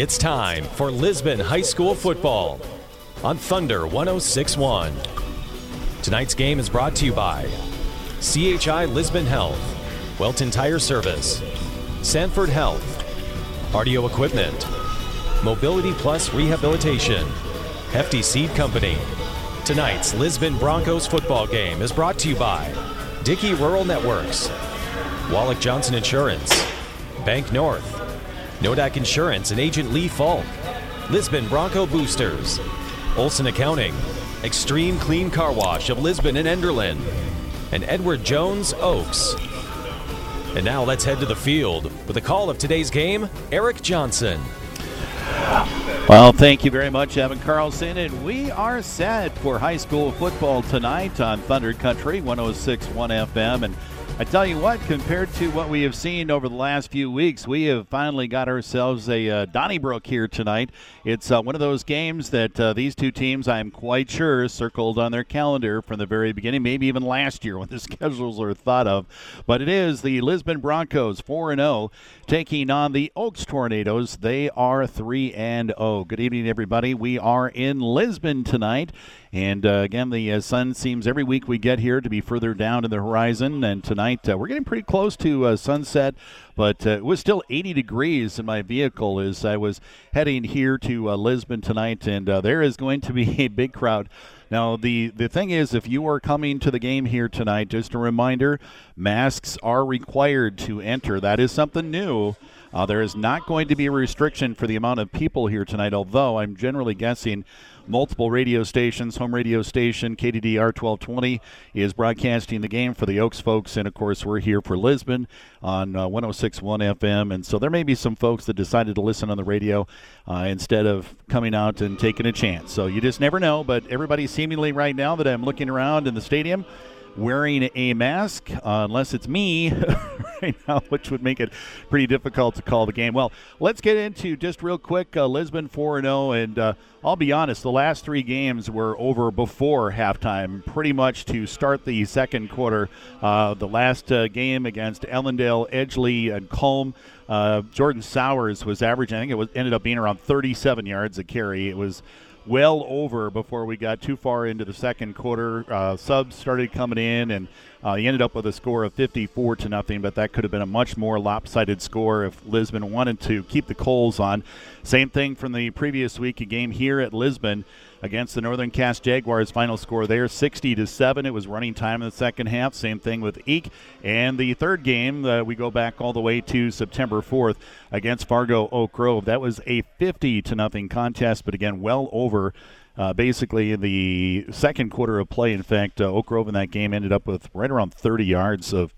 It's time for Lisbon High School football on Thunder 1061. Tonight's game is brought to you by CHI Lisbon Health, Welton Tire Service, Sanford Health, Cardio Equipment, Mobility Plus Rehabilitation, Hefty Seed Company. Tonight's Lisbon Broncos football game is brought to you by Dickey Rural Networks, Wallach Johnson Insurance, Bank North, Nodak Insurance and Agent Lee Falk, Lisbon Bronco Boosters, Olson Accounting, Extreme Clean Car Wash of Lisbon and Enderlin, and Edward Jones Oakes. And now let's head to the field with the call of today's game, Eric Johnson. Well, thank you very much, Evan Carlson. And we are set for high school football tonight on Thunder Country 1061 FM. And I tell you what, compared to what we have seen over the last few weeks, we have finally got ourselves a uh, Donnybrook here tonight. It's uh, one of those games that uh, these two teams, I'm quite sure, circled on their calendar from the very beginning, maybe even last year when the schedules were thought of. But it is the Lisbon Broncos 4 0 taking on the Oakes Tornadoes. They are 3 0. Good evening, everybody. We are in Lisbon tonight. And uh, again, the uh, sun seems every week we get here to be further down in the horizon. And tonight uh, we're getting pretty close to uh, sunset, but uh, it was still 80 degrees in my vehicle as I was heading here to uh, Lisbon tonight. And there is going to be a big crowd. Now, the, the thing is, if you are coming to the game here tonight, just a reminder masks are required to enter. That is something new. Uh, there is not going to be a restriction for the amount of people here tonight, although I'm generally guessing multiple radio stations. Home radio station KDDR 1220 is broadcasting the game for the Oakes folks, and of course we're here for Lisbon on uh, 106.1 FM. And so there may be some folks that decided to listen on the radio uh, instead of coming out and taking a chance. So you just never know. But everybody seemingly right now that I'm looking around in the stadium wearing a mask, uh, unless it's me right now, which would make it pretty difficult to call the game. Well, let's get into just real quick uh, Lisbon 4 0. And uh, I'll be honest, the last three games were over before halftime, pretty much to start the second quarter. Uh, the last uh, game against Ellendale, Edgeley, and Kulm. Uh, Jordan Sowers was averaging, I think it was ended up being around 37 yards a carry. It was well over before we got too far into the second quarter. Uh, subs started coming in, and uh, he ended up with a score of 54 to nothing. But that could have been a much more lopsided score if Lisbon wanted to keep the coals on. Same thing from the previous week, a game here at Lisbon against the Northern Cass Jaguars. Final score there, 60 to seven. It was running time in the second half. Same thing with Eek. And the third game, uh, we go back all the way to September 4th against Fargo Oak Grove. That was a 50 to nothing contest, but again, well over. Uh, basically, the second quarter of play, in fact, uh, Oak Grove in that game ended up with right around 30 yards of,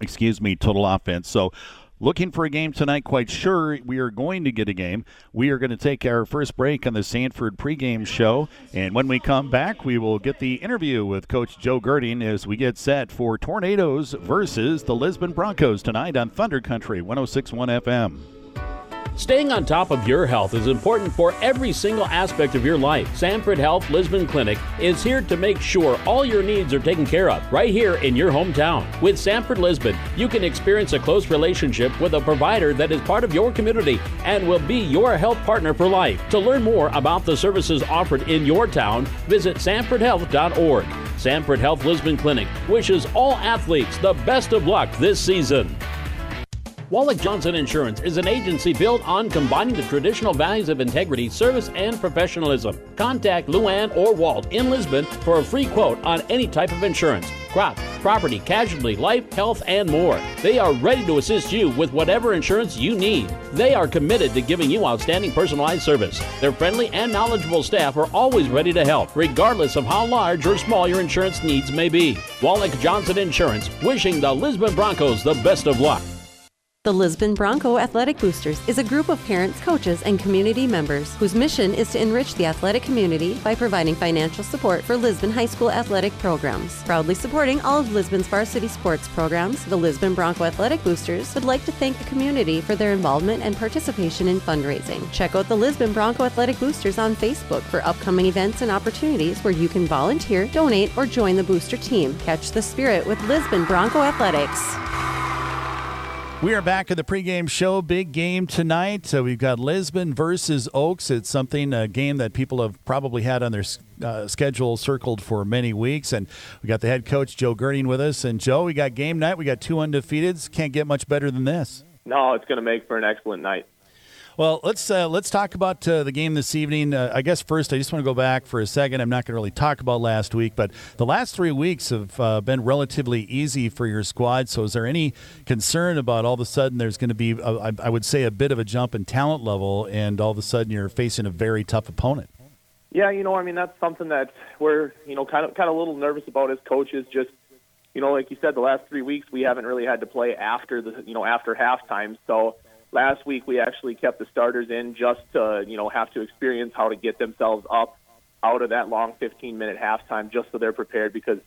excuse me, total offense. So looking for a game tonight. Quite sure we are going to get a game. We are going to take our first break on the Sanford pregame show, and when we come back, we will get the interview with Coach Joe Girding as we get set for Tornadoes versus the Lisbon Broncos tonight on Thunder Country 106.1 FM. Staying on top of your health is important for every single aspect of your life. Sanford Health Lisbon Clinic is here to make sure all your needs are taken care of right here in your hometown. With Sanford Lisbon, you can experience a close relationship with a provider that is part of your community and will be your health partner for life. To learn more about the services offered in your town, visit sanfordhealth.org. Sanford Health Lisbon Clinic wishes all athletes the best of luck this season. Wallach Johnson Insurance is an agency built on combining the traditional values of integrity, service, and professionalism. Contact Luann or Walt in Lisbon for a free quote on any type of insurance crop, property, casualty, life, health, and more. They are ready to assist you with whatever insurance you need. They are committed to giving you outstanding personalized service. Their friendly and knowledgeable staff are always ready to help, regardless of how large or small your insurance needs may be. Wallach Johnson Insurance, wishing the Lisbon Broncos the best of luck. The Lisbon Bronco Athletic Boosters is a group of parents, coaches, and community members whose mission is to enrich the athletic community by providing financial support for Lisbon High School athletic programs. Proudly supporting all of Lisbon's varsity sports programs, the Lisbon Bronco Athletic Boosters would like to thank the community for their involvement and participation in fundraising. Check out the Lisbon Bronco Athletic Boosters on Facebook for upcoming events and opportunities where you can volunteer, donate, or join the booster team. Catch the spirit with Lisbon Bronco Athletics. We are back at the pregame show. Big game tonight. So we've got Lisbon versus Oakes. It's something, a game that people have probably had on their uh, schedule circled for many weeks. And we got the head coach, Joe Gerding, with us. And Joe, we got game night. We got two undefeateds. Can't get much better than this. No, it's going to make for an excellent night. Well, let's uh, let's talk about uh, the game this evening. Uh, I guess first, I just want to go back for a second. I'm not going to really talk about last week, but the last three weeks have uh, been relatively easy for your squad. So, is there any concern about all of a sudden there's going to be, a, I would say, a bit of a jump in talent level, and all of a sudden you're facing a very tough opponent? Yeah, you know, I mean, that's something that we're, you know, kind of kind of a little nervous about as coaches. Just, you know, like you said, the last three weeks we haven't really had to play after the, you know, after halftime. So Last week we actually kept the starters in just to you know have to experience how to get themselves up out of that long 15 minute halftime just so they're prepared because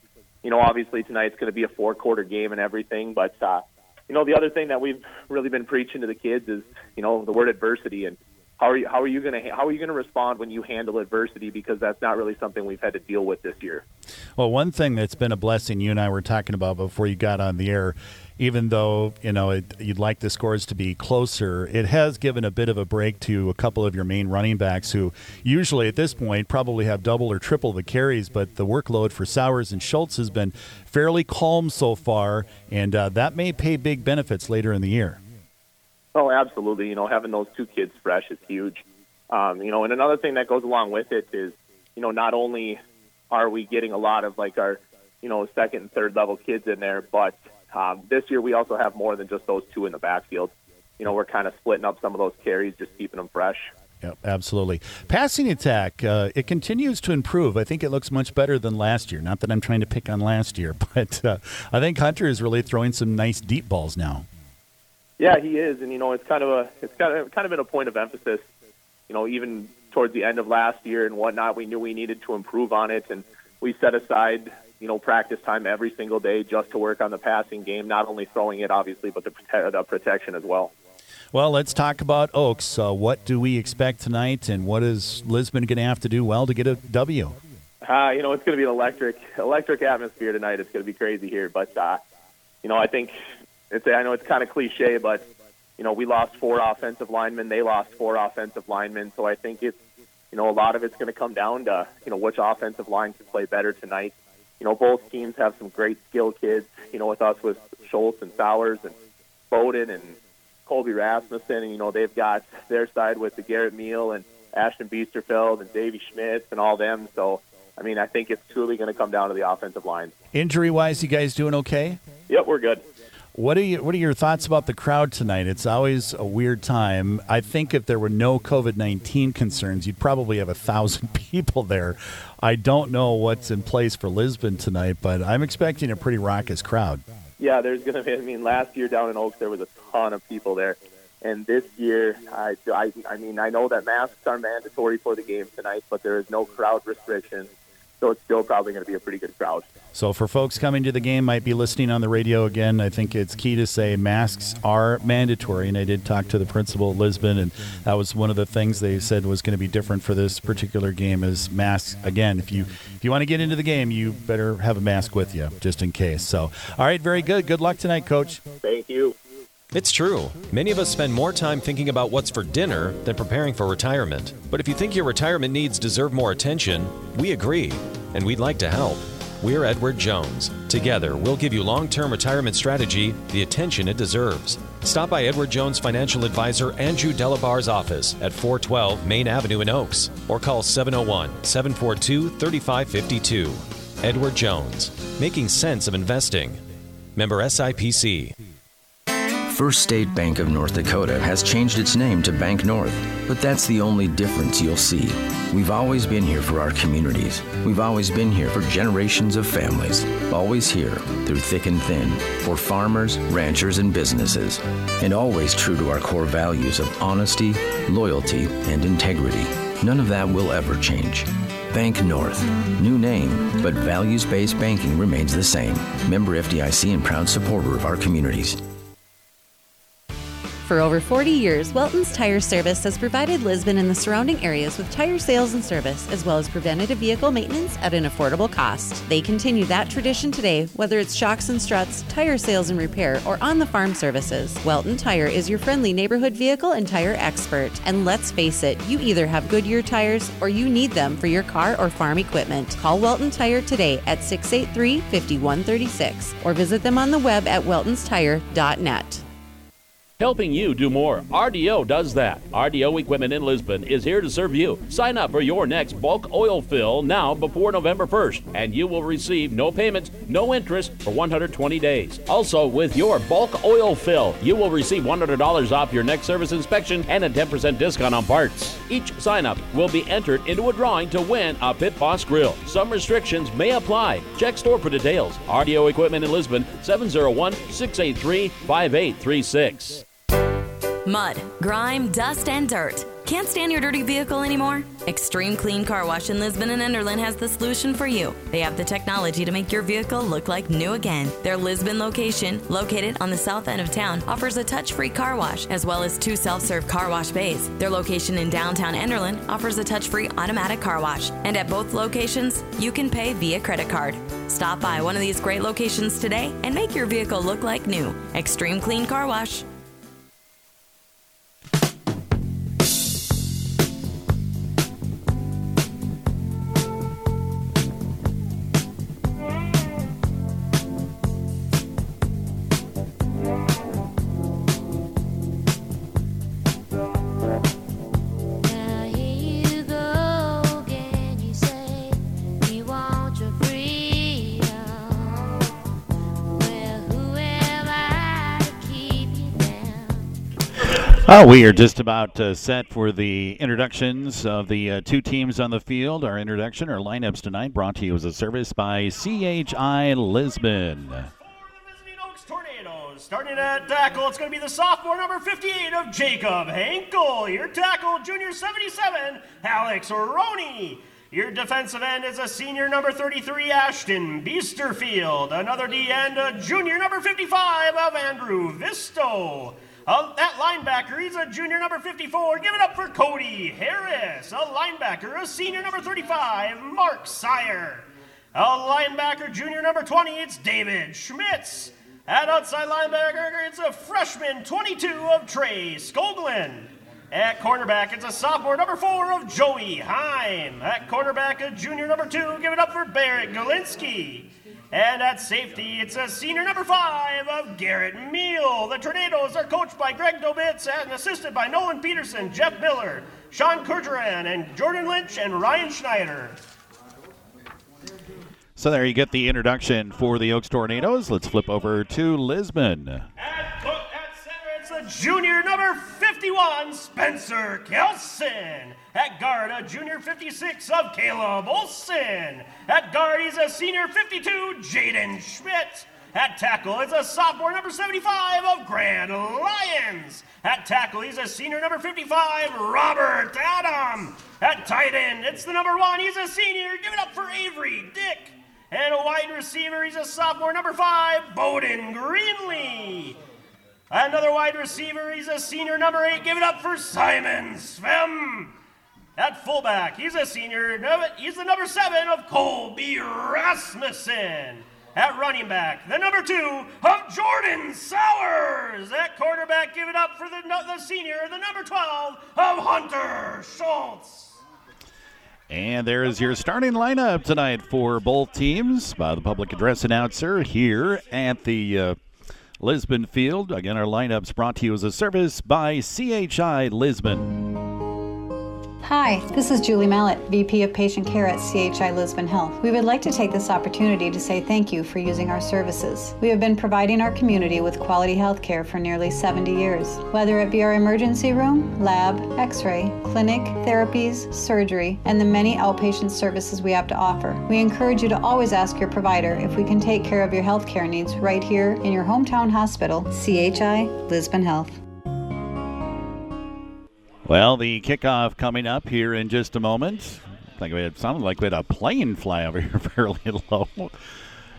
you know obviously tonight's going to be a four quarter game and everything but uh you know the other thing that we've really been preaching to the kids is you know the word adversity and how are you how are you going to how are you going to respond when you handle adversity because that's not really something we've had to deal with this year. Well, one thing that's been a blessing you and I were talking about before you got on the air even though you know it, you'd like the scores to be closer, it has given a bit of a break to a couple of your main running backs who usually at this point probably have double or triple the carries. But the workload for Sowers and Schultz has been fairly calm so far, and uh, that may pay big benefits later in the year. Oh, absolutely. You know, having those two kids fresh is huge. Um, you know, and another thing that goes along with it is, you know, not only are we getting a lot of like our, you know, second and third level kids in there, but um, this year, we also have more than just those two in the backfield. You know, we're kind of splitting up some of those carries, just keeping them fresh. Yep, absolutely. Passing attack, uh, it continues to improve. I think it looks much better than last year. Not that I'm trying to pick on last year, but uh, I think Hunter is really throwing some nice deep balls now. Yeah, he is, and you know, it's kind of a it's kind of kind of been a point of emphasis. You know, even towards the end of last year and whatnot, we knew we needed to improve on it, and we set aside you know, practice time every single day just to work on the passing game, not only throwing it, obviously, but the, prote- the protection as well. Well, let's talk about Oakes. Uh, what do we expect tonight, and what is Lisbon going to have to do well to get a W? Uh, you know, it's going to be an electric, electric atmosphere tonight. It's going to be crazy here, but uh, you know, I think it's. I know it's kind of cliche, but you know, we lost four offensive linemen. They lost four offensive linemen. So I think it's, you know, a lot of it's going to come down to you know which offensive line can play better tonight you know, both teams have some great skill kids. You know, with us with Schultz and Sowers and Bowden and Colby Rasmussen, and you know they've got their side with the Garrett Meal and Ashton Biesterfeld and Davey Schmitz and all them. So, I mean, I think it's truly going to come down to the offensive line. Injury wise, you guys doing okay? Yep, we're good. What are you, What are your thoughts about the crowd tonight? It's always a weird time. I think if there were no COVID nineteen concerns, you'd probably have a thousand people there. I don't know what's in place for Lisbon tonight, but I'm expecting a pretty raucous crowd. Yeah, there's going to be. I mean, last year down in Oakes, there was a ton of people there, and this year, I, I, I mean, I know that masks are mandatory for the game tonight, but there is no crowd restriction, so it's still probably going to be a pretty good crowd. So for folks coming to the game, might be listening on the radio again. I think it's key to say masks are mandatory, and I did talk to the principal at Lisbon, and that was one of the things they said was going to be different for this particular game is masks. Again, if you if you want to get into the game, you better have a mask with you just in case. So, all right, very good. Good luck tonight, Coach. Thank you. It's true. Many of us spend more time thinking about what's for dinner than preparing for retirement. But if you think your retirement needs deserve more attention, we agree, and we'd like to help. We're Edward Jones. Together, we'll give you long term retirement strategy the attention it deserves. Stop by Edward Jones financial advisor Andrew Delabar's office at 412 Main Avenue in Oakes or call 701 742 3552. Edward Jones, making sense of investing. Member SIPC. First State Bank of North Dakota has changed its name to Bank North, but that's the only difference you'll see. We've always been here for our communities. We've always been here for generations of families. Always here through thick and thin for farmers, ranchers, and businesses. And always true to our core values of honesty, loyalty, and integrity. None of that will ever change. Bank North. New name, but values based banking remains the same. Member FDIC and proud supporter of our communities. For over 40 years, Welton's Tire Service has provided Lisbon and the surrounding areas with tire sales and service, as well as preventative vehicle maintenance at an affordable cost. They continue that tradition today, whether it's shocks and struts, tire sales and repair, or on the farm services. Welton Tire is your friendly neighborhood vehicle and tire expert. And let's face it, you either have Goodyear tires or you need them for your car or farm equipment. Call Welton Tire today at 683 5136 or visit them on the web at weltonstire.net. Helping you do more. RDO does that. RDO Equipment in Lisbon is here to serve you. Sign up for your next bulk oil fill now before November 1st, and you will receive no payments, no interest for 120 days. Also, with your bulk oil fill, you will receive $100 off your next service inspection and a 10% discount on parts. Each sign up will be entered into a drawing to win a Pit Boss grill. Some restrictions may apply. Check store for details. RDO Equipment in Lisbon, 701 683 5836. Mud, grime, dust, and dirt. Can't stand your dirty vehicle anymore? Extreme Clean Car Wash in Lisbon and Enderlin has the solution for you. They have the technology to make your vehicle look like new again. Their Lisbon location, located on the south end of town, offers a touch free car wash as well as two self serve car wash bays. Their location in downtown Enderlin offers a touch free automatic car wash. And at both locations, you can pay via credit card. Stop by one of these great locations today and make your vehicle look like new. Extreme Clean Car Wash. Oh, we are just about uh, set for the introductions of the uh, two teams on the field. Our introduction, our lineups tonight, brought to you as a service by CHI Lisbon. Tornadoes. Starting at tackle, it's going to be the sophomore number 58 of Jacob Hankel. Your tackle, junior 77, Alex Roney. Your defensive end is a senior number 33, Ashton Beesterfield. Another D end, a junior number 55 of Andrew Visto. Uh, that linebacker, he's a junior number 54. Give it up for Cody Harris. A linebacker, a senior number 35, Mark Sire. A linebacker, junior number 20, it's David Schmitz. At outside linebacker, it's a freshman 22 of Trey Skoglin. At cornerback, it's a sophomore number four of Joey Heim. At cornerback, a junior number two. Give it up for Barrett Galinsky. And at safety, it's a senior number five of Garrett Meal. The Tornadoes are coached by Greg Dobitz and assisted by Nolan Peterson, Jeff Miller, Sean Kurgeran, and Jordan Lynch and Ryan Schneider. So there you get the introduction for the Oakes Tornadoes. Let's flip over to Lisbon. At, at center, it's a junior number 51, Spencer Kelson. At guard, a junior 56 of Caleb Olson. At guard, he's a senior 52, Jaden Schmidt. At tackle, it's a sophomore number 75 of Grand Lions. At tackle, he's a senior number 55, Robert Adam. At tight end, it's the number one, he's a senior. Give it up for Avery Dick. And a wide receiver, he's a sophomore number five, Bowden Greenlee. Another wide receiver, he's a senior number eight. Give it up for Simon Svem. At fullback, he's a senior. He's the number seven of Colby Rasmussen. At running back, the number two of Jordan Sowers. At quarterback, give it up for the, the senior, the number 12 of Hunter Schultz. And there is your starting lineup tonight for both teams by the public address announcer here at the uh, Lisbon Field. Again, our lineups brought to you as a service by CHI Lisbon. Hi, this is Julie Mallet, VP of Patient Care at CHI Lisbon Health. We would like to take this opportunity to say thank you for using our services. We have been providing our community with quality health care for nearly 70 years. Whether it be our emergency room, lab, x ray, clinic, therapies, surgery, and the many outpatient services we have to offer, we encourage you to always ask your provider if we can take care of your health care needs right here in your hometown hospital, CHI Lisbon Health. Well, the kickoff coming up here in just a moment. I think it sounded like we had a plane fly over here fairly low.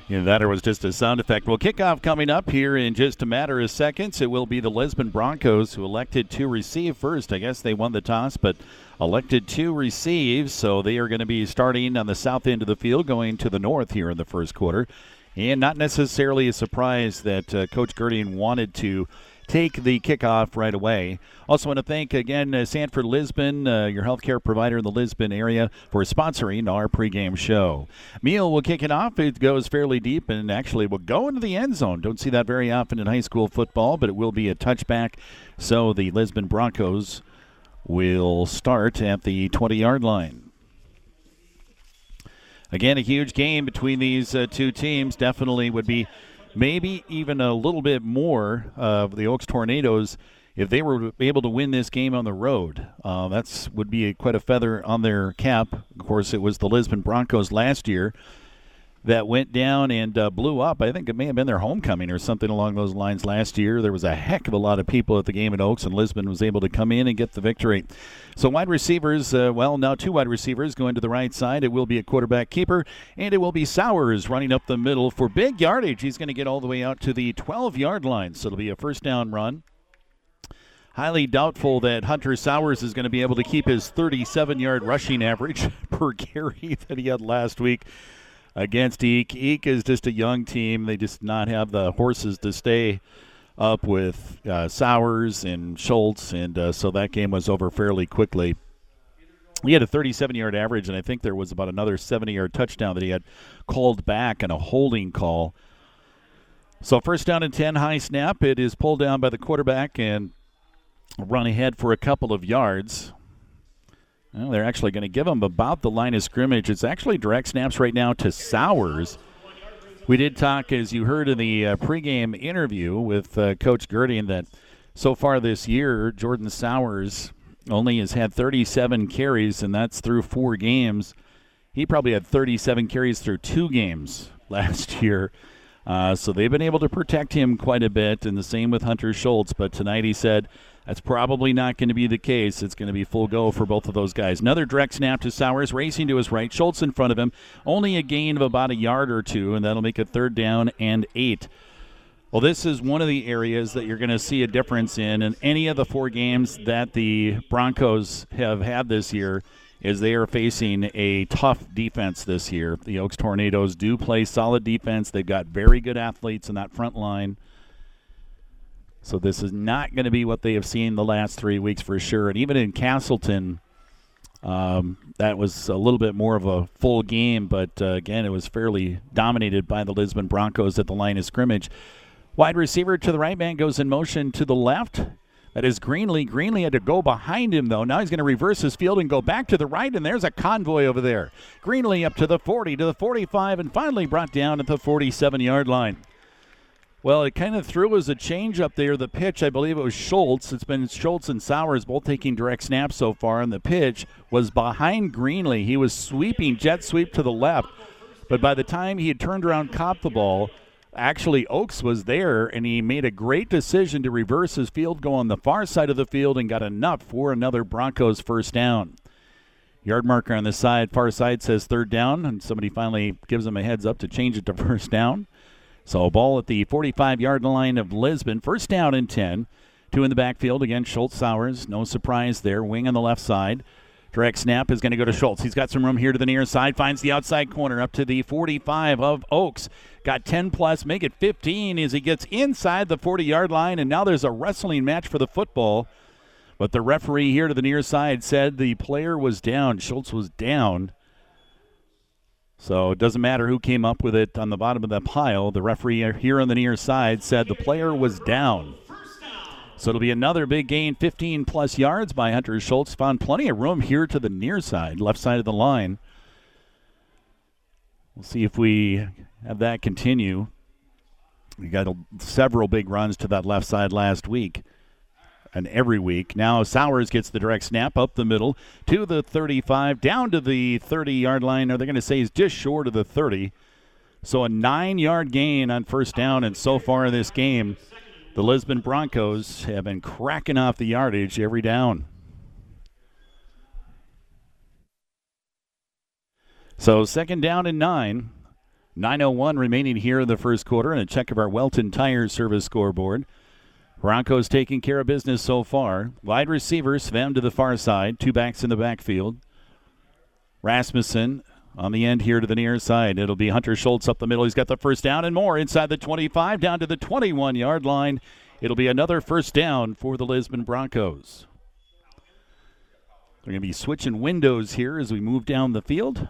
Yeah, that was just a sound effect. Well, kickoff coming up here in just a matter of seconds. It will be the Lisbon Broncos who elected to receive first. I guess they won the toss, but elected to receive. So they are going to be starting on the south end of the field, going to the north here in the first quarter. And not necessarily a surprise that uh, Coach Gerding wanted to take the kickoff right away. Also, want to thank again uh, Sanford Lisbon, uh, your healthcare provider in the Lisbon area, for sponsoring our pregame show. Meal will kick it off. It goes fairly deep and actually will go into the end zone. Don't see that very often in high school football, but it will be a touchback. So the Lisbon Broncos will start at the 20 yard line. Again, a huge game between these uh, two teams. Definitely would be maybe even a little bit more of the Oakes Tornadoes if they were able to win this game on the road. Uh, that's would be a, quite a feather on their cap. Of course, it was the Lisbon Broncos last year that went down and uh, blew up. I think it may have been their homecoming or something along those lines last year. There was a heck of a lot of people at the game at Oakes, and Lisbon was able to come in and get the victory. So, wide receivers, uh, well, now two wide receivers going to the right side. It will be a quarterback keeper, and it will be Sowers running up the middle for big yardage. He's going to get all the way out to the 12 yard line, so it'll be a first down run. Highly doubtful that Hunter Sowers is going to be able to keep his 37 yard rushing average per carry that he had last week against Eek. Eek is just a young team. They just not have the horses to stay up with uh, Sowers and Schultz, and uh, so that game was over fairly quickly. He had a 37 yard average, and I think there was about another 70 yard touchdown that he had called back and a holding call. So, first down and 10, high snap. It is pulled down by the quarterback and run ahead for a couple of yards. Well, they're actually going to give them about the line of scrimmage. It's actually direct snaps right now to Sowers. We did talk, as you heard in the uh, pregame interview with uh, Coach Gerding, that so far this year, Jordan Sowers only has had 37 carries, and that's through four games. He probably had 37 carries through two games last year. Uh, so they've been able to protect him quite a bit, and the same with Hunter Schultz. But tonight he said that's probably not going to be the case. It's going to be full go for both of those guys. Another direct snap to Sowers, racing to his right. Schultz in front of him. Only a gain of about a yard or two, and that'll make a third down and eight. Well, this is one of the areas that you're going to see a difference in. In any of the four games that the Broncos have had this year, is they are facing a tough defense this year. The Oakes Tornadoes do play solid defense. They've got very good athletes in that front line. So this is not going to be what they have seen the last three weeks for sure. And even in Castleton, um, that was a little bit more of a full game, but uh, again, it was fairly dominated by the Lisbon Broncos at the line of scrimmage. Wide receiver to the right, man goes in motion to the left. That is Greenlee. Greenlee had to go behind him, though. Now he's going to reverse his field and go back to the right, and there's a convoy over there. Greenlee up to the 40, to the 45, and finally brought down at the 47 yard line. Well, it kind of threw as a change up there. The pitch, I believe it was Schultz. It's been Schultz and Sowers both taking direct snaps so far, and the pitch was behind Greenlee. He was sweeping, jet sweep to the left. But by the time he had turned around, caught the ball, actually Oakes was there, and he made a great decision to reverse his field, go on the far side of the field, and got enough for another Broncos first down. Yard marker on the side, far side says third down, and somebody finally gives him a heads up to change it to first down. So a ball at the 45 yard line of Lisbon. First down and 10. Two in the backfield again. Schultz Sowers. No surprise there. Wing on the left side. Direct snap is going to go to Schultz. He's got some room here to the near side. Finds the outside corner up to the 45 of Oakes. Got 10 plus, make it 15 as he gets inside the 40 yard line. And now there's a wrestling match for the football. But the referee here to the near side said the player was down. Schultz was down. So it doesn't matter who came up with it on the bottom of the pile. The referee here on the near side said the player was down. So it'll be another big gain, 15 plus yards by Hunter Schultz. Found plenty of room here to the near side, left side of the line. We'll see if we have that continue. We got several big runs to that left side last week and every week. Now Sowers gets the direct snap up the middle to the 35, down to the 30 yard line. Are they going to say he's just short of the 30? So a nine yard gain on first down, and so far in this game, the Lisbon Broncos have been cracking off the yardage every down. So second down and nine. 9.01 remaining here in the first quarter, and a check of our Welton Tire Service scoreboard. Broncos taking care of business so far. Wide receiver, Sven to the far side, two backs in the backfield. Rasmussen on the end here to the near side. It'll be Hunter Schultz up the middle. He's got the first down and more inside the 25 down to the 21 yard line. It'll be another first down for the Lisbon Broncos. They're going to be switching windows here as we move down the field.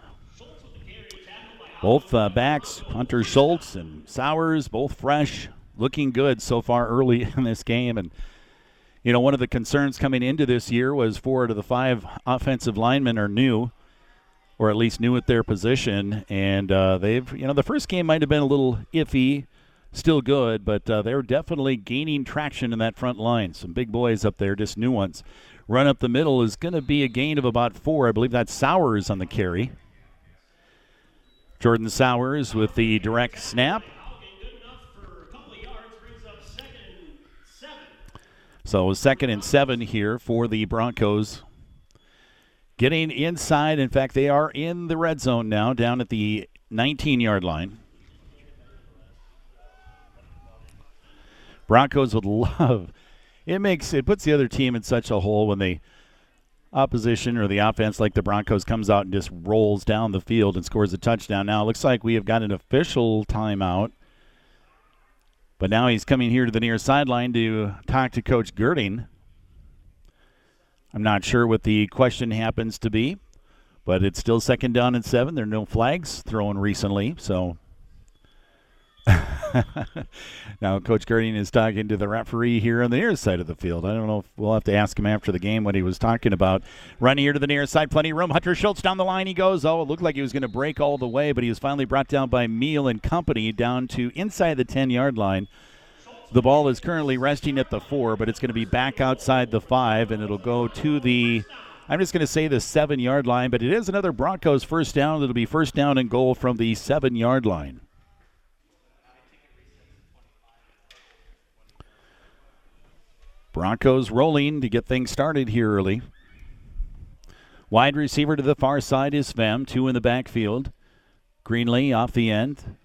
Both uh, backs, Hunter Schultz and Sowers, both fresh, looking good so far early in this game. And, you know, one of the concerns coming into this year was four out of the five offensive linemen are new or at least new at their position. And uh, they've, you know, the first game might have been a little iffy, still good, but uh, they're definitely gaining traction in that front line. Some big boys up there, just new ones. Run up the middle is going to be a gain of about four. I believe that's Sowers on the carry. Jordan Sowers with the direct snap. So second and seven here for the Broncos Getting inside. In fact, they are in the red zone now, down at the 19 yard line. Broncos would love it makes it puts the other team in such a hole when the opposition or the offense like the Broncos comes out and just rolls down the field and scores a touchdown. Now it looks like we have got an official timeout. But now he's coming here to the near sideline to talk to Coach Girding. I'm not sure what the question happens to be, but it's still second down and seven. There are no flags thrown recently, so. now, Coach Girding is talking to the referee here on the near side of the field. I don't know if we'll have to ask him after the game what he was talking about. Running here to the near side, plenty of room. Hunter Schultz down the line. He goes. Oh, it looked like he was going to break all the way, but he was finally brought down by Meal and company down to inside the 10 yard line. The ball is currently resting at the four, but it's going to be back outside the five, and it'll go to the. I'm just going to say the seven yard line, but it is another Broncos first down. It'll be first down and goal from the seven yard line. Broncos rolling to get things started here early. Wide receiver to the far side is Fem, two in the backfield. Greenlee off the end.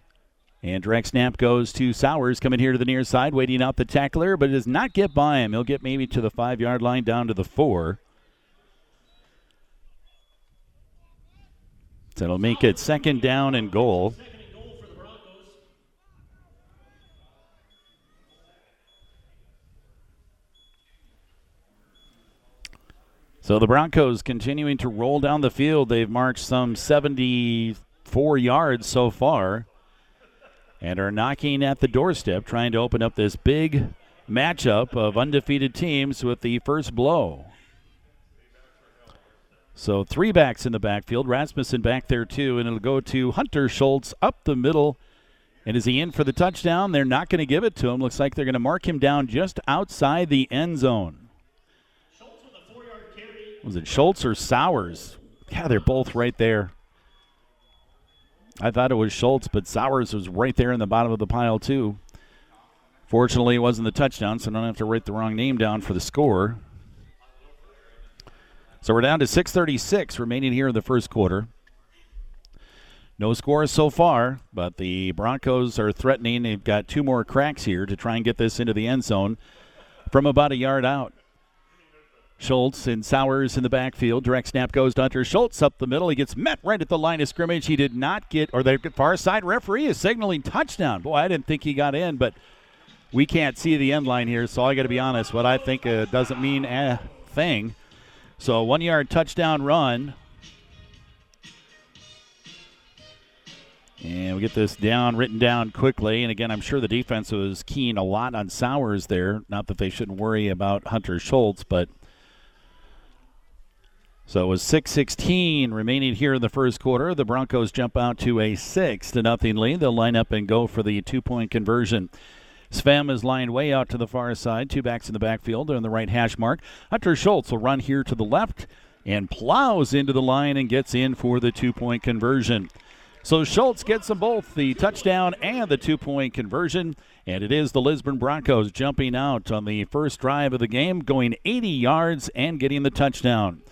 And direct snap goes to Sowers coming here to the near side, waiting out the tackler, but it does not get by him. He'll get maybe to the five yard line down to the four. So it'll make it second down and goal. So the Broncos continuing to roll down the field. They've marched some 74 yards so far and are knocking at the doorstep, trying to open up this big matchup of undefeated teams with the first blow. So three backs in the backfield. Rasmussen back there too, and it'll go to Hunter Schultz up the middle. And is he in for the touchdown? They're not going to give it to him. Looks like they're going to mark him down just outside the end zone. Was it Schultz or Sowers? Yeah, they're both right there. I thought it was Schultz, but Sowers was right there in the bottom of the pile, too. Fortunately, it wasn't the touchdown, so I don't have to write the wrong name down for the score. So we're down to 6:36 remaining here in the first quarter. No scores so far, but the Broncos are threatening. They've got two more cracks here to try and get this into the end zone from about a yard out. Schultz and Sowers in the backfield. Direct snap goes to Hunter Schultz up the middle. He gets met right at the line of scrimmage. He did not get, or the far side referee is signaling touchdown. Boy, I didn't think he got in, but we can't see the end line here, so I got to be honest. What I think uh, doesn't mean a thing. So one yard touchdown run. And we get this down, written down quickly. And again, I'm sure the defense was keen a lot on Sowers there. Not that they shouldn't worry about Hunter Schultz, but so it was 6:16 remaining here in the first quarter. The Broncos jump out to a six to nothing lead. They'll line up and go for the two-point conversion. Svam is lined way out to the far side. Two backs in the backfield They're in the right hash mark. Hunter Schultz will run here to the left and plows into the line and gets in for the two-point conversion. So Schultz gets them both, the touchdown and the two-point conversion. And it is the Lisbon Broncos jumping out on the first drive of the game, going 80 yards and getting the touchdown.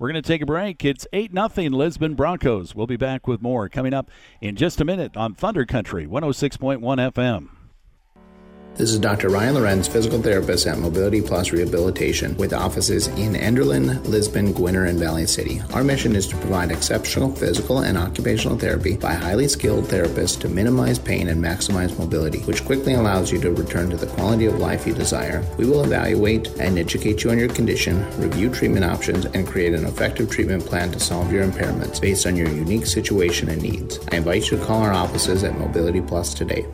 We're going to take a break. It's 8 0 Lisbon Broncos. We'll be back with more coming up in just a minute on Thunder Country 106.1 FM. This is Dr. Ryan Lorenz, physical therapist at Mobility Plus Rehabilitation, with offices in Enderlin, Lisbon, Gwinner, and Valley City. Our mission is to provide exceptional physical and occupational therapy by highly skilled therapists to minimize pain and maximize mobility, which quickly allows you to return to the quality of life you desire. We will evaluate and educate you on your condition, review treatment options, and create an effective treatment plan to solve your impairments based on your unique situation and needs. I invite you to call our offices at Mobility Plus today.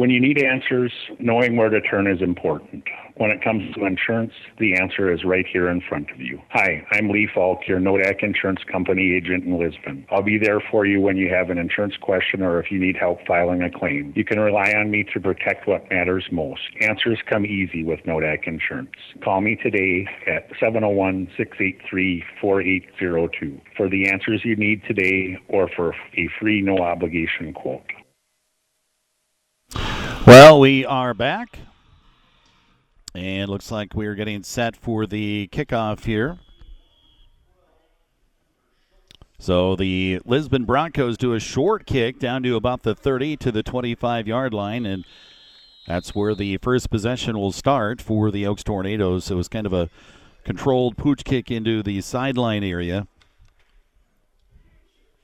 When you need answers, knowing where to turn is important. When it comes to insurance, the answer is right here in front of you. Hi, I'm Lee Falk, your Nodak Insurance Company agent in Lisbon. I'll be there for you when you have an insurance question or if you need help filing a claim. You can rely on me to protect what matters most. Answers come easy with Nodak Insurance. Call me today at 701 683 4802 for the answers you need today or for a free no obligation quote. Well, we are back. And looks like we're getting set for the kickoff here. So the Lisbon Broncos do a short kick down to about the 30 to the 25 yard line. And that's where the first possession will start for the Oakes Tornadoes. It was kind of a controlled pooch kick into the sideline area.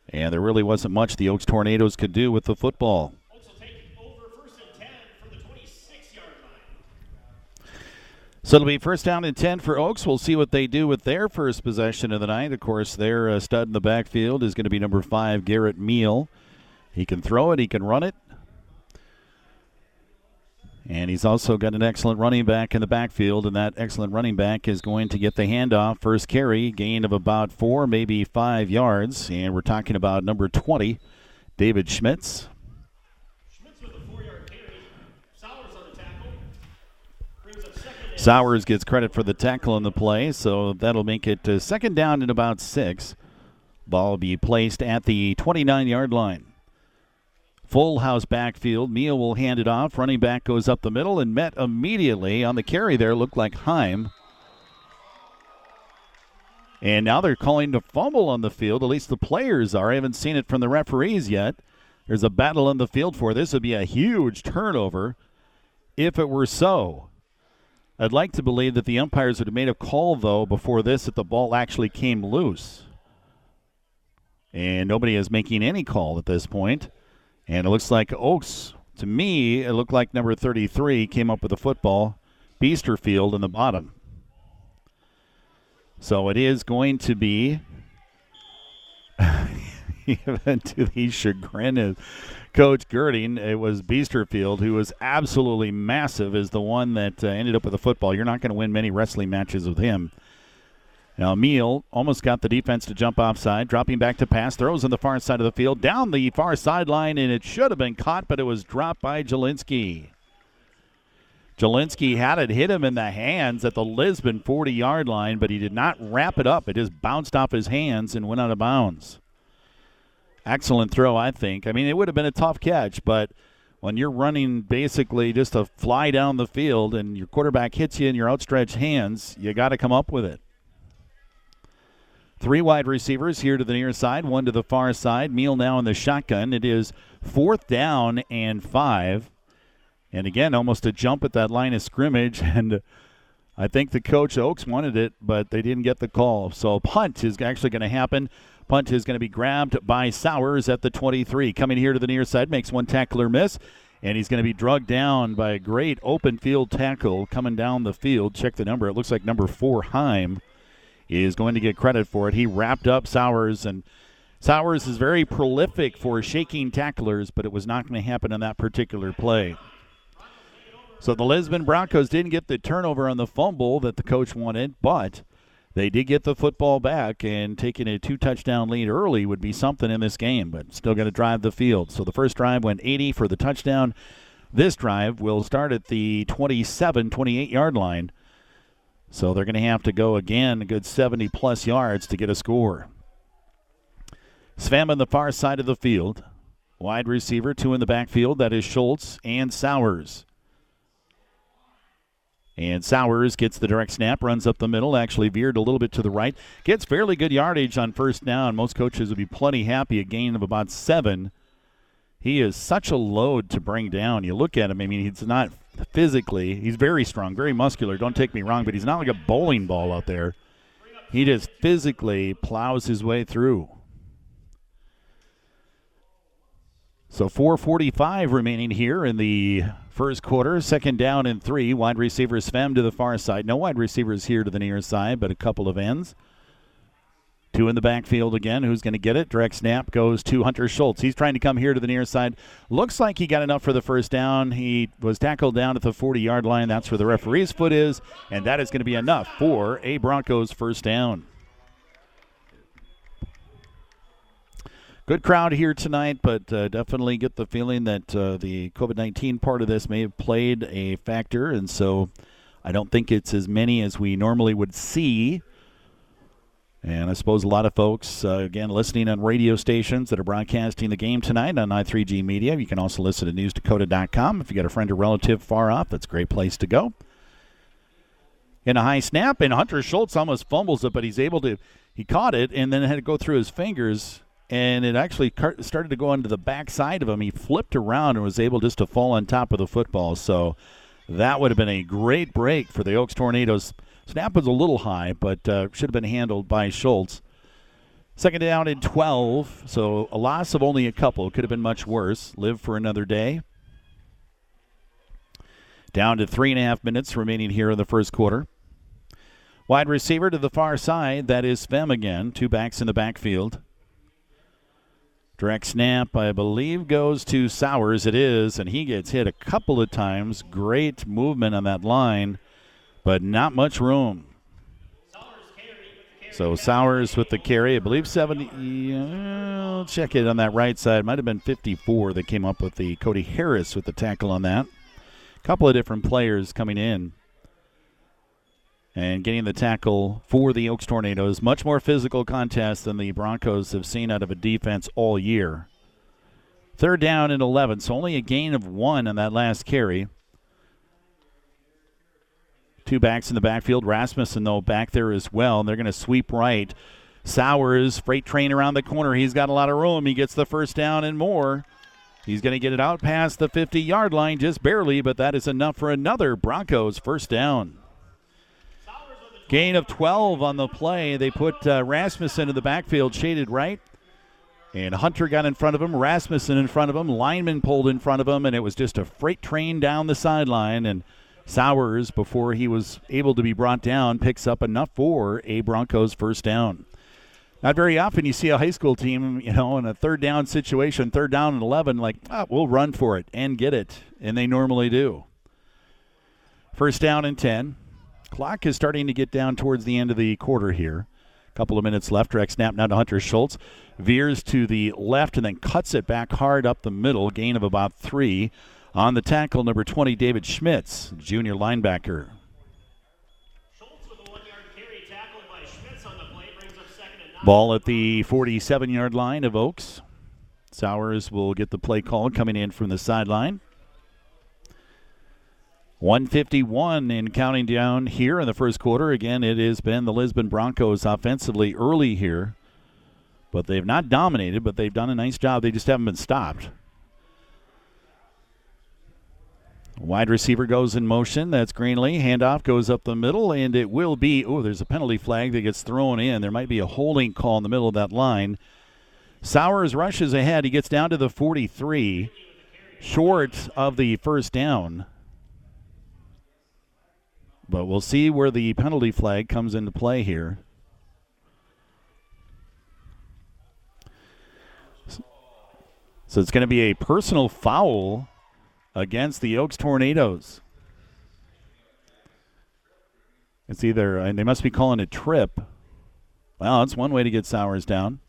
And there really wasn't much the Oakes Tornadoes could do with the football. So it'll be first down and 10 for Oakes. We'll see what they do with their first possession of the night. Of course, their uh, stud in the backfield is going to be number five, Garrett Meal. He can throw it, he can run it. And he's also got an excellent running back in the backfield, and that excellent running back is going to get the handoff. First carry, gain of about four, maybe five yards. And we're talking about number 20, David Schmitz. Sowers gets credit for the tackle on the play, so that'll make it uh, second down and about six. Ball be placed at the 29 yard line. Full house backfield. Mia will hand it off. Running back goes up the middle and met immediately on the carry there. Looked like Heim. And now they're calling the fumble on the field. At least the players are. I haven't seen it from the referees yet. There's a battle on the field for this. Would be a huge turnover if it were so. I'd like to believe that the umpires would have made a call, though, before this, that the ball actually came loose. And nobody is making any call at this point. And it looks like Oakes, to me, it looked like number 33 came up with the football. Beasterfield in the bottom. So it is going to be, even to the chagrin of Coach Girding, it was Beasterfield, who was absolutely massive, is the one that uh, ended up with the football. You're not going to win many wrestling matches with him. Now, Meal almost got the defense to jump offside, dropping back to pass, throws on the far side of the field, down the far sideline, and it should have been caught, but it was dropped by Jelinski. Jelinski had it hit him in the hands at the Lisbon 40 yard line, but he did not wrap it up. It just bounced off his hands and went out of bounds. Excellent throw, I think. I mean, it would have been a tough catch, but when you're running basically just a fly down the field and your quarterback hits you in your outstretched hands, you got to come up with it. Three wide receivers here to the near side, one to the far side. Meal now in the shotgun. It is fourth down and five. And again, almost a jump at that line of scrimmage. And I think the coach Oakes wanted it, but they didn't get the call. So punt is actually going to happen Punt is going to be grabbed by Sowers at the 23. Coming here to the near side, makes one tackler miss, and he's going to be drugged down by a great open field tackle coming down the field. Check the number. It looks like number four, Heim, is going to get credit for it. He wrapped up Sowers, and Sowers is very prolific for shaking tacklers, but it was not going to happen in that particular play. So the Lisbon Broncos didn't get the turnover on the fumble that the coach wanted, but they did get the football back, and taking a two touchdown lead early would be something in this game, but still going to drive the field. So the first drive went 80 for the touchdown. This drive will start at the 27, 28 yard line. So they're going to have to go again a good 70 plus yards to get a score. Svam on the far side of the field. Wide receiver, two in the backfield. That is Schultz and Sowers. And Sowers gets the direct snap, runs up the middle, actually veered a little bit to the right. Gets fairly good yardage on first down. Most coaches would be plenty happy, a gain of about seven. He is such a load to bring down. You look at him, I mean, he's not physically, he's very strong, very muscular. Don't take me wrong, but he's not like a bowling ball out there. He just physically plows his way through. So 4:45 remaining here in the first quarter. Second down and three. Wide receiver Svem to the far side. No wide receivers here to the near side, but a couple of ends. Two in the backfield again. Who's going to get it? Direct snap goes to Hunter Schultz. He's trying to come here to the near side. Looks like he got enough for the first down. He was tackled down at the 40 yard line. That's where the referee's foot is, and that is going to be enough for a Broncos first down. Good crowd here tonight, but uh, definitely get the feeling that uh, the COVID 19 part of this may have played a factor, and so I don't think it's as many as we normally would see. And I suppose a lot of folks, uh, again, listening on radio stations that are broadcasting the game tonight on i3G Media. You can also listen to newsdakota.com. If you got a friend or relative far off, that's a great place to go. In a high snap, and Hunter Schultz almost fumbles it, but he's able to, he caught it and then had to go through his fingers and it actually started to go into the backside of him. He flipped around and was able just to fall on top of the football. So that would have been a great break for the Oakes Tornadoes. Snap was a little high, but uh, should have been handled by Schultz. Second down in 12, so a loss of only a couple. Could have been much worse. Live for another day. Down to three and a half minutes remaining here in the first quarter. Wide receiver to the far side, that is Fem again. Two backs in the backfield. Direct snap, I believe, goes to Sowers. It is, and he gets hit a couple of times. Great movement on that line, but not much room. So Sowers with the carry, I believe 70. Uh, check it on that right side. Might have been 54 that came up with the Cody Harris with the tackle on that. A couple of different players coming in and getting the tackle for the Oakes Tornadoes. Much more physical contest than the Broncos have seen out of a defense all year. Third down and 11, so only a gain of one on that last carry. Two backs in the backfield. Rasmussen, though, back there as well. And they're going to sweep right. Sowers, freight train around the corner. He's got a lot of room. He gets the first down and more. He's going to get it out past the 50 yard line just barely, but that is enough for another Broncos first down. Gain of 12 on the play. They put uh, Rasmussen in the backfield, shaded right. And Hunter got in front of him, Rasmussen in front of him, lineman pulled in front of him, and it was just a freight train down the sideline. And Sowers, before he was able to be brought down, picks up enough for a Broncos first down. Not very often you see a high school team, you know, in a third down situation, third down and 11, like, oh, we'll run for it and get it. And they normally do. First down and 10. Clock is starting to get down towards the end of the quarter here. A couple of minutes left. Direct snap now to Hunter Schultz. Veers to the left and then cuts it back hard up the middle. Gain of about three. On the tackle, number 20, David Schmitz, junior linebacker. Ball at the 47 yard line of Oakes. Sowers will get the play call coming in from the sideline. 151 in counting down here in the first quarter. Again, it has been the Lisbon Broncos offensively early here, but they've not dominated, but they've done a nice job. They just haven't been stopped. Wide receiver goes in motion. That's Greenlee. Handoff goes up the middle, and it will be. Oh, there's a penalty flag that gets thrown in. There might be a holding call in the middle of that line. Sowers rushes ahead. He gets down to the 43, short of the first down. But we'll see where the penalty flag comes into play here. So it's going to be a personal foul against the Oakes Tornadoes. It's either, and they must be calling it trip. Well, that's one way to get Sowers down.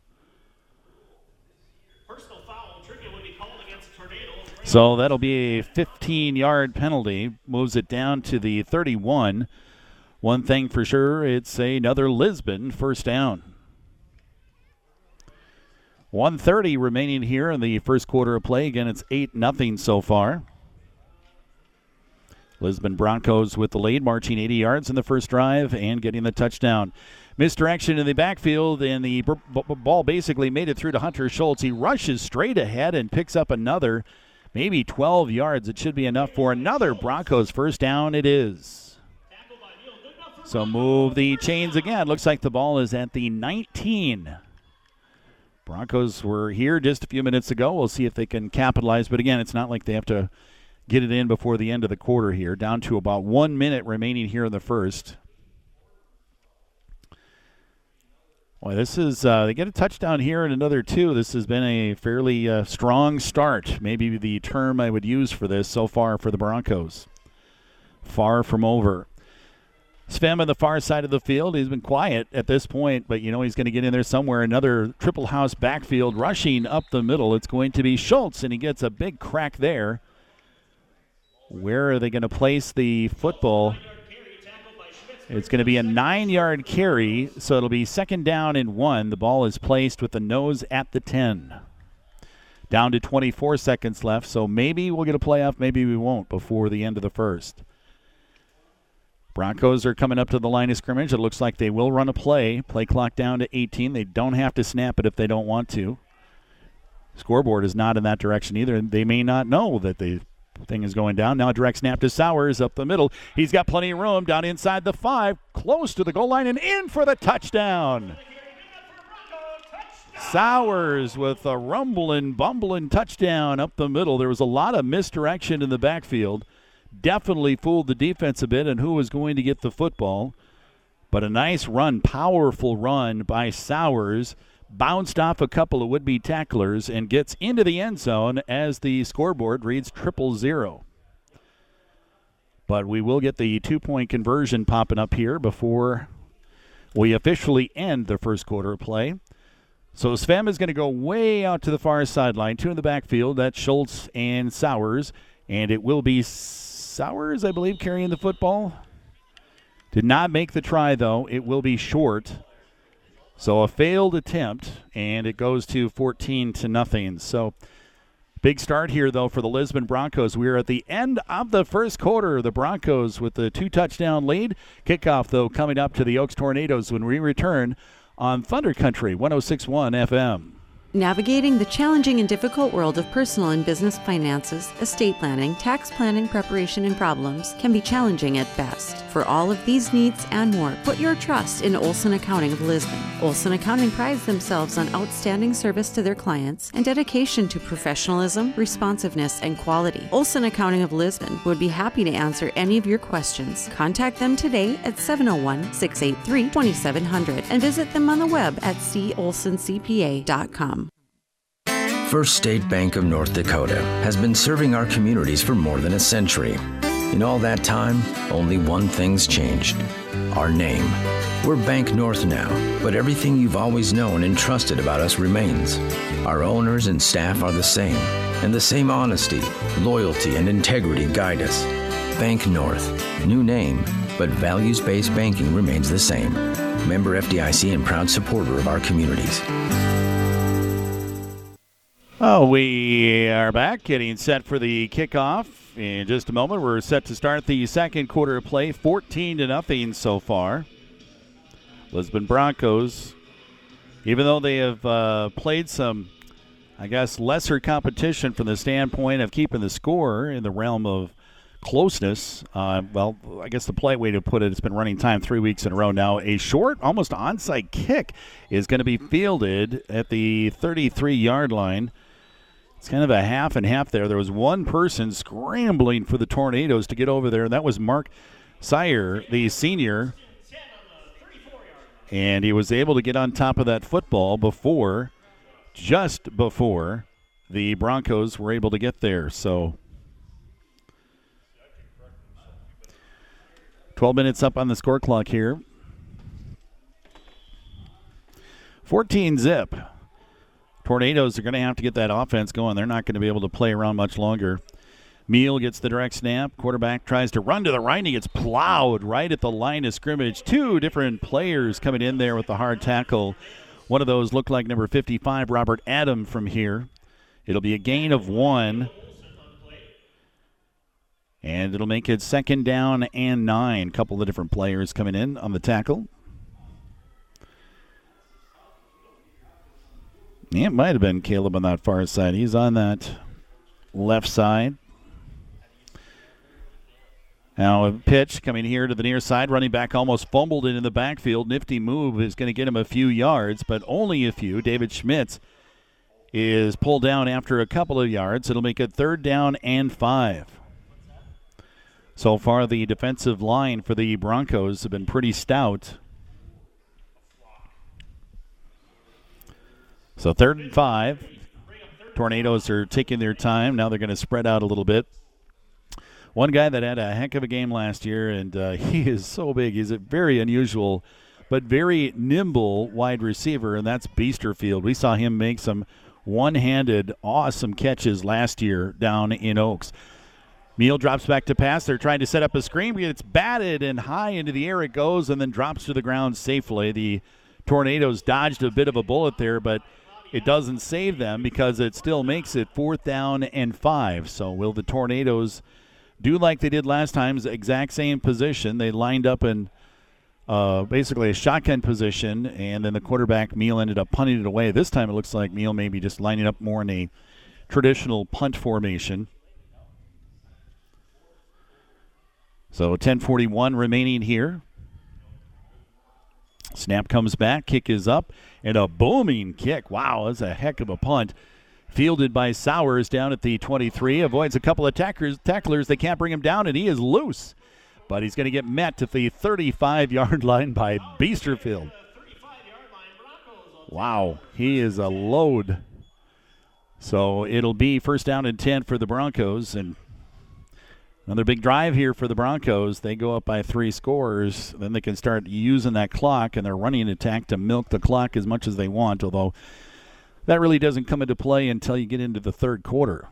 So that'll be a 15 yard penalty, moves it down to the 31. One thing for sure, it's another Lisbon first down. 130 remaining here in the first quarter of play. Again, it's 8 nothing so far. Lisbon Broncos with the lead, marching 80 yards in the first drive and getting the touchdown. Misdirection in the backfield, and the b- b- ball basically made it through to Hunter Schultz. He rushes straight ahead and picks up another, maybe 12 yards. It should be enough for another Broncos first down. It is. So move the chains again. Looks like the ball is at the 19. Broncos were here just a few minutes ago. We'll see if they can capitalize. But again, it's not like they have to get it in before the end of the quarter here. Down to about one minute remaining here in the first. Boy, this is uh, they get a touchdown here and another two. This has been a fairly uh, strong start. Maybe the term I would use for this so far for the Broncos. Far from over. Sven on the far side of the field. He's been quiet at this point, but you know he's going to get in there somewhere. Another triple house backfield rushing up the middle. It's going to be Schultz, and he gets a big crack there. Where are they going to place the football? It's going to be a nine yard carry, so it'll be second down and one. The ball is placed with the nose at the 10. Down to 24 seconds left, so maybe we'll get a playoff, maybe we won't before the end of the first. Broncos are coming up to the line of scrimmage. It looks like they will run a play. Play clock down to 18. They don't have to snap it if they don't want to. Scoreboard is not in that direction either. They may not know that the thing is going down. Now direct snap to Sowers up the middle. He's got plenty of room down inside the five, close to the goal line, and in for the touchdown. Sowers with a rumbling, bumbling touchdown up the middle. There was a lot of misdirection in the backfield definitely fooled the defense a bit and who was going to get the football. But a nice run, powerful run by Sowers, bounced off a couple of would be tacklers and gets into the end zone as the scoreboard reads triple zero. But we will get the two point conversion popping up here before we officially end the first quarter of play. So Sven is going to go way out to the far sideline, two in the backfield. That's Schultz and Sowers, and it will be Sowers, I believe, carrying the football. Did not make the try, though. It will be short. So a failed attempt, and it goes to 14 to nothing. So big start here, though, for the Lisbon Broncos. We are at the end of the first quarter. The Broncos with the two touchdown lead. Kickoff, though, coming up to the Oakes Tornadoes when we return on Thunder Country 1061 FM. Navigating the challenging and difficult world of personal and business finances, estate planning, tax planning preparation, and problems can be challenging at best. For all of these needs and more, put your trust in Olson Accounting of Lisbon. Olson Accounting prides themselves on outstanding service to their clients and dedication to professionalism, responsiveness, and quality. Olson Accounting of Lisbon would be happy to answer any of your questions. Contact them today at 701 683 2700 and visit them on the web at colsoncpa.com. First State Bank of North Dakota has been serving our communities for more than a century. In all that time, only one thing's changed our name. We're Bank North now, but everything you've always known and trusted about us remains. Our owners and staff are the same, and the same honesty, loyalty, and integrity guide us. Bank North, new name, but values based banking remains the same. Member FDIC and proud supporter of our communities. Oh, we are back, getting set for the kickoff. In just a moment, we're set to start the second quarter of play. 14 to nothing so far. Lisbon Broncos, even though they have uh, played some, I guess, lesser competition from the standpoint of keeping the score in the realm of closeness. Uh, well, I guess the polite way to put it, it's been running time three weeks in a row now. A short, almost onside kick is going to be fielded at the 33 yard line. It's kind of a half and half there. There was one person scrambling for the Tornadoes to get over there, and that was Mark Sire, the senior. And he was able to get on top of that football before, just before, the Broncos were able to get there. So 12 minutes up on the score clock here. 14 zip. Tornadoes are going to have to get that offense going. They're not going to be able to play around much longer. Meal gets the direct snap. Quarterback tries to run to the right. He gets plowed right at the line of scrimmage. Two different players coming in there with the hard tackle. One of those looked like number 55, Robert Adam, from here. It'll be a gain of one. And it'll make it second down and nine. A couple of different players coming in on the tackle. It might have been Caleb on that far side. He's on that left side. Now a pitch coming here to the near side. Running back almost fumbled it in the backfield. Nifty move is going to get him a few yards, but only a few. David Schmitz is pulled down after a couple of yards. It'll make it third down and five. So far, the defensive line for the Broncos have been pretty stout. So third and five. Tornadoes are taking their time. Now they're going to spread out a little bit. One guy that had a heck of a game last year, and uh, he is so big. He's a very unusual, but very nimble wide receiver, and that's Biesterfeld. We saw him make some one handed, awesome catches last year down in Oakes. Meal drops back to pass. They're trying to set up a screen. It's batted and high into the air it goes and then drops to the ground safely. The Tornadoes dodged a bit of a bullet there, but it doesn't save them because it still makes it fourth down and five. So will the Tornadoes do like they did last time's exact same position? They lined up in uh, basically a shotgun position, and then the quarterback Meal ended up punting it away. This time it looks like Meal maybe just lining up more in a traditional punt formation. So 10:41 remaining here. Snap comes back, kick is up, and a booming kick. Wow, that's a heck of a punt. Fielded by Sowers down at the 23. Avoids a couple of tacklers. tacklers. They can't bring him down, and he is loose. But he's going to get met at the 35 yard line by Biesterfeld. Wow, he is a load. So it'll be first down and 10 for the Broncos. And Another big drive here for the Broncos. They go up by three scores. Then they can start using that clock and their running attack to milk the clock as much as they want, although that really doesn't come into play until you get into the third quarter.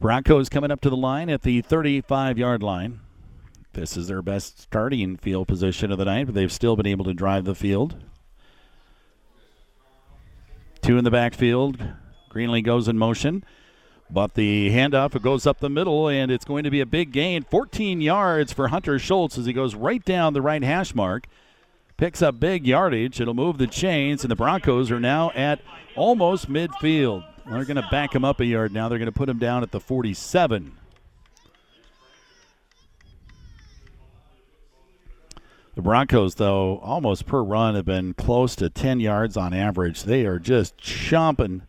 Broncos coming up to the line at the 35 yard line. This is their best starting field position of the night, but they've still been able to drive the field. Two in the backfield. Greenlee goes in motion. But the handoff it goes up the middle, and it's going to be a big gain. 14 yards for Hunter Schultz as he goes right down the right hash mark. Picks up big yardage. It'll move the chains, and the Broncos are now at almost midfield. They're going to back him up a yard now. They're going to put him down at the 47. The Broncos, though, almost per run have been close to 10 yards on average. They are just chomping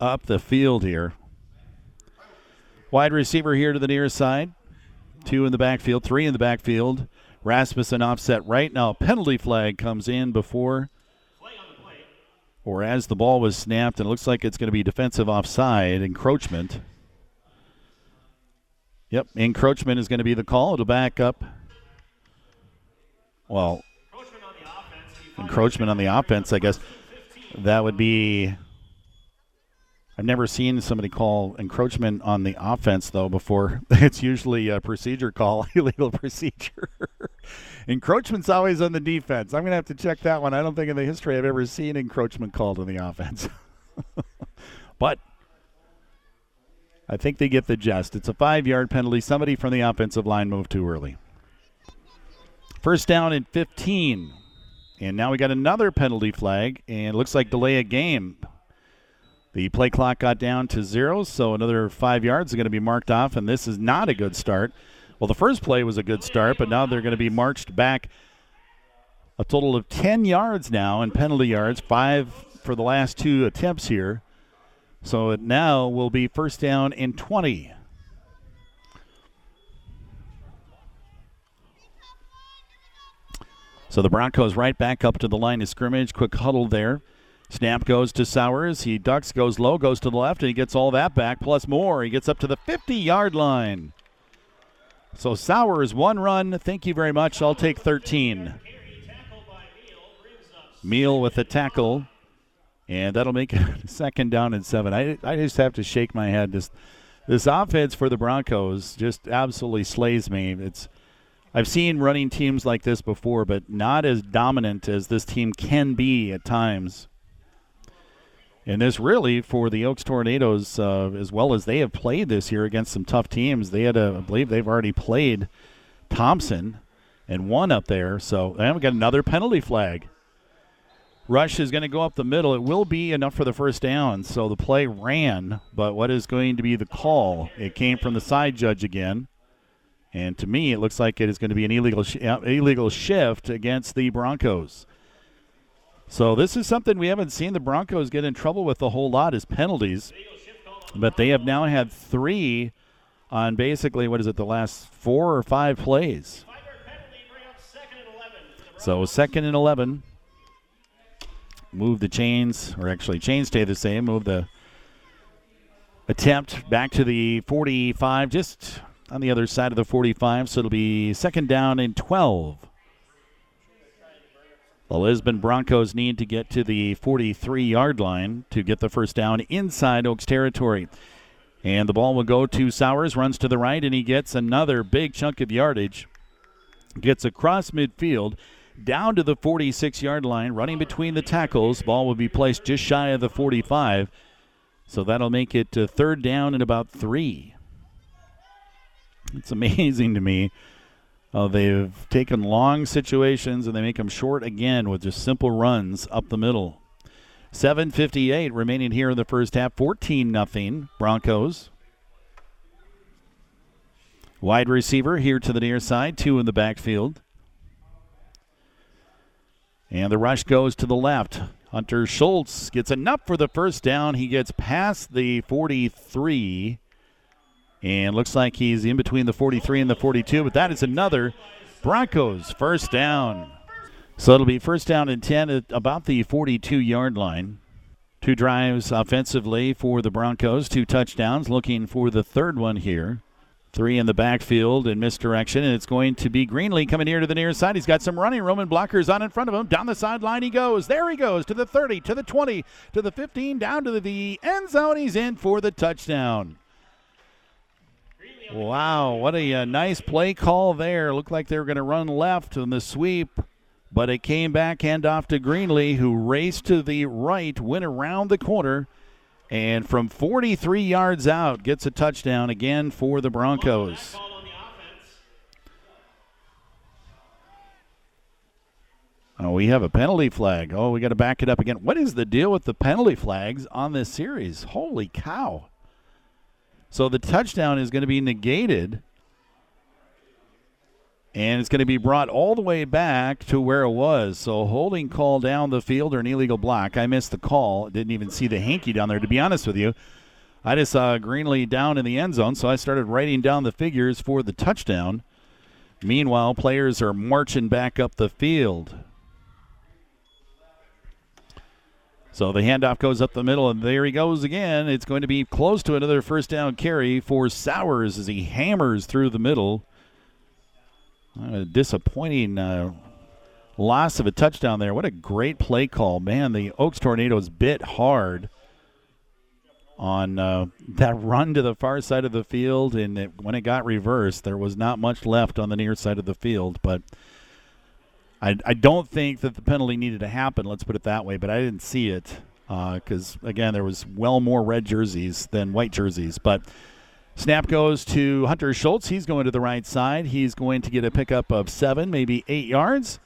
up the field here. Wide receiver here to the near side. Two in the backfield, three in the backfield. Rasmussen offset right now. Penalty flag comes in before or as the ball was snapped, and it looks like it's going to be defensive offside encroachment. Yep, encroachment is going to be the call. It'll back up. Well, encroachment on the offense, I guess that would be I've never seen somebody call encroachment on the offense though before. It's usually a procedure call, illegal procedure. Encroachment's always on the defense. I'm gonna have to check that one. I don't think in the history I've ever seen encroachment called on the offense. but I think they get the gist. It's a five-yard penalty. Somebody from the offensive line moved too early. First down and 15. And now we got another penalty flag, and looks like delay a game. The play clock got down to zero, so another five yards are going to be marked off, and this is not a good start. Well, the first play was a good start, but now they're going to be marched back a total of 10 yards now in penalty yards, five for the last two attempts here. So it now will be first down in 20. So the Broncos right back up to the line of scrimmage. Quick huddle there. Snap goes to Sowers. He ducks, goes low, goes to the left, and he gets all that back plus more. He gets up to the 50 yard line. So Sowers, one run. Thank you very much. I'll take 13. Meal with a tackle. And that'll make it second down and seven. I, I just have to shake my head. This this offense for the Broncos just absolutely slays me. It's I've seen running teams like this before, but not as dominant as this team can be at times. And this really for the Oakes Tornadoes, uh, as well as they have played this year against some tough teams. They had, a, I believe, they've already played Thompson and won up there. So and we got another penalty flag. Rush is going to go up the middle. It will be enough for the first down. So the play ran, but what is going to be the call? It came from the side judge again. And to me, it looks like it is going to be an illegal sh- illegal shift against the Broncos. So this is something we haven't seen the Broncos get in trouble with a whole lot is penalties. But they have now had three on basically what is it, the last four or five plays. So second and eleven move the chains, or actually chains stay the same. Move the attempt back to the 45, just on the other side of the 45. So it'll be second down and 12. The Lisbon Broncos need to get to the 43 yard line to get the first down inside Oakes territory. And the ball will go to Sowers, runs to the right, and he gets another big chunk of yardage. Gets across midfield down to the 46 yard line, running between the tackles. Ball will be placed just shy of the 45. So that'll make it to third down and about three. It's amazing to me. Uh, they've taken long situations and they make them short again with just simple runs up the middle. 7:58 remaining here in the first half. 14 nothing Broncos. Wide receiver here to the near side, two in the backfield. And the rush goes to the left. Hunter Schultz gets enough for the first down. He gets past the 43 and looks like he's in between the 43 and the 42, but that is another Broncos first down. So it'll be first down and 10 at about the 42 yard line. Two drives offensively for the Broncos, two touchdowns, looking for the third one here. Three in the backfield in misdirection, and it's going to be Greenlee coming here to the near side. He's got some running room and blockers on in front of him. Down the sideline he goes. There he goes to the 30, to the 20, to the 15, down to the end zone. He's in for the touchdown. Wow, what a, uh, nice play call there. Looked like they were going to run left on the sweep, but it came back handoff to Greenlee, who raced to the right, went around the corner and from 43 yards out, gets a touchdown again for the Broncos. Oh, we have a penalty flag. Oh, we got to back it up again. What is the deal with the penalty flags on this series? Holy cow. So the touchdown is going to be negated and it's going to be brought all the way back to where it was. So holding call down the field or an illegal block. I missed the call. Didn't even see the hanky down there. To be honest with you, I just saw Greenlee down in the end zone, so I started writing down the figures for the touchdown. Meanwhile, players are marching back up the field. So the handoff goes up the middle, and there he goes again. It's going to be close to another first down carry for Sowers as he hammers through the middle. A disappointing uh, loss of a touchdown there. What a great play call. Man, the Oakes Tornadoes bit hard on uh, that run to the far side of the field, and it, when it got reversed, there was not much left on the near side of the field. But I, I don't think that the penalty needed to happen, let's put it that way, but I didn't see it because, uh, again, there was well more red jerseys than white jerseys. But Snap goes to Hunter Schultz. He's going to the right side. He's going to get a pickup of seven, maybe eight yards,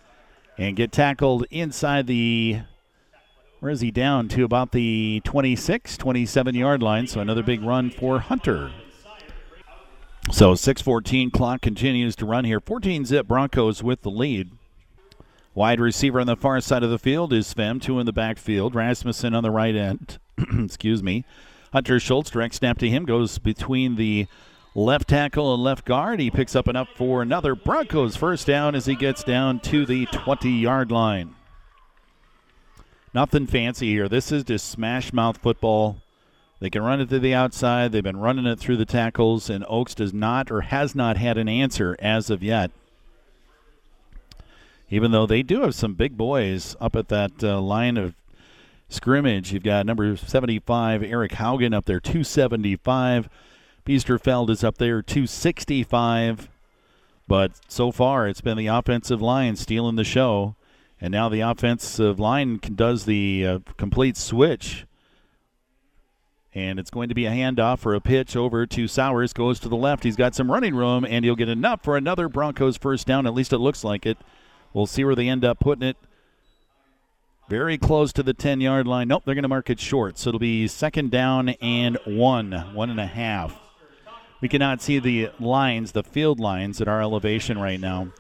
and get tackled inside the. Where is he down to about the 26, 27 yard line? So another big run for Hunter. So 6:14 clock continues to run here. 14 zip Broncos with the lead. Wide receiver on the far side of the field is Sven. Two in the backfield. Rasmussen on the right end. Excuse me. Hunter Schultz, direct snap to him, goes between the left tackle and left guard. He picks up enough for another Broncos first down as he gets down to the 20 yard line. Nothing fancy here. This is just smash mouth football. They can run it to the outside. They've been running it through the tackles, and Oakes does not or has not had an answer as of yet. Even though they do have some big boys up at that uh, line of scrimmage. You've got number 75, Eric Haugen, up there, 275. Biesterfeld is up there, 265. But so far, it's been the offensive line stealing the show. And now the offensive line does the uh, complete switch And it's going to be a handoff for a pitch over to Sowers. Goes to the left. He's got some running room, and he'll get enough for another Broncos first down. At least it looks like it. We'll see where they end up putting it. Very close to the 10 yard line. Nope, they're going to mark it short. So it'll be second down and one, one and a half. We cannot see the lines, the field lines at our elevation right now.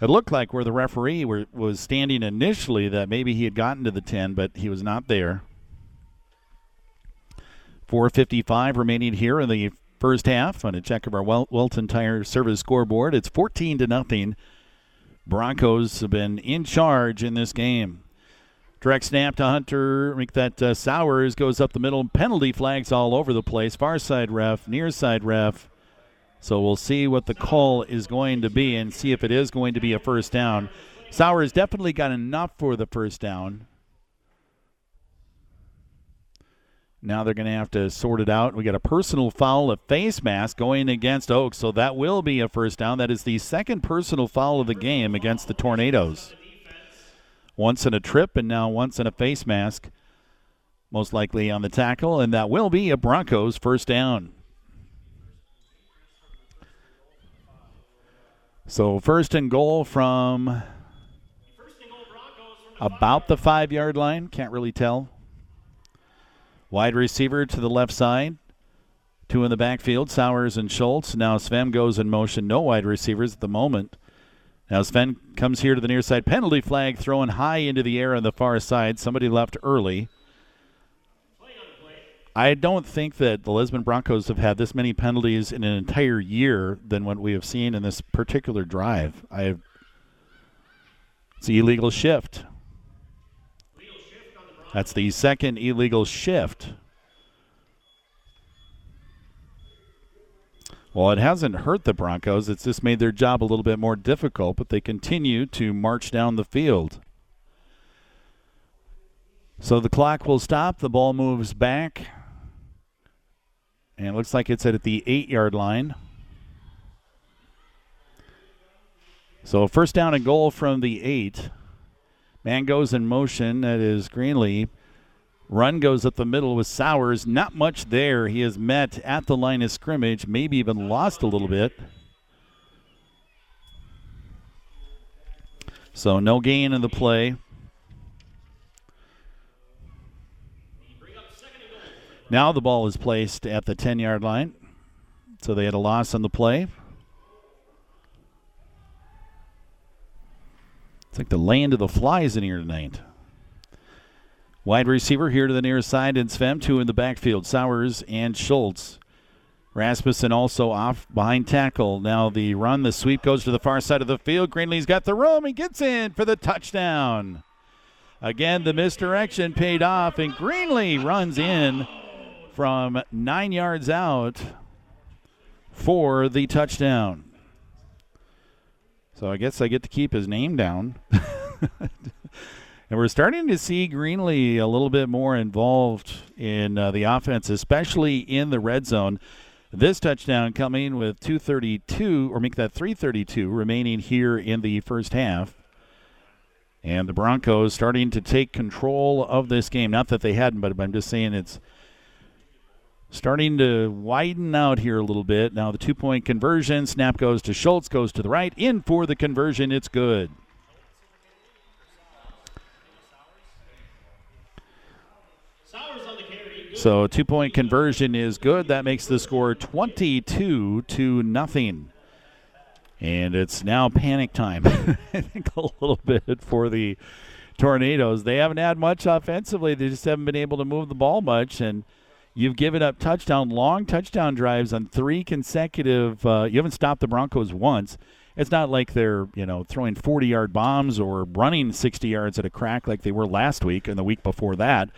It looked like where the referee were, was standing initially that maybe he had gotten to the 10, but he was not there. 4.55 remaining here in the first half. On a check of our Wel- Wilton Tire Service scoreboard, it's 14 to nothing. Broncos have been in charge in this game. Direct snap to Hunter. Make that uh, Sowers goes up the middle. Penalty flags all over the place. Far side ref, near side ref. So we'll see what the call is going to be and see if it is going to be a first down. Sowers definitely got enough for the first down. Now they're going to have to sort it out. We got a personal foul, of face mask going against Oakes, so that will be a first down. That is the second personal foul of the game against the Tornadoes. Once in a trip and now once in a face mask, most likely on the tackle, and that will be a Broncos first down. So first and goal from about the five yard line. Can't really tell. Wide receiver to the left side. Two in the backfield, Sowers and Schultz. Now Sven goes in motion. No wide receivers at the moment. Now Sven comes here to the near side. Penalty flag thrown high into the air on the far side. Somebody left early. I don't think that the Lisbon Broncos have had this many penalties in an entire year than what we have seen in this particular drive. I it's the illegal shift. That's the second illegal shift. Well, it hasn't hurt the Broncos. It's just made their job a little bit more difficult, but they continue to march down the field. So the clock will stop. The ball moves back. And it looks like it's at the eight yard line. So first down and goal from the eight. Man goes in motion. That is Greenlee. Run goes up the middle with Sowers. Not much there. He is met at the line of scrimmage, maybe even lost a little bit. So no gain in the play. Now the ball is placed at the 10 yard line. So they had a loss on the play. It's like the land of the flies in here tonight. Wide receiver here to the near side, and Sven, two in the backfield. Sowers and Schultz. Rasmussen also off behind tackle. Now the run, the sweep goes to the far side of the field. Greenlee's got the room. He gets in for the touchdown. Again, the misdirection paid off, and Greenlee runs in from nine yards out for the touchdown. So I guess I get to keep his name down. and we're starting to see Greenlee a little bit more involved in uh, the offense, especially in the red zone. This touchdown coming with 232, or make that 332 remaining here in the first half. And the Broncos starting to take control of this game. Not that they hadn't, but I'm just saying it's starting to widen out here a little bit. Now the two point conversion. Snap goes to Schultz, goes to the right. In for the conversion. It's good. So two point conversion is good. That makes the score 22 to nothing. And it's now panic time. I think a little bit for the Tornadoes. They haven't had much offensively. They just haven't been able to move the ball much. And you've given up touchdown, long touchdown drives on three consecutive. Uh, you haven't stopped the Broncos once. It's not like they're you know throwing 40 yard bombs or running 60 yards at a crack like they were last week and the week before that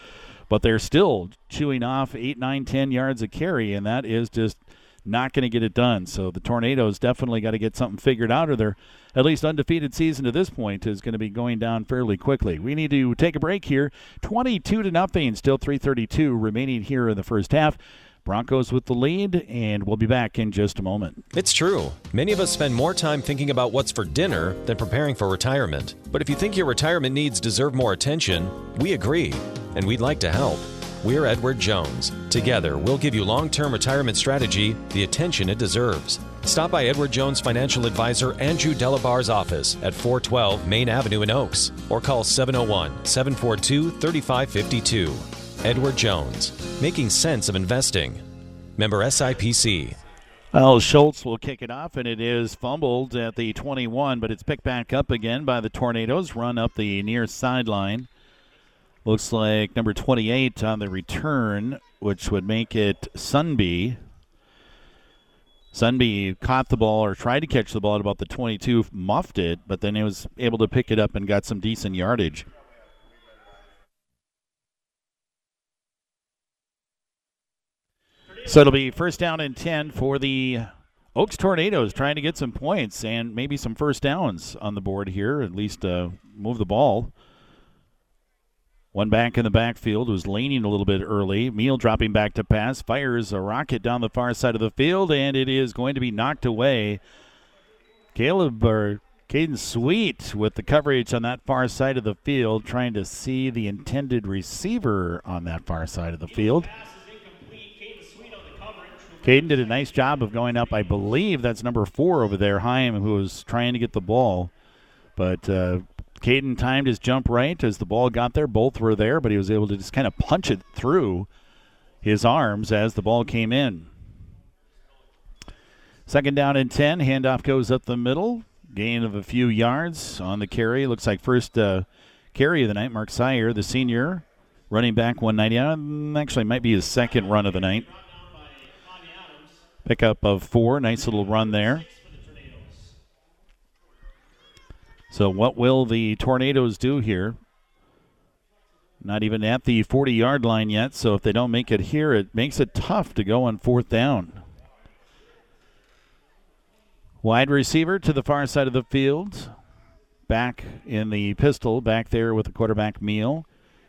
but they're still chewing off eight, nine, ten yards of carry, and that is just not going to get it done. So the Tornadoes definitely got to get something figured out, or their at least undefeated season to this point is going to be going down fairly quickly. We need to take a break here. 22 to nothing, still 3:32 remaining here in the first half. Broncos with the lead, and we'll be back in just a moment. It's true. Many of us spend more time thinking about what's for dinner than preparing for retirement. But if you think your retirement needs deserve more attention, we agree, and we'd like to help. We're Edward Jones. Together, we'll give you long term retirement strategy the attention it deserves. Stop by Edward Jones Financial Advisor Andrew Delabar's office at 412 Main Avenue in Oakes or call 701 742 3552. Edward Jones, making sense of investing. Member SIPC. Well, Schultz will kick it off, and it is fumbled at the 21, but it's picked back up again by the Tornadoes. Run up the near sideline. Looks like number 28 on the return, which would make it Sunby. Sunby caught the ball or tried to catch the ball at about the 22, muffed it, but then he was able to pick it up and got some decent yardage. So it'll be first down and 10 for the Oakes Tornadoes trying to get some points and maybe some first downs on the board here, at least uh, move the ball. One back in the backfield was leaning a little bit early. Meal dropping back to pass, fires a rocket down the far side of the field, and it is going to be knocked away. Caleb or Caden Sweet with the coverage on that far side of the field, trying to see the intended receiver on that far side of the field. Caden did a nice job of going up. I believe that's number four over there, Heim, who was trying to get the ball. But uh, Caden timed his jump right as the ball got there. Both were there, but he was able to just kind of punch it through his arms as the ball came in. Second down and 10. Handoff goes up the middle. Gain of a few yards on the carry. Looks like first uh, carry of the night. Mark Sire, the senior, running back 190. Um, actually, might be his second run of the night. Pickup of four. Nice little run there. So, what will the Tornadoes do here? Not even at the 40 yard line yet. So, if they don't make it here, it makes it tough to go on fourth down. Wide receiver to the far side of the field. Back in the pistol, back there with the quarterback Meal.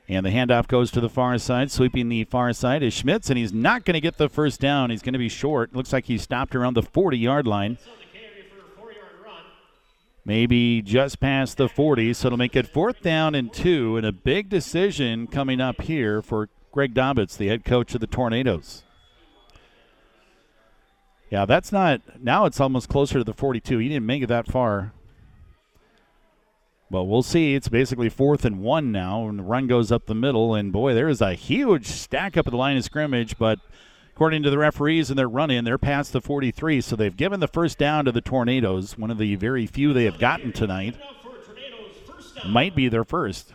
And the handoff goes to the far side. Sweeping the far side is Schmitz, and he's not going to get the first down. He's going to be short. Looks like he stopped around the 40 yard line. Maybe just past the 40, so it'll make it fourth down and two, and a big decision coming up here for Greg Dobbitz, the head coach of the Tornadoes. Yeah, that's not. Now it's almost closer to the 42. He didn't make it that far. But we'll see. It's basically fourth and one now, and the run goes up the middle. And boy, there is a huge stack up at the line of scrimmage. But according to the referees and their run in, they're past the 43. So they've given the first down to the Tornadoes, one of the very few they have gotten tonight. Might be their first.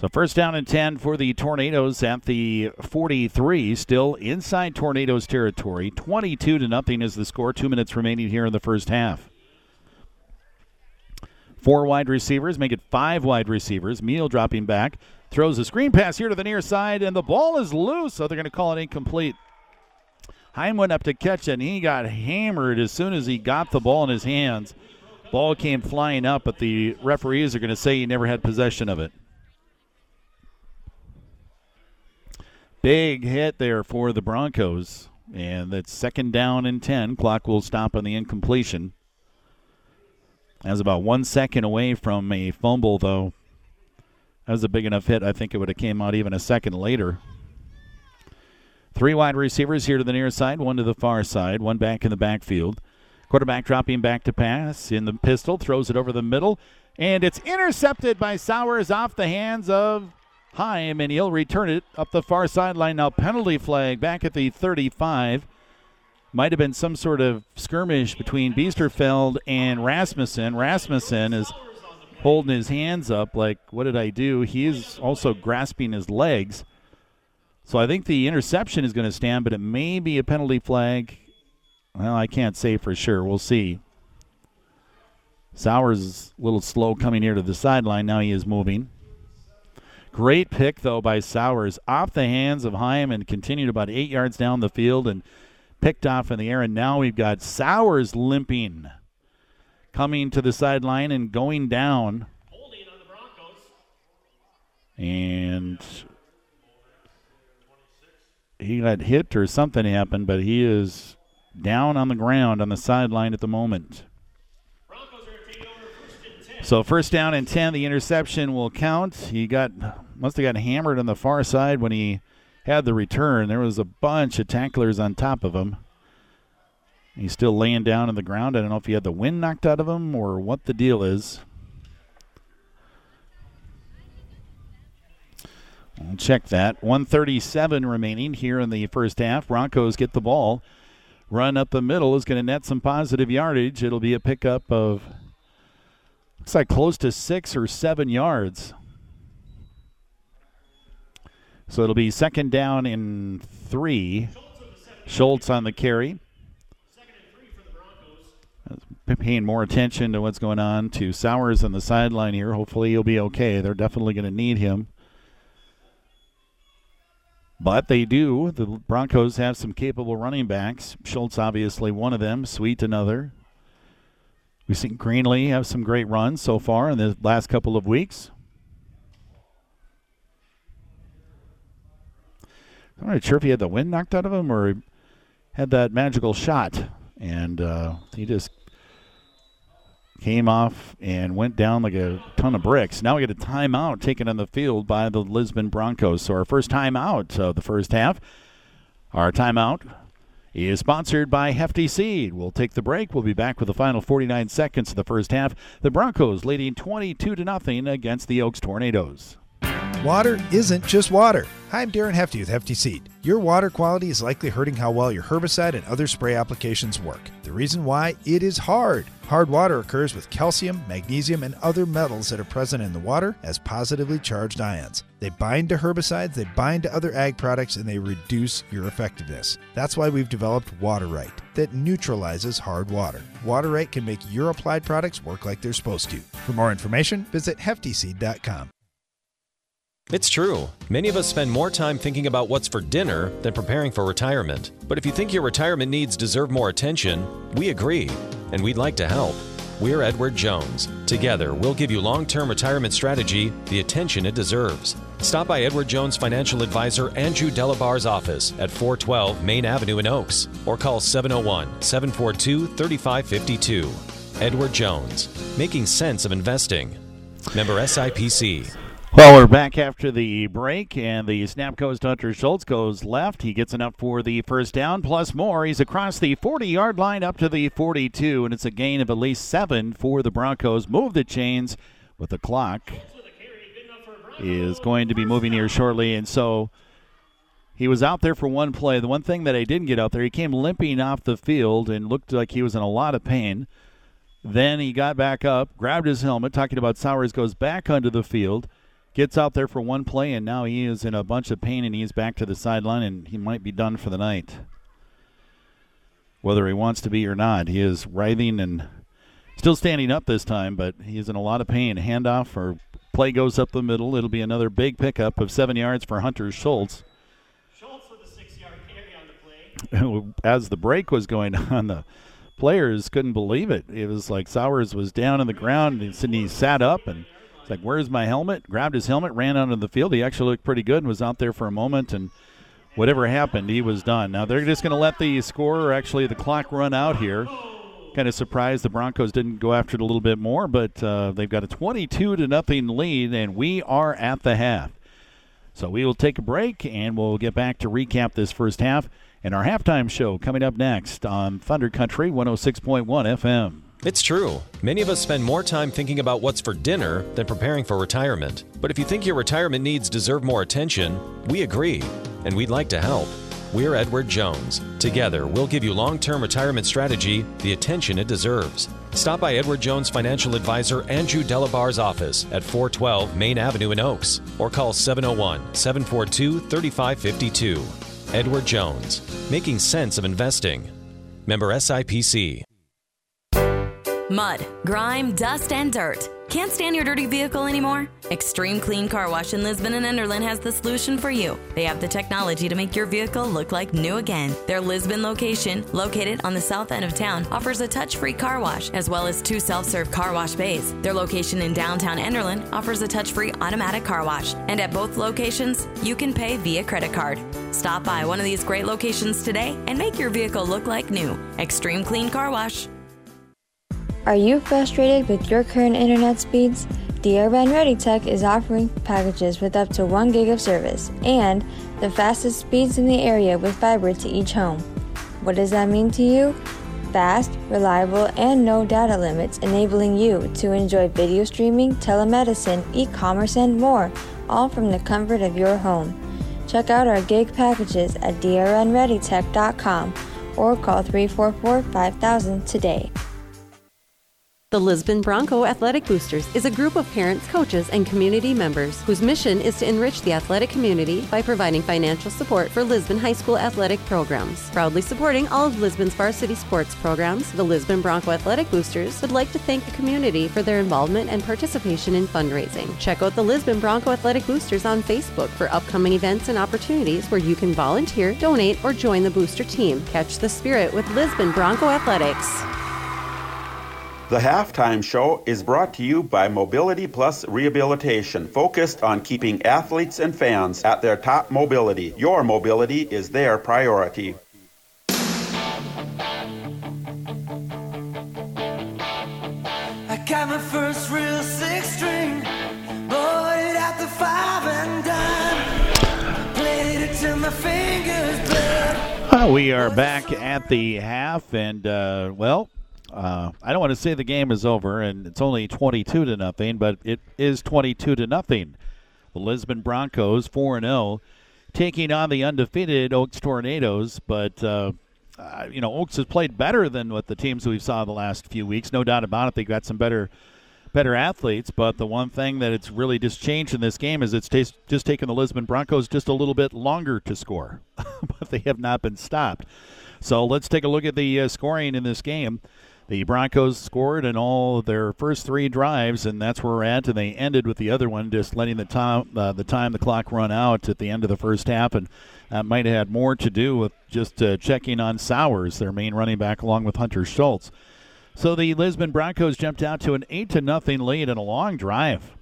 So first down and 10 for the Tornadoes at the 43, still inside Tornadoes territory. 22 to nothing is the score. Two minutes remaining here in the first half. Four wide receivers, make it five wide receivers. Meal dropping back, throws a screen pass here to the near side, and the ball is loose, so they're going to call it incomplete. Heim went up to catch it, and he got hammered as soon as he got the ball in his hands. Ball came flying up, but the referees are going to say he never had possession of it. Big hit there for the Broncos, and that's second down and 10. Clock will stop on the incompletion. That's about one second away from a fumble, though. That was a big enough hit. I think it would have came out even a second later. Three wide receivers here to the near side, one to the far side, one back in the backfield. Quarterback dropping back to pass in the pistol, throws it over the middle, and it's intercepted by Sowers off the hands of Heim, and he'll return it up the far sideline. Now, penalty flag back at the 35 might have been some sort of skirmish between Biesterfeld and Rasmussen. Rasmussen is holding his hands up like, what did I do? He is also grasping his legs. So I think the interception is going to stand, but it may be a penalty flag. Well, I can't say for sure. We'll see. Sowers is a little slow coming here to the sideline. Now he is moving. Great pick, though, by Sowers off the hands of Heim and continued about eight yards down the field and – picked off in the air, and now we've got Sowers limping, coming to the sideline and going down. And he got hit or something happened, but he is down on the ground on the sideline at the moment. So first down and 10, the interception will count. He got must have got hammered on the far side when he had the return. There was a bunch of tacklers on top of him. He's still laying down on the ground. I don't know if he had the wind knocked out of him or what the deal is. We'll check that. 137 remaining here in the first half. Broncos get the ball. Run up the middle is going to net some positive yardage. It'll be a pickup of, looks like close to six or seven yards. So it'll be second down in three. Schultz on the carry. Paying more attention to what's going on to Sowers on the sideline here. Hopefully he'll be okay. They're definitely going to need him. But they do. The Broncos have some capable running backs. Schultz, obviously, one of them. Sweet, another. We've seen Greenlee have some great runs so far in the last couple of weeks. I'm not sure if he had the wind knocked out of him or had that magical shot. And uh, he just came off and went down like a ton of bricks. Now we get a timeout taken on the field by the Lisbon Broncos. So our first timeout of the first half. Our timeout is sponsored by Hefty Seed. We'll take the break. We'll be back with the final 49 seconds of the first half. The Broncos leading 22 to nothing against the Oakes Tornadoes. Water isn't just water. Hi, I'm Darren Hefty with Hefty Seed. Your water quality is likely hurting how well your herbicide and other spray applications work. The reason why? It is hard. Hard water occurs with calcium, magnesium, and other metals that are present in the water as positively charged ions. They bind to herbicides, they bind to other ag products, and they reduce your effectiveness. That's why we've developed Water-Rite that neutralizes hard water. Water-Rite can make your applied products work like they're supposed to. For more information, visit heftyseed.com. It's true. Many of us spend more time thinking about what's for dinner than preparing for retirement. But if you think your retirement needs deserve more attention, we agree, and we'd like to help. We're Edward Jones. Together, we'll give you long term retirement strategy the attention it deserves. Stop by Edward Jones financial advisor Andrew Delabar's office at 412 Main Avenue in Oakes or call 701 742 3552. Edward Jones, making sense of investing. Member SIPC. Well, we're back after the break, and the snap goes to Hunter Schultz, goes left. He gets enough for the first down, plus more. He's across the 40 yard line up to the 42, and it's a gain of at least seven for the Broncos. Move the chains, but the clock is going to be moving here shortly, and so he was out there for one play. The one thing that I didn't get out there, he came limping off the field and looked like he was in a lot of pain. Then he got back up, grabbed his helmet, talking about Sowers, goes back onto the field gets out there for one play, and now he is in a bunch of pain and he's back to the sideline, and he might be done for the night. Whether he wants to be or not, he is writhing and still standing up this time, but he's in a lot of pain. Handoff or play goes up the middle. It'll be another big pickup of seven yards for Hunter Schultz. Schultz with a six-yard carry on the play. As the break was going on, the players couldn't believe it. It was like Sowers was down on the ground and he sat up and it's like, where's my helmet? Grabbed his helmet, ran onto the field. He actually looked pretty good and was out there for a moment. And whatever happened, he was done. Now they're just going to let the score, or actually the clock, run out here. Kind of surprised the Broncos didn't go after it a little bit more, but uh, they've got a 22 to nothing lead, and we are at the half. So we will take a break, and we'll get back to recap this first half and our halftime show coming up next on Thunder Country 106.1 FM. It's true. Many of us spend more time thinking about what's for dinner than preparing for retirement. But if you think your retirement needs deserve more attention, we agree, and we'd like to help. We're Edward Jones. Together, we'll give you long term retirement strategy the attention it deserves. Stop by Edward Jones financial advisor Andrew Delabar's office at 412 Main Avenue in Oakes or call 701 742 3552. Edward Jones, making sense of investing. Member SIPC. Mud, grime, dust, and dirt. Can't stand your dirty vehicle anymore? Extreme Clean Car Wash in Lisbon and Enderlin has the solution for you. They have the technology to make your vehicle look like new again. Their Lisbon location, located on the south end of town, offers a touch free car wash as well as two self serve car wash bays. Their location in downtown Enderlin offers a touch free automatic car wash. And at both locations, you can pay via credit card. Stop by one of these great locations today and make your vehicle look like new. Extreme Clean Car Wash. Are you frustrated with your current internet speeds? DRN Ready Tech is offering packages with up to 1 gig of service and the fastest speeds in the area with fiber to each home. What does that mean to you? Fast, reliable, and no data limits, enabling you to enjoy video streaming, telemedicine, e commerce, and more, all from the comfort of your home. Check out our gig packages at drnreadytech.com or call 344 5000 today. The Lisbon Bronco Athletic Boosters is a group of parents, coaches, and community members whose mission is to enrich the athletic community by providing financial support for Lisbon High School athletic programs. Proudly supporting all of Lisbon's varsity sports programs, the Lisbon Bronco Athletic Boosters would like to thank the community for their involvement and participation in fundraising. Check out the Lisbon Bronco Athletic Boosters on Facebook for upcoming events and opportunities where you can volunteer, donate, or join the booster team. Catch the spirit with Lisbon Bronco Athletics. The halftime show is brought to you by Mobility Plus Rehabilitation, focused on keeping athletes and fans at their top mobility. Your mobility is their priority. I got my first real six string, bought it at the five and dime, played it till my fingers bled. Uh, we are back at the half, and uh, well, uh, I don't want to say the game is over, and it's only 22 to nothing, but it is 22 to nothing. The Lisbon Broncos 4 0, taking on the undefeated Oakes Tornadoes, but. Uh, uh, you know, Oakes has played better than what the teams we've saw the last few weeks. No doubt about it. They've got some better, better athletes. But the one thing that it's really just changed in this game is it's t- just taken the Lisbon Broncos just a little bit longer to score, but they have not been stopped. So let's take a look at the uh, scoring in this game. The Broncos scored in all their first three drives, and that's where we're at. And they ended with the other one, just letting the time uh, the time the clock run out at the end of the first half, and that might have had more to do with just uh, checking on Sowers, their main running back, along with Hunter Schultz. So the Lisbon Broncos jumped out to an eight to nothing lead in a long drive.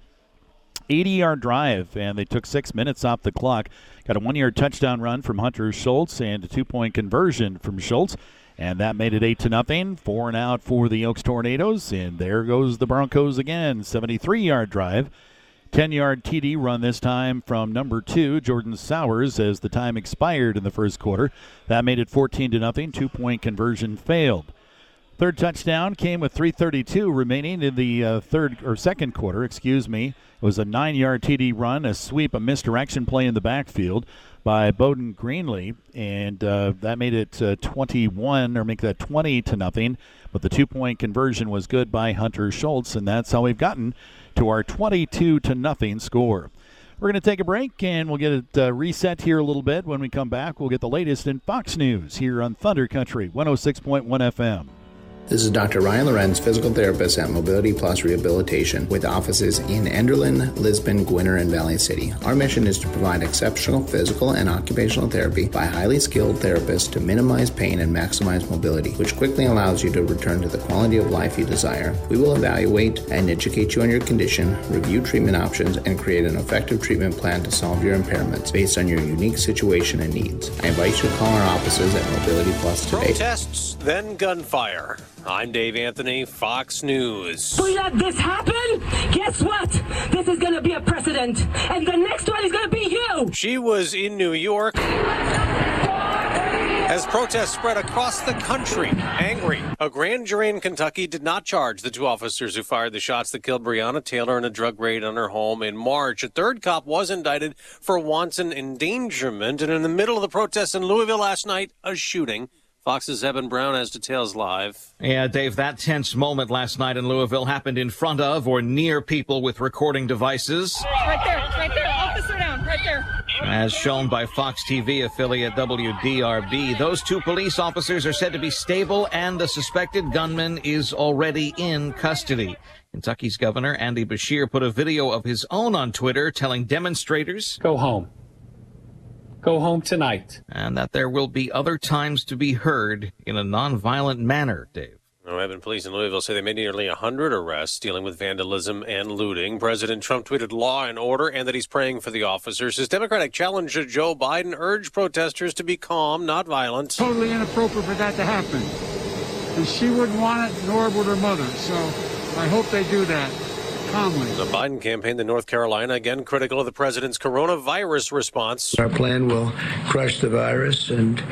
80 yard drive, and they took six minutes off the clock. Got a one yard touchdown run from Hunter Schultz and a two point conversion from Schultz. And that made it eight to nothing. Four and out for the Oakes Tornadoes. And there goes the Broncos again. 73 yard drive. 10 yard TD run this time from number two, Jordan Sowers, as the time expired in the first quarter. That made it 14 to nothing. Two point conversion failed. Third touchdown came with 3:32 remaining in the uh, third or second quarter. Excuse me. It was a nine-yard TD run, a sweep, a misdirection play in the backfield by Bowden Greenlee, and uh, that made it uh, 21 or make that 20 to nothing. But the two-point conversion was good by Hunter Schultz, and that's how we've gotten to our 22 to nothing score. We're going to take a break and we'll get it uh, reset here a little bit. When we come back, we'll get the latest in Fox News here on Thunder Country 106.1 FM. This is Dr. Ryan Lorenz, physical therapist at Mobility Plus Rehabilitation, with offices in Enderlin, Lisbon, Gwinner, and Valley City. Our mission is to provide exceptional physical and occupational therapy by highly skilled therapists to minimize pain and maximize mobility, which quickly allows you to return to the quality of life you desire. We will evaluate and educate you on your condition, review treatment options, and create an effective treatment plan to solve your impairments based on your unique situation and needs. I invite you to call our offices at Mobility Plus today. Protests, then gunfire. I'm Dave Anthony, Fox News. We let this happen? Guess what? This is going to be a precedent, and the next one is going to be you. She was in New York as protests spread across the country. Angry. A grand jury in Kentucky did not charge the two officers who fired the shots that killed Breonna Taylor in a drug raid on her home in March. A third cop was indicted for wanton endangerment. And in the middle of the protests in Louisville last night, a shooting. Fox's Evan Brown has details live. Yeah, Dave, that tense moment last night in Louisville happened in front of or near people with recording devices. Right there, right there, officer down, right there. As shown by Fox TV affiliate WDRB, those two police officers are said to be stable and the suspected gunman is already in custody. Kentucky's Governor Andy Beshear put a video of his own on Twitter telling demonstrators, Go home. Go home tonight. And that there will be other times to be heard in a nonviolent manner, Dave. Evan police in Louisville say they made nearly 100 arrests dealing with vandalism and looting. President Trump tweeted law and order and that he's praying for the officers. His Democratic challenger Joe Biden urged protesters to be calm, not violent. Totally inappropriate for that to happen. and she wouldn't want it, nor would her mother. So I hope they do that calmly. The Biden campaign in North Carolina again critical of the president's coronavirus response. Our plan will crush the virus and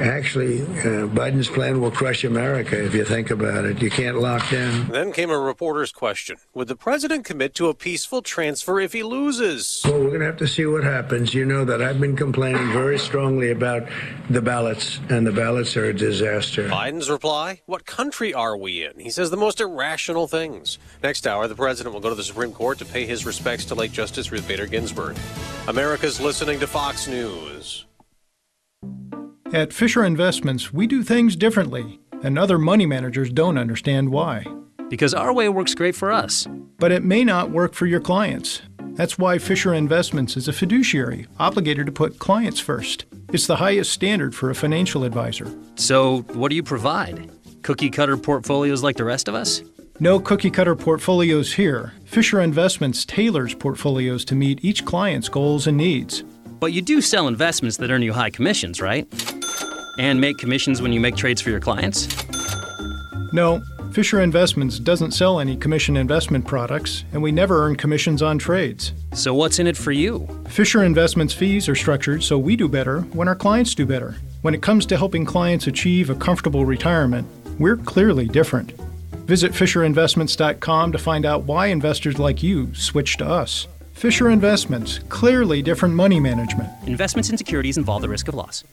Actually, uh, Biden's plan will crush America if you think about it. You can't lock down. Then came a reporter's question Would the president commit to a peaceful transfer if he loses? Well, we're going to have to see what happens. You know that I've been complaining very strongly about the ballots, and the ballots are a disaster. Biden's reply What country are we in? He says the most irrational things. Next hour, the president will go to the Supreme Court to pay his respects to late Justice Ruth Bader Ginsburg. America's listening to Fox News. At Fisher Investments, we do things differently, and other money managers don't understand why. Because our way works great for us. But it may not work for your clients. That's why Fisher Investments is a fiduciary, obligated to put clients first. It's the highest standard for a financial advisor. So, what do you provide? Cookie cutter portfolios like the rest of us? No cookie cutter portfolios here. Fisher Investments tailors portfolios to meet each client's goals and needs. But you do sell investments that earn you high commissions, right? And make commissions when you make trades for your clients? No, Fisher Investments doesn't sell any commission investment products, and we never earn commissions on trades. So, what's in it for you? Fisher Investments fees are structured so we do better when our clients do better. When it comes to helping clients achieve a comfortable retirement, we're clearly different. Visit FisherInvestments.com to find out why investors like you switch to us. Fisher Investments, clearly different money management. Investments in securities involve the risk of loss.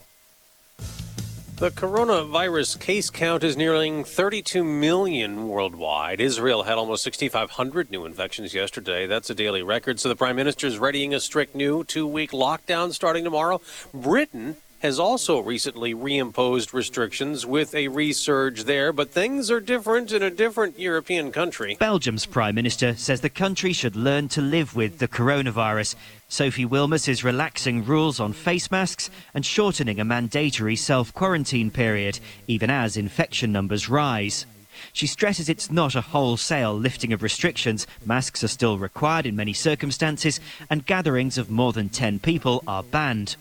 The coronavirus case count is nearing 32 million worldwide. Israel had almost 6,500 new infections yesterday. That's a daily record. So the prime minister is readying a strict new two week lockdown starting tomorrow. Britain has also recently reimposed restrictions with a resurge there, but things are different in a different European country. Belgium's Prime Minister says the country should learn to live with the coronavirus. Sophie Wilmès is relaxing rules on face masks and shortening a mandatory self quarantine period, even as infection numbers rise. She stresses it's not a wholesale lifting of restrictions. Masks are still required in many circumstances, and gatherings of more than 10 people are banned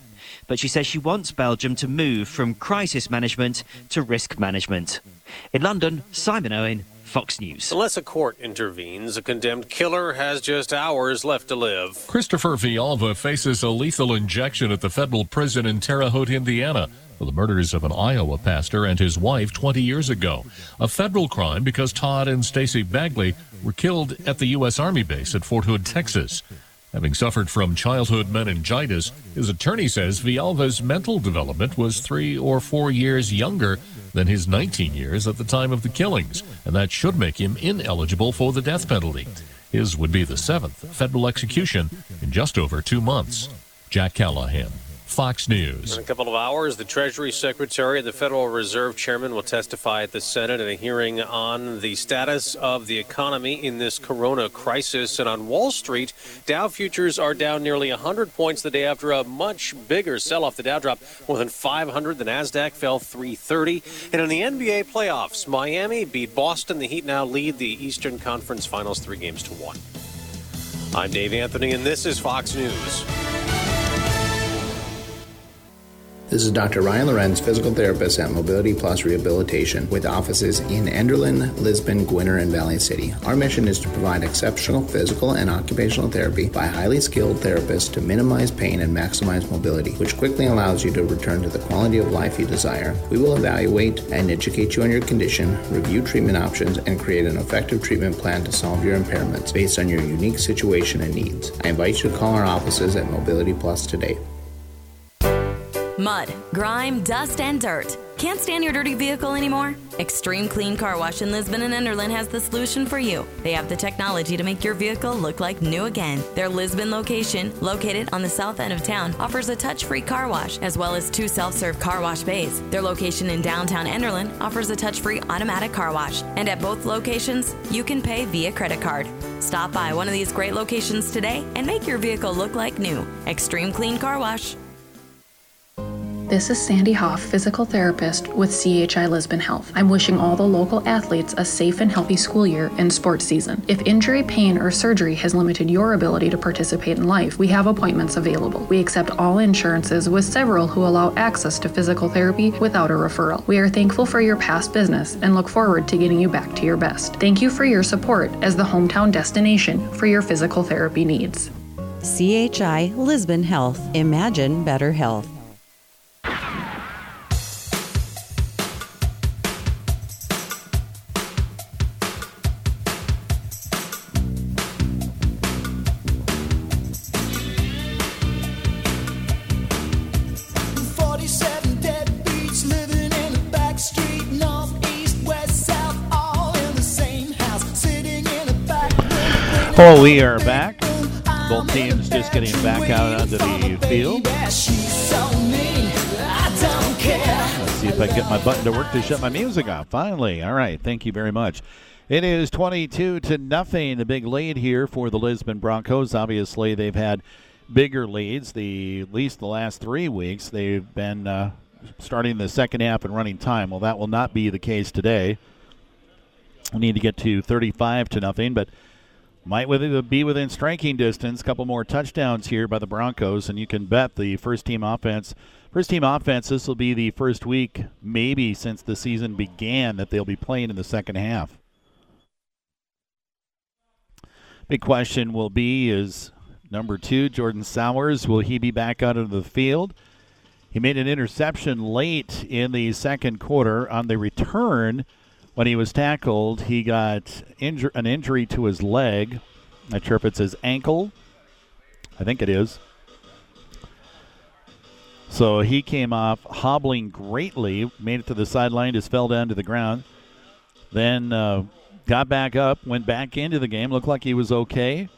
but she says she wants Belgium to move from crisis management to risk management. In London, Simon Owen, Fox News. Unless a court intervenes, a condemned killer has just hours left to live. Christopher Vialva faces a lethal injection at the federal prison in Terre Haute, Indiana. For the murders of an Iowa pastor and his wife 20 years ago. A federal crime because Todd and Stacie Bagley were killed at the U.S. Army base at Fort Hood, Texas. Having suffered from childhood meningitis, his attorney says Vialva's mental development was three or four years younger than his 19 years at the time of the killings, and that should make him ineligible for the death penalty. His would be the seventh federal execution in just over two months. Jack Callahan. Fox News. In a couple of hours, the Treasury Secretary and the Federal Reserve Chairman will testify at the Senate in a hearing on the status of the economy in this corona crisis. And on Wall Street, Dow futures are down nearly 100 points the day after a much bigger sell off. The Dow dropped more than 500. The NASDAQ fell 330. And in the NBA playoffs, Miami beat Boston. The Heat now lead the Eastern Conference Finals three games to one. I'm Dave Anthony, and this is Fox News. This is Dr. Ryan Lorenz, physical therapist at Mobility Plus Rehabilitation, with offices in Enderlin, Lisbon, Gwinner, and Valley City. Our mission is to provide exceptional physical and occupational therapy by highly skilled therapists to minimize pain and maximize mobility, which quickly allows you to return to the quality of life you desire. We will evaluate and educate you on your condition, review treatment options, and create an effective treatment plan to solve your impairments based on your unique situation and needs. I invite you to call our offices at Mobility Plus today. Mud, grime, dust, and dirt. Can't stand your dirty vehicle anymore? Extreme Clean Car Wash in Lisbon and Enderlin has the solution for you. They have the technology to make your vehicle look like new again. Their Lisbon location, located on the south end of town, offers a touch free car wash as well as two self serve car wash bays. Their location in downtown Enderlin offers a touch free automatic car wash. And at both locations, you can pay via credit card. Stop by one of these great locations today and make your vehicle look like new. Extreme Clean Car Wash. This is Sandy Hoff, physical therapist with CHI Lisbon Health. I'm wishing all the local athletes a safe and healthy school year and sports season. If injury, pain, or surgery has limited your ability to participate in life, we have appointments available. We accept all insurances with several who allow access to physical therapy without a referral. We are thankful for your past business and look forward to getting you back to your best. Thank you for your support as the hometown destination for your physical therapy needs. CHI Lisbon Health. Imagine better health. Oh, we are back. Both teams just getting back out onto the field. Let's see if I can get my button to work to shut my music off. Finally. All right. Thank you very much. It is 22 to nothing. The big lead here for the Lisbon Broncos. Obviously, they've had bigger leads. The at least the last three weeks, they've been uh, starting the second half and running time. Well, that will not be the case today. We need to get to 35 to nothing, but might be within striking distance. A couple more touchdowns here by the Broncos, and you can bet the first team offense. First team offense. This will be the first week, maybe since the season began, that they'll be playing in the second half. Big question will be: Is number two Jordan Sowers will he be back out of the field? He made an interception late in the second quarter on the return when he was tackled, he got inju- an injury to his leg. Not sure if it's his ankle. I think it is. So he came off hobbling greatly, made it to the sideline, just fell down to the ground. Then uh, got back up, went back into the game, looked like he was okay.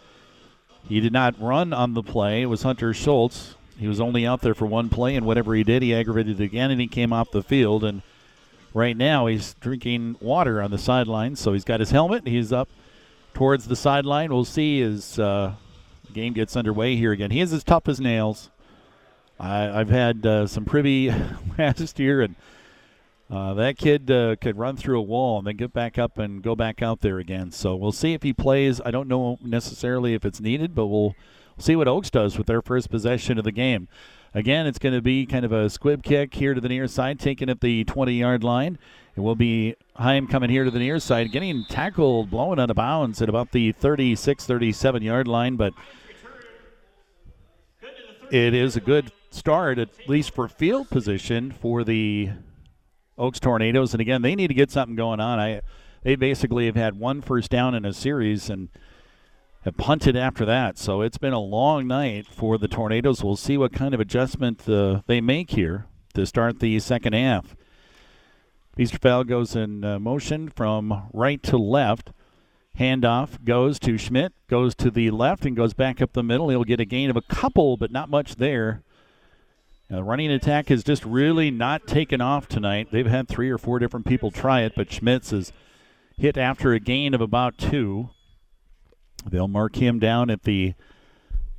He did not run on the play. It was Hunter Schultz. He was only out there for one play, and whatever he did, he aggravated again, and he came off the field. And right now he's drinking water on the sideline. So he's got his helmet. He's up towards the sideline. We'll see as uh, the game gets underway here again. He is as tough as nails. I, have had uh, some privy last year, and uh, that kid uh, could run through a wall and then get back up and go back out there again. So we'll see if he plays. I don't know necessarily if it's needed, but we'll see what Oakes does with their first possession of the game. Again, it's going to be kind of a squib kick here to the near side, taken at the 20 yard line. It will be Heim coming here to the near side, getting tackled, blowing out of bounds at about the 36 37 yard line, but it is a good start, at least for field position, for the Oakes Tornadoes. And again, they need to get something going on. I They basically have had one first down in a series, and have punted after that. So it's been a long night for the Tornadoes. We'll see what kind of adjustment uh, they make here to start the second half. Biesterfeld goes in uh, motion from right to left. Handoff goes to Schmidt, goes to the left, and goes back up the middle. He'll get a gain of a couple, but not much there. The running attack has just really not taken off tonight. They've had three or four different people try it, but Schmitz is hit after a gain of about two. They'll mark him down at the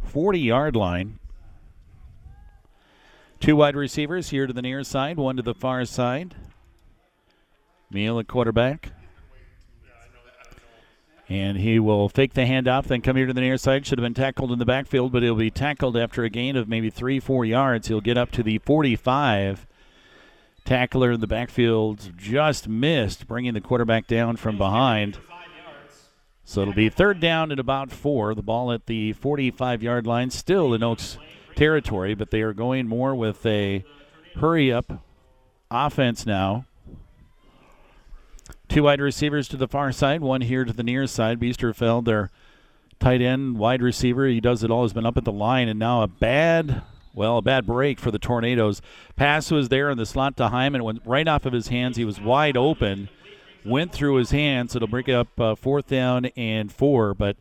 40 yard line. Two wide receivers here to the near side, one to the far side. Meal at quarterback. And he will fake the handoff, then come here to the near side. Should have been tackled in the backfield, but he'll be tackled after a gain of maybe three, four yards. He'll get up to the 45. Tackler in the backfield just missed, bringing the quarterback down from behind. So it'll be third down at about four. The ball at the 45 yard line, still in Oakes territory, but they are going more with a hurry up offense now. Two wide receivers to the far side, one here to the near side. Biesterfeld, their tight end, wide receiver. He does it all. Has been up at the line, and now a bad, well, a bad break for the Tornadoes. Pass was there in the slot to Heim. Went right off of his hands. He was wide open went through his hands. It'll bring it up uh, fourth down and four, but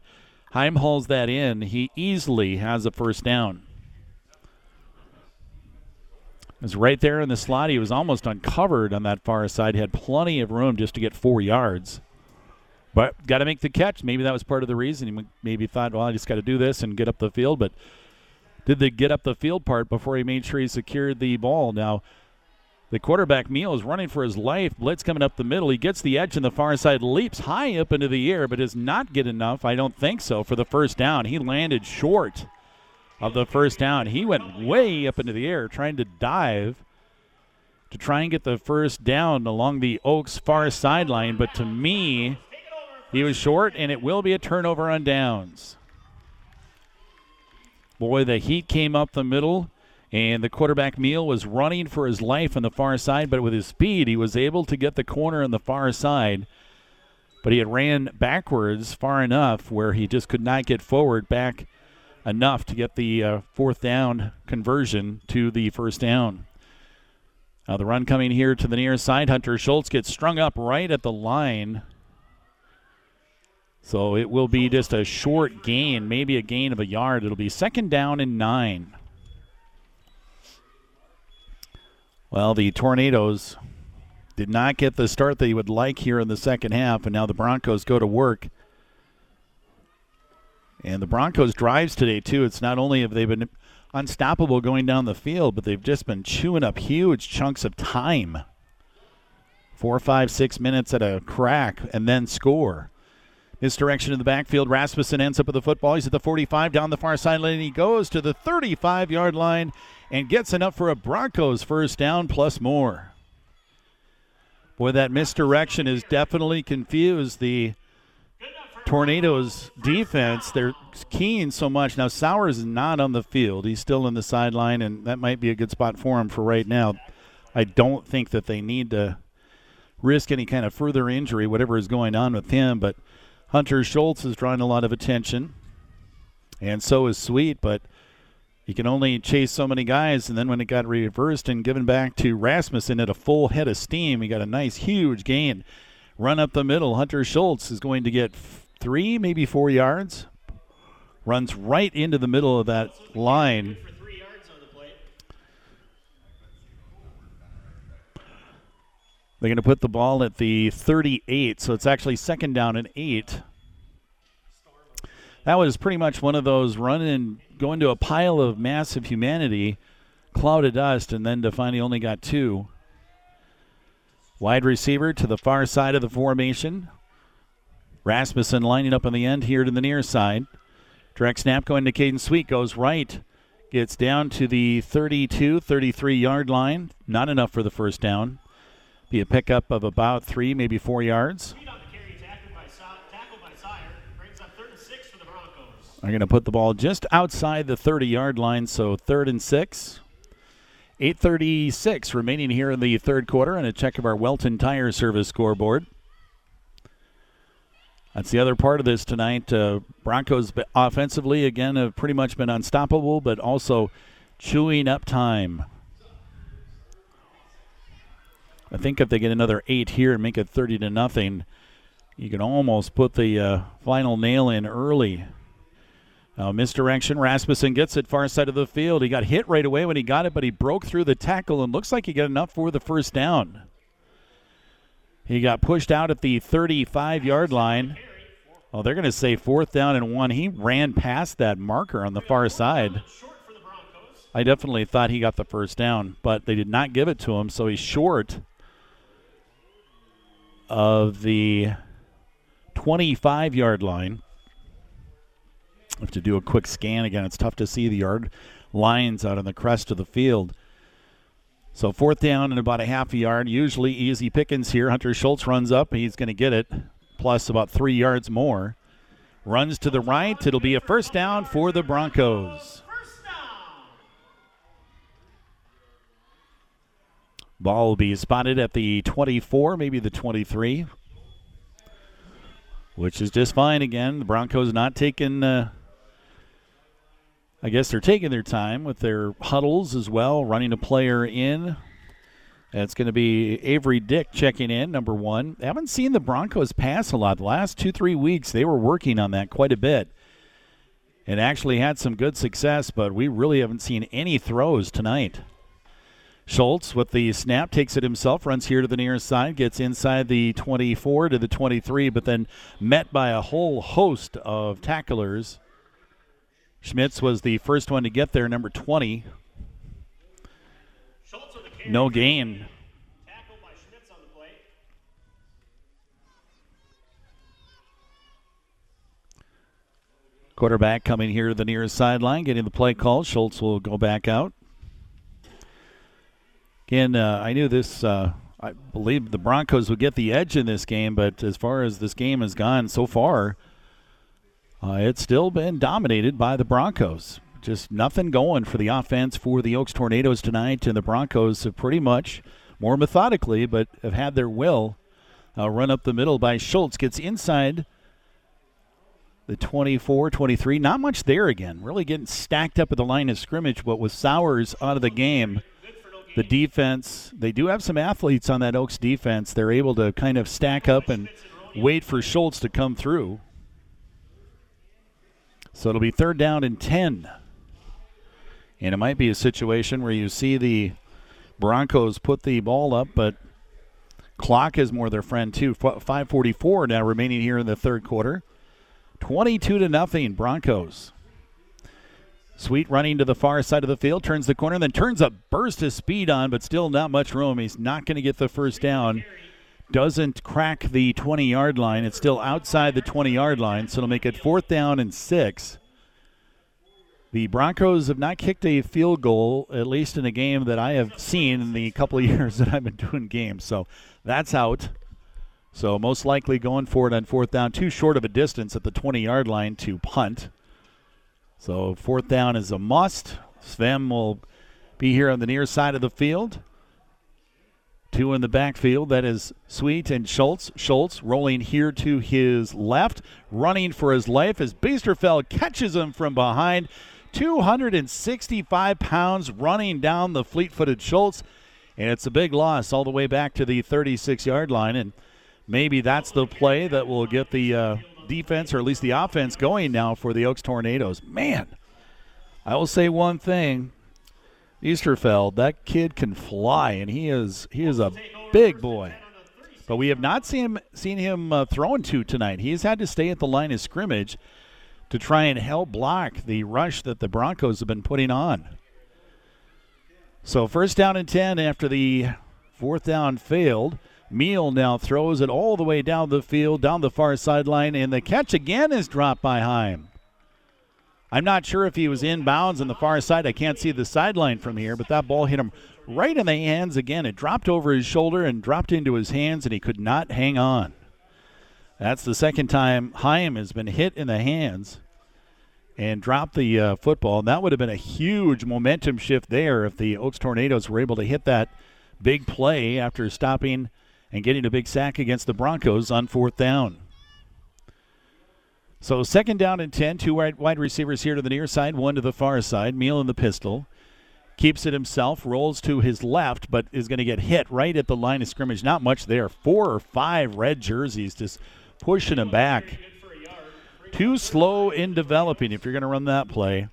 Heim hauls that in. He easily has a first down. It was right there in the slot. He was almost uncovered on that far side. He had plenty of room just to get four yards. But got to make the catch. Maybe that was part of the reason. He maybe thought, well, I just got to do this and get up the field. But did the get up the field part before he made sure he secured the ball. Now, the quarterback Meal is running for his life. Blitz coming up the middle. He gets the edge on the far side, leaps high up into the air, but does not get enough. I don't think so for the first down. He landed short of the first down. He went way up into the air trying to dive to try and get the first down along the Oakes far sideline, but to me, he was short, and it will be a turnover on downs. Boy, the heat came up the middle, and the quarterback Meal was running for his life on the far side, but with his speed, he was able to get the corner on the far side. But he had ran backwards far enough where he just could not get forward back enough to get the uh, fourth down conversion to the first down. Now the run coming here to the near side. Hunter Schultz gets strung up right at the line. So it will be just a short gain, maybe a gain of a yard. It'll be second down and nine. Well, the Tornadoes did not get the start they would like here in the second half, and now the Broncos go to work. And the Broncos drives today too. It's not only have they been unstoppable going down the field, but they've just been chewing up huge chunks of time. Four, five, six minutes at a crack, and then score. Misdirection in the backfield. Rasmussen ends up with the football. He's at the 45 down the far sideline. He goes to the 35 yard line and gets enough for a Broncos first down plus more. Boy, that misdirection has definitely confused the Tornadoes defense. They're keen so much. Now, Sowers is not on the field. He's still in the sideline, and that might be a good spot for him for right now. I don't think that they need to risk any kind of further injury, whatever is going on with him, but Hunter Schultz is drawing a lot of attention, and so is Sweet, but he can only chase so many guys. And then when it got reversed and given back to Rasmussen at a full head of steam, he got a nice, huge gain. Run up the middle. Hunter Schultz is going to get three, maybe four yards. Runs right into the middle of that line. They're going to put the ball at the 38, so it's actually second down and eight. That was pretty much one of those run and go into a pile of massive humanity, cloud of dust, and then to find he only got two. Wide receiver to the far side of the formation. Rasmussen lining up on the end here to the near side. Direct snap going to Caden Sweet goes right. Gets down to the 32, 33 yard line. Not enough for the first down. Be a pickup of about three, maybe four yards. Are going to put the ball just outside the 30 yard line, so third and six. 8.36 remaining here in the third quarter, and a check of our Welton Tire Service scoreboard. That's the other part of this tonight. Uh, Broncos offensively, again, have pretty much been unstoppable, but also chewing up time. I think if they get another eight here and make it 30 to nothing, you can almost put the uh, final nail in early. Uh, misdirection. Rasmussen gets it far side of the field. He got hit right away when he got it, but he broke through the tackle and looks like he got enough for the first down. He got pushed out at the 35 yard line. Oh, they're going to say fourth down and one. He ran past that marker on the far side. I definitely thought he got the first down, but they did not give it to him, so he's short of the 25 yard line. Have to do a quick scan again. It's tough to see the yard lines out on the crest of the field. So fourth down and about a half a yard. Usually easy pickings here. Hunter Schultz runs up. He's going to get it, plus about three yards more. Runs to the right. It'll be a first down for the Broncos. Ball will be spotted at the 24, maybe the 23, which is just fine again. The Broncos not taking, uh, I guess they're taking their time with their huddles as well, running a player in. It's going to be Avery Dick checking in, number one. I haven't seen the Broncos pass a lot. The last two, three weeks, they were working on that quite a bit and actually had some good success, but we really haven't seen any throws tonight. Schultz with the snap takes it himself, runs here to the near side, gets inside the 24 to the 23, but then met by a whole host of tacklers Schmitz was the first one to get there, number 20. No gain. Quarterback coming here to the nearest sideline, getting the play call. Schultz will go back out. Again, uh, I knew this. Uh, I believe the Broncos would get the edge in this game, but as far as this game has gone so far, uh, it's still been dominated by the Broncos. Just nothing going for the offense for the Oakes Tornadoes tonight, and the Broncos have pretty much, more methodically, but have had their will uh, run up the middle by Schultz. Gets inside the 24 23. Not much there again. Really getting stacked up at the line of scrimmage, but with Sowers out of the game, the defense, they do have some athletes on that Oakes defense. They're able to kind of stack up and wait for Schultz to come through. So it'll be third down and 10. And it might be a situation where you see the Broncos put the ball up, but clock is more their friend too. 5:44 now remaining here in the third quarter. 22 to nothing Broncos. Sweet running to the far side of the field, turns the corner, then turns a burst of speed on, but still not much room. He's not going to get the first down. Doesn't crack the 20 yard line. It's still outside the 20 yard line, so it'll make it fourth down and six. The Broncos have not kicked a field goal, at least in a game that I have seen in the couple of years that I've been doing games. So that's out. So most likely going for it on fourth down, too short of a distance at the 20 yard line to punt. So fourth down is a must. Sven will be here on the near side of the field. Two in the backfield. That is Sweet and Schultz. Schultz rolling here to his left, running for his life as Biesterfeld catches him from behind. 265 pounds running down the fleet footed Schultz. And it's a big loss all the way back to the 36 yard line. And maybe that's the play that will get the uh, defense, or at least the offense, going now for the Oakes Tornadoes. Man, I will say one thing. Biesterfeld, that kid can fly, and he is he is a big boy. But we have not seen him seen him uh, throwing to tonight. He's had to stay at the line of scrimmage to try and help block the rush that the Broncos have been putting on. So first down and 10 after the fourth down failed. Meal now throws it all the way down the field, down the far sideline, and the catch again is dropped by Heim. I'm not sure if he was in bounds on the far side. I can't see the sideline from here, but that ball hit him right in the hands again. It dropped over his shoulder and dropped into his hands, and he could not hang on. That's the second time Heim has been hit in the hands and dropped the uh, football. And that would have been a huge momentum shift there if the Oakes Tornadoes were able to hit that big play after stopping and getting a big sack against the Broncos on fourth down. So second down and 10, two wide, receivers here to the near side, one to the far side. Meal in the pistol. Keeps it himself, rolls to his left, but is going to get hit right at the line of scrimmage. Not much there. Four or five red jerseys just pushing him back. Too slow in developing if you're going to run that play.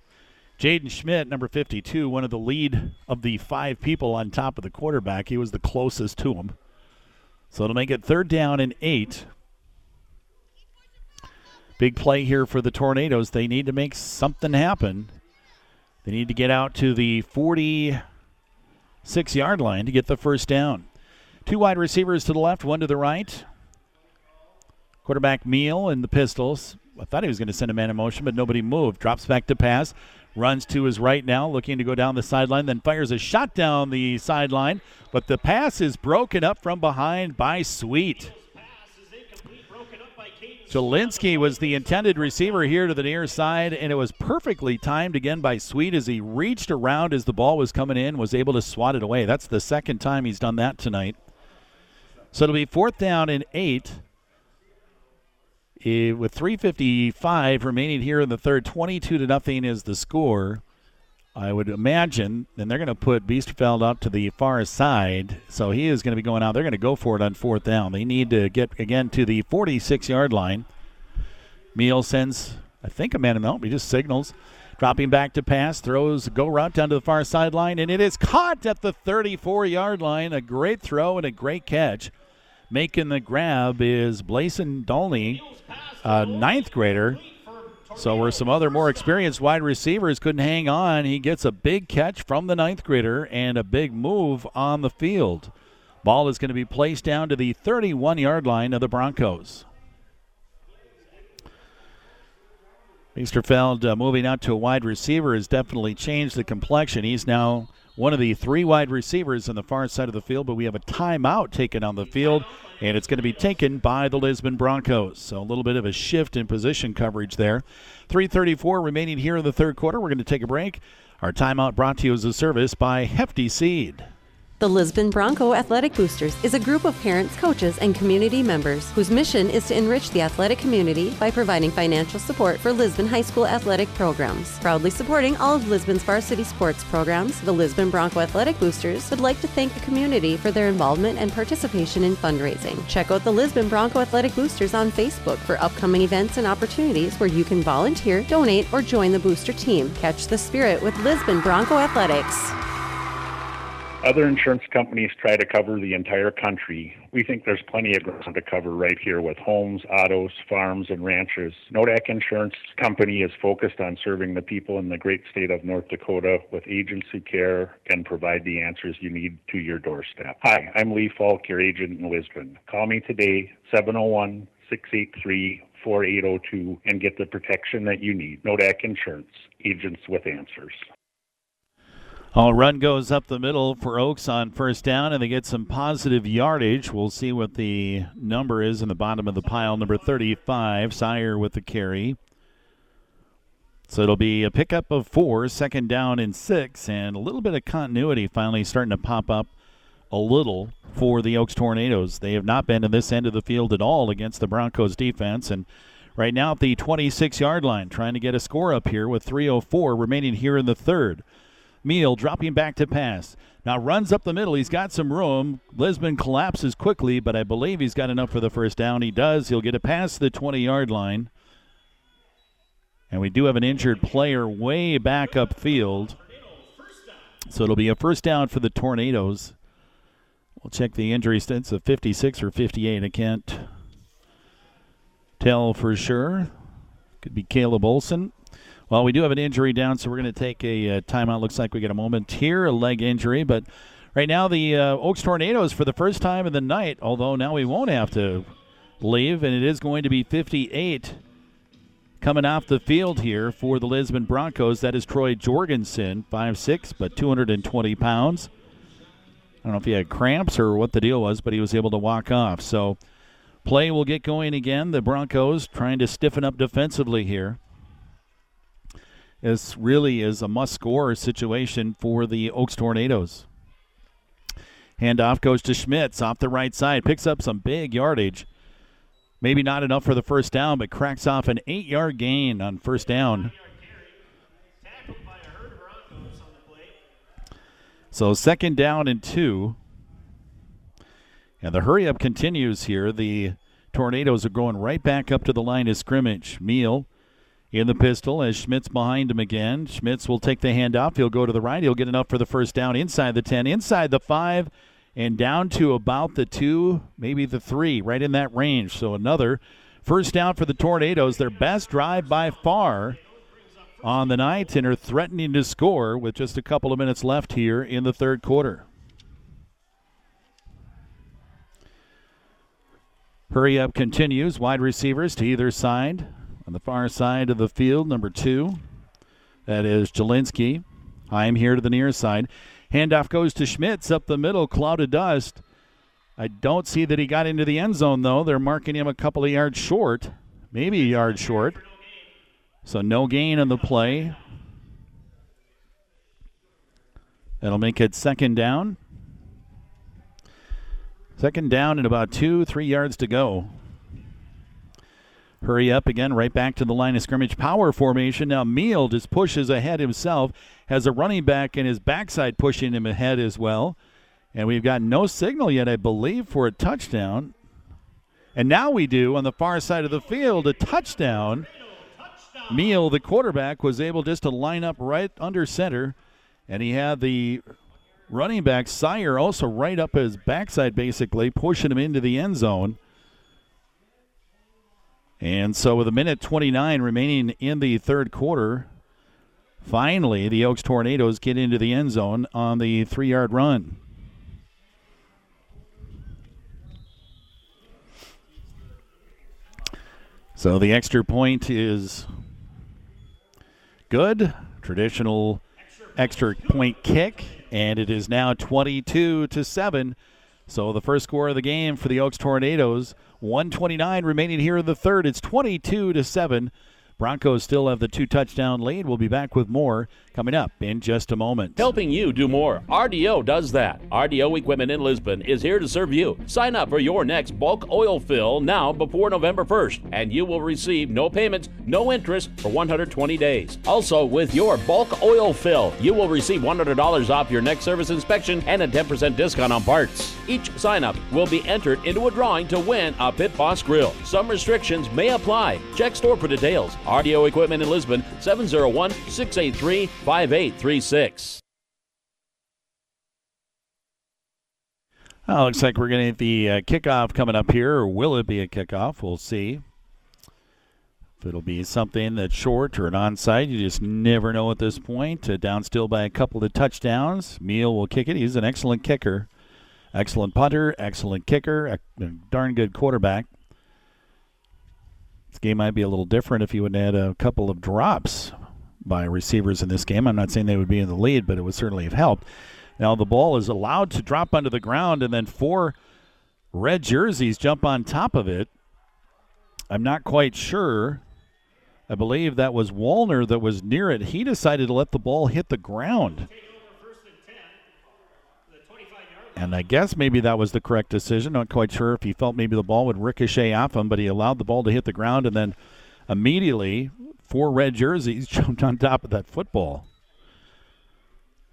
Jaden Schmidt, number 52, one of the lead of the five people on top of the quarterback. He was the closest to him. So it'll make it third down and eight. Big play here for the Tornadoes. They need to make something happen. They need to get out to the 46 yard line to get the first down. Two wide receivers to the left, one to the right. Quarterback Meal and the Pistols. I thought he was going to send a man in motion, but nobody moved. Drops back to pass. Runs to his right now, looking to go down the sideline, then fires a shot down the sideline. But the pass is broken up from behind by Sweet. Jelinski was the intended receiver here to the near side, and it was perfectly timed again by Sweet as he reached around as the ball was coming in, was able to swat it away. That's the second time he's done that tonight. So it'll be fourth down and eight. Eh, with 3:55 remaining here in the third, 22 to nothing is the score. I would imagine, and they're going to put Biesterfeld up to the far side, so he is going to be going out. They're going to go for it on fourth down. They need to get again to the 46 yard line. Meal sends, I think, a man in the He just signals. Dropping back to pass, throws go route down to the far sideline, and it is caught at the 34 yard line. A great throw and a great catch. Making the grab is Blason Dolney, a ninth grader So, where some other more experienced wide receivers couldn't hang on, he gets a big catch from the ninth grader and a big move on the field. Ball is going to be placed down to the 31 yard line of the Broncos. Biesterfeld uh, moving out to a wide receiver has definitely changed the complexion. He's now one of the three wide receivers on the far side of the field, but we have a timeout taken on the field, and it's going to be taken by the Lisbon Broncos. So a little bit of a shift in position coverage there. 334 remaining here in the third quarter. We're going to take a break. Our timeout brought to you as a service by Hefty Seed. The Lisbon Bronco Athletic Boosters is a group of parents, coaches, and community members whose mission is to enrich the athletic community by providing financial support for Lisbon High School athletic programs. Proudly supporting all of Lisbon's varsity sports programs, the Lisbon Bronco Athletic Boosters would like to thank the community for their involvement and participation in fundraising. Check out the Lisbon Bronco Athletic Boosters on Facebook for upcoming events and opportunities where you can volunteer, donate, or join the booster team. Catch the spirit with Lisbon Bronco Athletics. Other insurance companies try to cover the entire country. We think there's plenty of ground to cover right here with homes, autos, farms, and ranches. Nodak Insurance Company is focused on serving the people in the great state of North Dakota with agency care and provide the answers you need to your doorstep. Hi, I'm Lee Falk, your agent in Lisbon. Call me today, 701 683 4802, and get the protection that you need. Nodak Insurance, agents with answers. All run goes up the middle for Oakes on first down, and they get some positive yardage. We'll see what the number is in the bottom of the pile. Number 35, Sire with the carry. So it'll be a pickup of four, second down and six, and a little bit of continuity finally starting to pop up a little for the Oakes Tornadoes. They have not been in this end of the field at all against the Broncos defense, and right now at the 26 yard line, trying to get a score up here with 3.04 remaining here in the third. Meal dropping back to pass. Now runs up the middle. He's got some room. Lisbon collapses quickly, but I believe he's got enough for the first down. He does. He'll get it past the 20 yard line. And we do have an injured player way back upfield. So it'll be a first down for the Tornadoes. We'll check the injury stats of 56 or 58. I can't tell for sure. Could be Caleb Olson. Well, we do have an injury down, so we're going to take a uh, timeout. Looks like we get a moment here, a leg injury, but right now the uh, Oakes Tornadoes for the first time in the night. Although now we won't have to leave, and it is going to be 58 coming off the field here for the Lisbon Broncos. That is Troy Jorgensen, 5'6", but 220 pounds. I don't know if he had cramps or what the deal was, but he was able to walk off. So play will get going again. The Broncos trying to stiffen up defensively here. This really is a must score situation for the Oakes Tornadoes. Handoff goes to Schmitz off the right side, picks up some big yardage. Maybe not enough for the first down, but cracks off an eight yard gain on first down. So, second down and two. And the hurry up continues here. The Tornadoes are going right back up to the line of scrimmage. Meal in the pistol as Schmitz behind him again. Schmitz will take the handoff. He'll go to the right. He'll get enough for the first down inside the 10, inside the 5, and down to about the 2, maybe the 3, right in that range. So another first down for the Tornadoes. Their best drive by far on the night and are threatening to score with just a couple of minutes left here in the third quarter. Hurry up continues. Wide receivers to either side. On the far side of the field, number two, that is Jelinski. I am here to the near side. Handoff goes to Schmitz up the middle, cloud of dust. I don't see that he got into the end zone, though. They're marking him a couple of yards short, maybe a yard short. So no gain on the play. That'll make it second down. Second down and about two, three yards to go. Hurry up again, right back to the line of scrimmage. Power formation. Now Meal just pushes ahead himself. Has a running back in his backside pushing him ahead as well. And we've got no signal yet, I believe, for a touchdown. And now we do on the far side of the field a touchdown. Meal, the quarterback, was able just to line up right under center. And he had the running back, Sire, also right up his backside, basically, pushing him into the end zone. And so, with a minute 29 remaining in the third quarter, finally the Oakes Tornadoes get into the end zone on the three yard run. So, the extra point is good. Traditional extra point kick, and it is now 22 to 7. So, the first score of the game for the Oakes Tornadoes 129 remaining here in the third. It's 22 to 7. Broncos still have the two touchdown lead. We'll be back with more coming up in just a moment. Helping you do more. RDO does that. RDO Equipment in Lisbon is here to serve you. Sign up for your next bulk oil fill now before November 1st, and you will receive no payments, no interest for 120 days. Also, with your bulk oil fill, you will receive $100 off your next service inspection and a 10% discount on parts. Each sign up will be entered into a drawing to win a Pit Boss grill. Some restrictions may apply. Check store for details. RDO Equipment in Lisbon, 701 683 5836. Well, looks like we're going to get the uh, kickoff coming up here, or will it be a kickoff? We'll see. If it'll be something that's short or an onside, you just never know at this point. Uh, down still by a couple of touchdowns. Meal will kick it. He's an excellent kicker, excellent punter, excellent kicker, a, a darn good quarterback. Game might be a little different if you would add a couple of drops by receivers in this game. I'm not saying they would be in the lead, but it would certainly have helped. Now the ball is allowed to drop onto the ground, and then four red jerseys jump on top of it. I'm not quite sure. I believe that was Walner that was near it. He decided to let the ball hit the ground. And I guess maybe that was the correct decision. Not quite sure if he felt maybe the ball would ricochet off him, but he allowed the ball to hit the ground, and then immediately four red jerseys jumped on top of that football.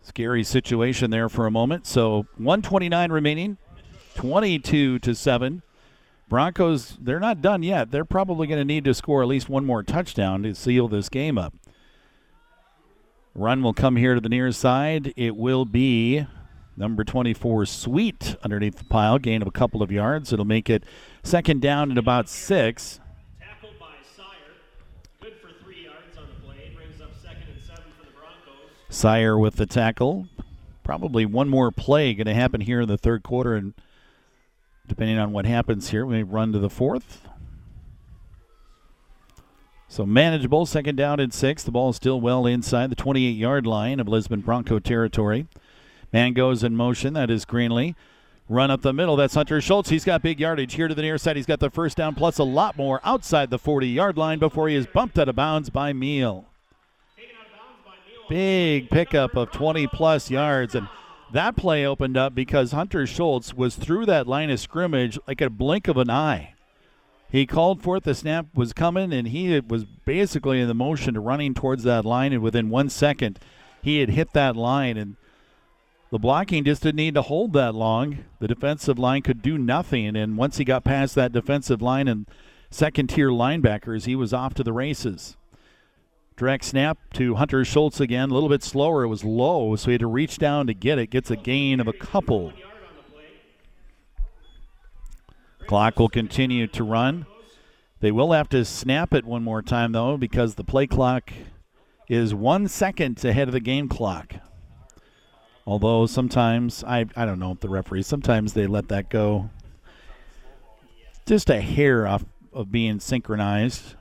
Scary situation there for a moment. So 129 remaining, 22 to 7. Broncos, they're not done yet. They're probably going to need to score at least one more touchdown to seal this game up. Run will come here to the near side. It will be number 24, Sweet, underneath the pile, gain of a couple of yards. It'll make it second down at about six. Sire with the tackle. Probably one more play going to happen here in the third quarter, and depending on what happens here, we run to the fourth. So manageable, second down and six. The ball is still well inside the 28 yard line of Lisbon Bronco territory. Man goes in motion. That is Greenlee. Run up the middle. That's Hunter Schultz. He's got big yardage here to the near side. He's got the first down plus a lot more outside the 40 yard line before he is bumped out of bounds by Meal. Big pickup of 20 plus yards. And that play opened up because Hunter Schultz was through that line of scrimmage like a blink of an eye. He called forth the snap was coming, and he was basically in the motion to running towards that line. And within one second, he had hit that line. And the blocking just didn't need to hold that long. The defensive line could do nothing. And once he got past that defensive line and second tier linebackers, he was off to the races. Direct snap to Hunter Schultz again. A little bit slower. It was low, so he had to reach down to get it. Gets a gain of a couple. Clock will continue to run. They will have to snap it one more time, though, because the play clock is one second ahead of the game clock. Although sometimes, I, I don't know if the referees, sometimes they let that go just a hair off of being synchronized.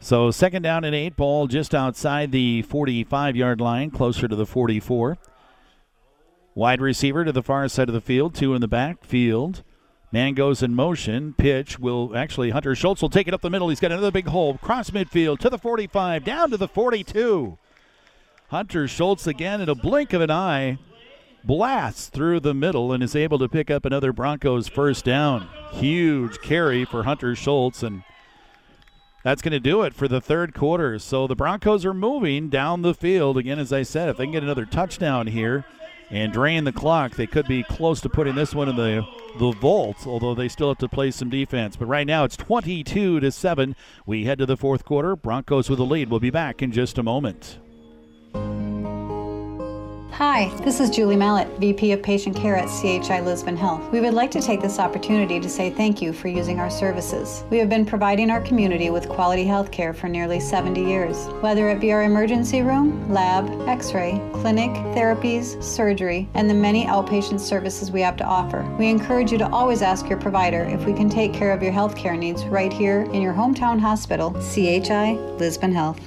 So second down and eight, ball just outside the 45 yard line, closer to the 44. Wide receiver to the far side of the field, two in the backfield. Man goes in motion. Pitch will actually, Hunter Schultz will take it up the middle. He's got another big hole. Cross midfield to the 45, down to the 42. Hunter Schultz again in a blink of an eye blasts through the middle and is able to pick up another Broncos first down. Huge carry for Hunter Schultz and that's going to do it for the third quarter. So the Broncos are moving down the field. Again, as I said, if they can get another touchdown here and drain the clock, they could be close to putting this one in the the vault, although they still have to play some defense. But right now it's 22 to 7. We head to the fourth quarter. Broncos with the lead. We'll be back in just a moment. Hi, this is Julie Mallet, VP of Patient Care at CHI Lisbon Health. We would like to take this opportunity to say thank you for using our services. We have been providing our community with quality health care for nearly 70 years. Whether it be our emergency room, lab, x ray, clinic, therapies, surgery, and the many outpatient services we have to offer, we encourage you to always ask your provider if we can take care of your health care needs right here in your hometown hospital, CHI Lisbon Health.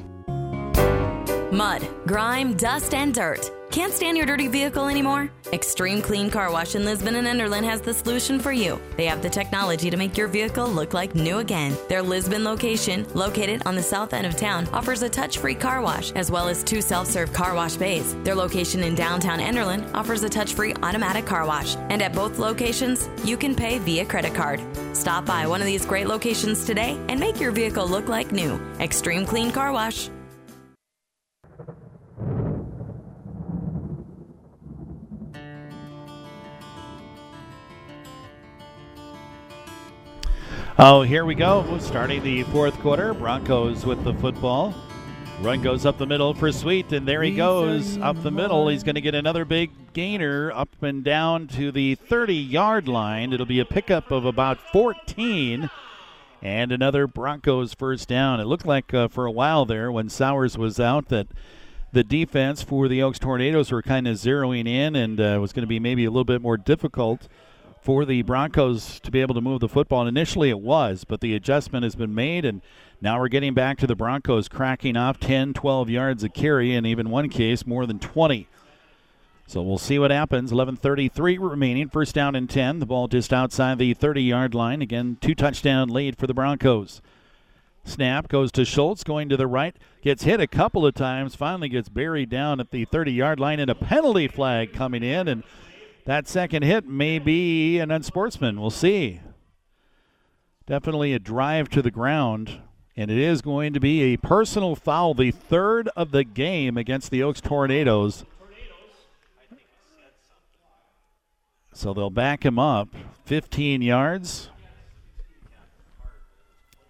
Mud, grime, dust, and dirt. Can't stand your dirty vehicle anymore? Extreme Clean Car Wash in Lisbon and Enderlin has the solution for you. They have the technology to make your vehicle look like new again. Their Lisbon location, located on the south end of town, offers a touch free car wash as well as two self serve car wash bays. Their location in downtown Enderlin offers a touch free automatic car wash. And at both locations, you can pay via credit card. Stop by one of these great locations today and make your vehicle look like new. Extreme Clean Car Wash. Oh, here we go. Starting the fourth quarter. Broncos with the football. Run goes up the middle for Sweet, and there he goes up the middle. He's going to get another big gainer up and down to the 30 yard line. It'll be a pickup of about 14 and another Broncos first down. It looked like uh, for a while there when Sowers was out that the defense for the Oakes Tornadoes were kind of zeroing in and uh, was going to be maybe a little bit more difficult for the Broncos to be able to move the football. And initially it was, but the adjustment has been made, and now we're getting back to the Broncos cracking off 10, 12 yards a carry, and even one case more than 20. So we'll see what happens. 11:33 remaining. First down and 10. The ball just outside the 30-yard line. Again, two touchdown lead for the Broncos. Snap goes to Schultz, going to the right. Gets hit a couple of times. Finally gets buried down at the 30-yard line, and a penalty flag coming in. And that second hit may be an unsportsman. We'll see. Definitely a drive to the ground. And it is going to be a personal foul, the third of the game against the Oakes Tornadoes. So they'll back him up 15 yards.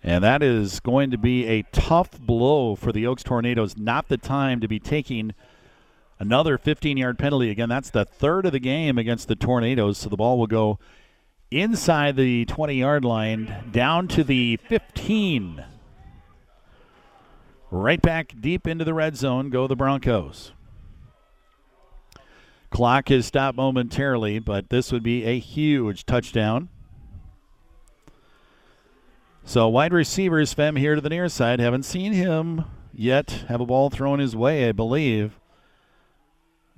And that is going to be a tough blow for the Oakes Tornadoes. Not the time to be taking another 15 yard penalty. Again, that's the third of the game against the Tornadoes. So the ball will go inside the 20 yard line down to the 15. Right back deep into the red zone go the Broncos. Clock has stopped momentarily, but this would be a huge touchdown. So wide receivers, Fem here to the near side. Haven't seen him yet have a ball thrown his way, I believe.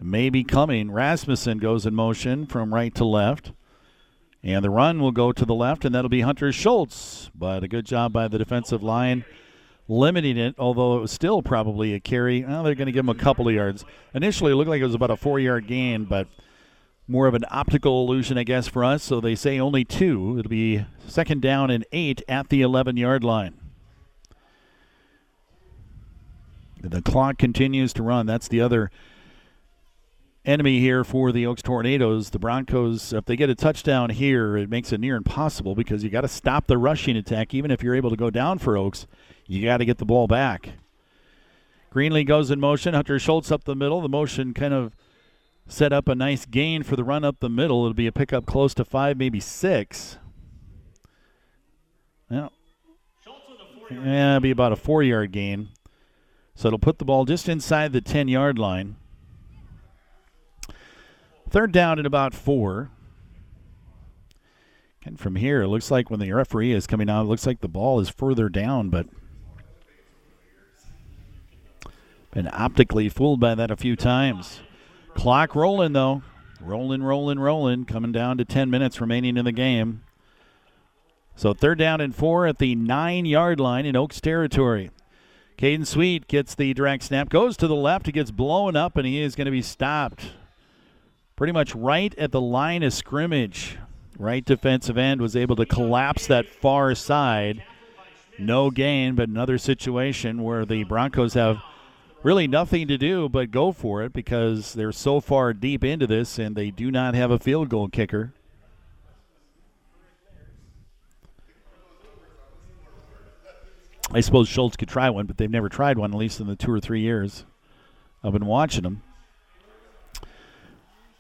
Maybe coming. Rasmussen goes in motion from right to left. And the run will go to the left, and that'll be Hunter Schultz. But a good job by the defensive line limiting it, although it was still probably a carry. Well, they're going to give him a couple of yards. Initially, it looked like it was about a four yard gain, but more of an optical illusion, I guess, for us. So they say only two. It'll be second down and eight at the 11 yard line. The clock continues to run. That's the other enemy here for the Oakes Tornadoes. The Broncos, if they get a touchdown here, it makes it near impossible because you got to stop the rushing attack. Even if you're able to go down for Oakes, you got to get the ball back. Greenlee goes in motion. Hunter Schultz up the middle. The motion kind of set up a nice gain for the run up the middle. It'll be a pickup close to five, maybe six. Yeah. Yeah, it'll be about a four yard gain. So it'll put the ball just inside the 10 yard line. Third down at about four. And from here, it looks like when the referee is coming out, it looks like the ball is further down, but been optically fooled by that a few times. Clock rolling, though. Rolling, rolling, rolling. Coming down to 10 minutes remaining in the game. So third down and four at the nine yard line in Oakes territory. Caden Sweet gets the direct snap, goes to the left. He gets blown up, and he is going to be stopped pretty much right at the line of scrimmage. Right defensive end was able to collapse that far side. No gain, but another situation where the Broncos have really nothing to do but go for it because they're so far deep into this and they do not have a field goal kicker. I suppose Schultz could try one, but they've never tried one, at least in the two or three years I've been watching them.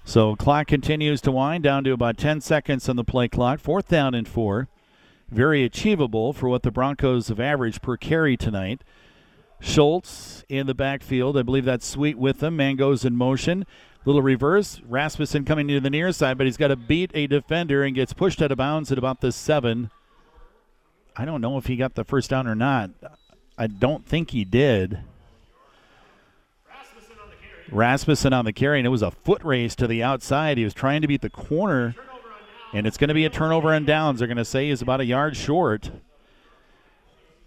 So clock continues to wind down to about 10 seconds on the play clock. Fourth down and four. Very achievable for what the Broncos have averaged per carry tonight. Schultz in the backfield. I believe that's Sweet with him. Man goes in motion. Little reverse. Rasmussen coming to the near side, but he's got to beat a defender and gets pushed out of bounds at about the seven. I don't know if he got the first down or not. I don't think he did. Rasmussen on the carry, and it was a foot race to the outside. He was trying to beat the corner, and it's going to be a turnover and downs. They're going to say he's about a yard short.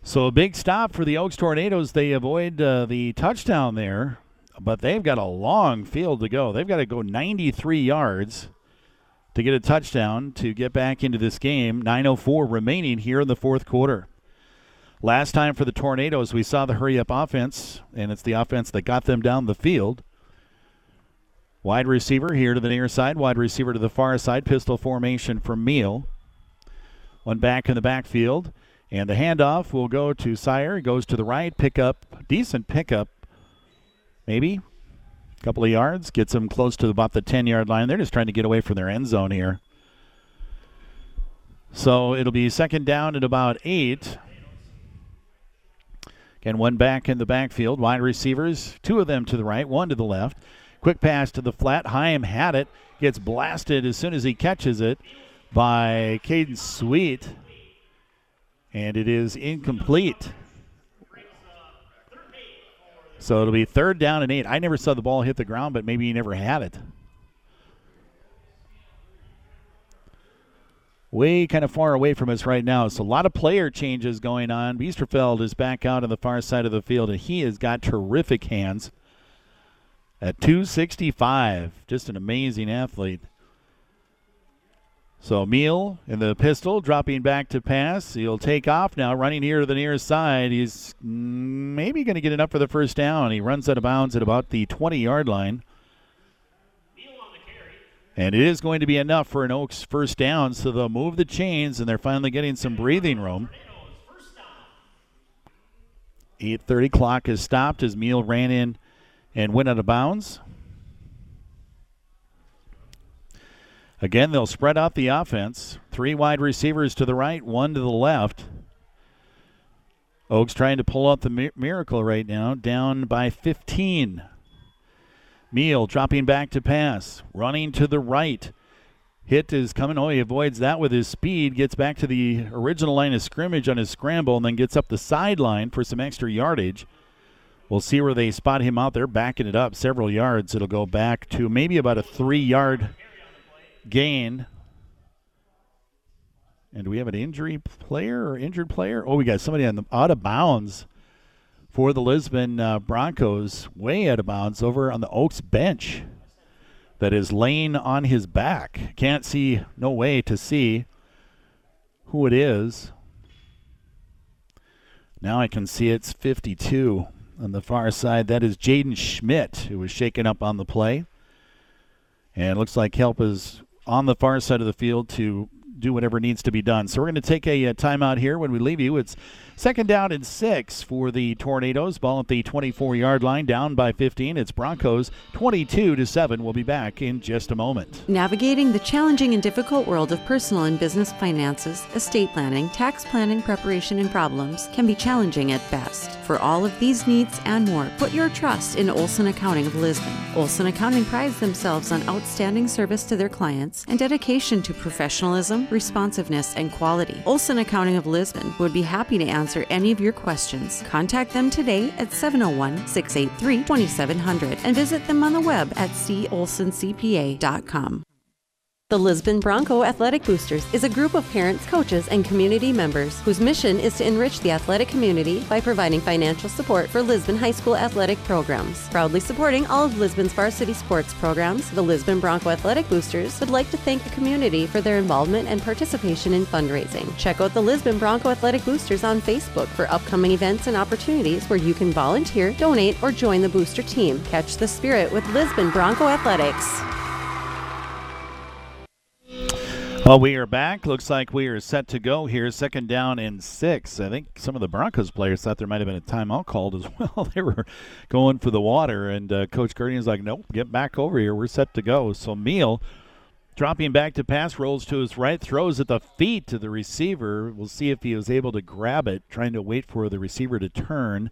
So a big stop for the Oakes Tornadoes. They avoid uh, the touchdown there, but they've got a long field to go. They've got to go 93 yards to get a touchdown to get back into this game. 9:04 remaining here in the fourth quarter. Last time for the Tornadoes, we saw the hurry up offense, and it's the offense that got them down the field. Wide receiver here to the near side, wide receiver to the far side, pistol formation from Meal. One back in the backfield, and the handoff will go to Sire. Goes to the right, pickup, decent pickup, maybe a couple of yards, gets them close to about the 10 yard line. They're just trying to get away from their end zone here. So it'll be second down at about eight. Again, one back in the backfield, wide receivers, two of them to the right, one to the left. Quick pass to the flat. Heim had it. Gets blasted as soon as he catches it by Caden Sweet. And it is incomplete. So it'll be third down and eight. I never saw the ball hit the ground, but maybe he never had it. Way kind of far away from us right now. So a lot of player changes going on. Biesterfeld is back out on the far side of the field, and he has got terrific hands at 265. Just an amazing athlete. So Meal in the pistol, dropping back to pass. He'll take off now, running here to the near side. He's maybe going to get enough for the first down. He runs out of bounds at about the 20 yard line. And it is going to be enough for an Oakes first down, so they'll move the chains, and they're finally getting some breathing room. 8:30 clock has stopped as Meal ran in and went out of bounds. Again, they'll spread out the offense. Three wide receivers to the right, one to the left. Oakes trying to pull out the miracle right now, down by 15. Meal dropping back to pass, running to the right. Hit is coming. Oh, he avoids that with his speed. Gets back to the original line of scrimmage on his scramble, and then gets up the sideline for some extra yardage. We'll see where they spot him out there, backing it up several yards. It'll go back to maybe about a three yard gain. And do we have an injury player or injured player? Oh, we got somebody on the out of bounds for the Lisbon uh, Broncos, way out of bounds over on the Oakes bench that is laying on his back. Can't see, no way to see who it is. Now I can see it's 52 on the far side. That is Jaden Schmidt, who was shaken up on the play. And looks like help is on the far side of the field to do whatever needs to be done. So we're going to take a, a timeout here when we leave you. It's second down and six for the Tornadoes. Ball at the 24 yard line, down by 15. It's Broncos 22 to 7. We'll be back in just a moment. Navigating the challenging and difficult world of personal and business finances, estate planning, tax planning, preparation, and problems can be challenging at best. For all of these needs and more, put your trust in Olson Accounting of Lisbon. Olson Accounting prides themselves on outstanding service to their clients and dedication to professionalism, responsiveness, and quality. Olson Accounting of Lisbon would be happy to answer any of your questions. Contact them today at 701 683 2700 and visit them on the web at colsoncpa.com. The Lisbon Bronco Athletic Boosters is a group of parents, coaches, and community members whose mission is to enrich the athletic community by providing financial support for Lisbon High School athletic programs. Proudly supporting all of Lisbon's varsity sports programs, the Lisbon Bronco Athletic Boosters would like to thank the community for their involvement and participation in fundraising. Check out the Lisbon Bronco Athletic Boosters on Facebook for upcoming events and opportunities where you can volunteer, donate, or join the booster team. Catch the spirit with Lisbon Bronco Athletics. Well, we are back. Looks like we are set to go here. Second down and six. I think some of the Broncos players thought there might have been a timeout called as well. they were going for the water, and uh, Coach Guardian's like, nope, get back over here. We're set to go. So Meal dropping back to pass, rolls to his right, throws at the feet to the receiver. We'll see if he was able to grab it, trying to wait for the receiver to turn.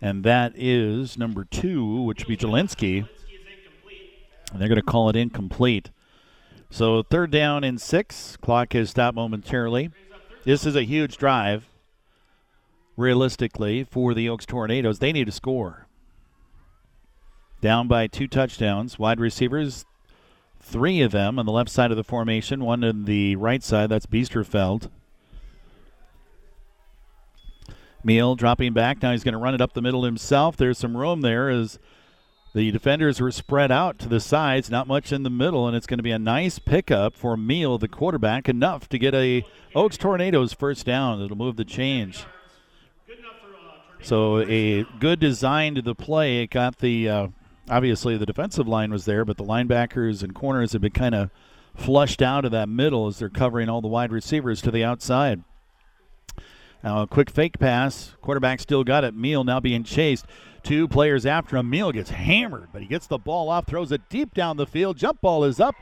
And that is number two, which would be Jelinski. And they're going to call it incomplete. So third down and six. Clock has stopped momentarily. This is a huge drive, realistically, for the Oakes Tornadoes. They need to score. Down by two touchdowns. Wide receivers, three of them on the left side of the formation, one on the right side. That's Biesterfeld. Meal dropping back. Now he's going to run it up the middle himself. There's some room there as the defenders were spread out to the sides, not much in the middle, and it's going to be a nice pickup for Meal, the quarterback, enough to get a Oakes Tornadoes first down. It'll move the change. So a good design to the play. It got the uh, obviously the defensive line was there, but the linebackers and corners have been kind of flushed out of that middle as they're covering all the wide receivers to the outside. Now a quick fake pass. Quarterback still got it. Meal now being chased. Two players after him. Meal gets hammered, but he gets the ball off, throws it deep down the field. Jump ball is up,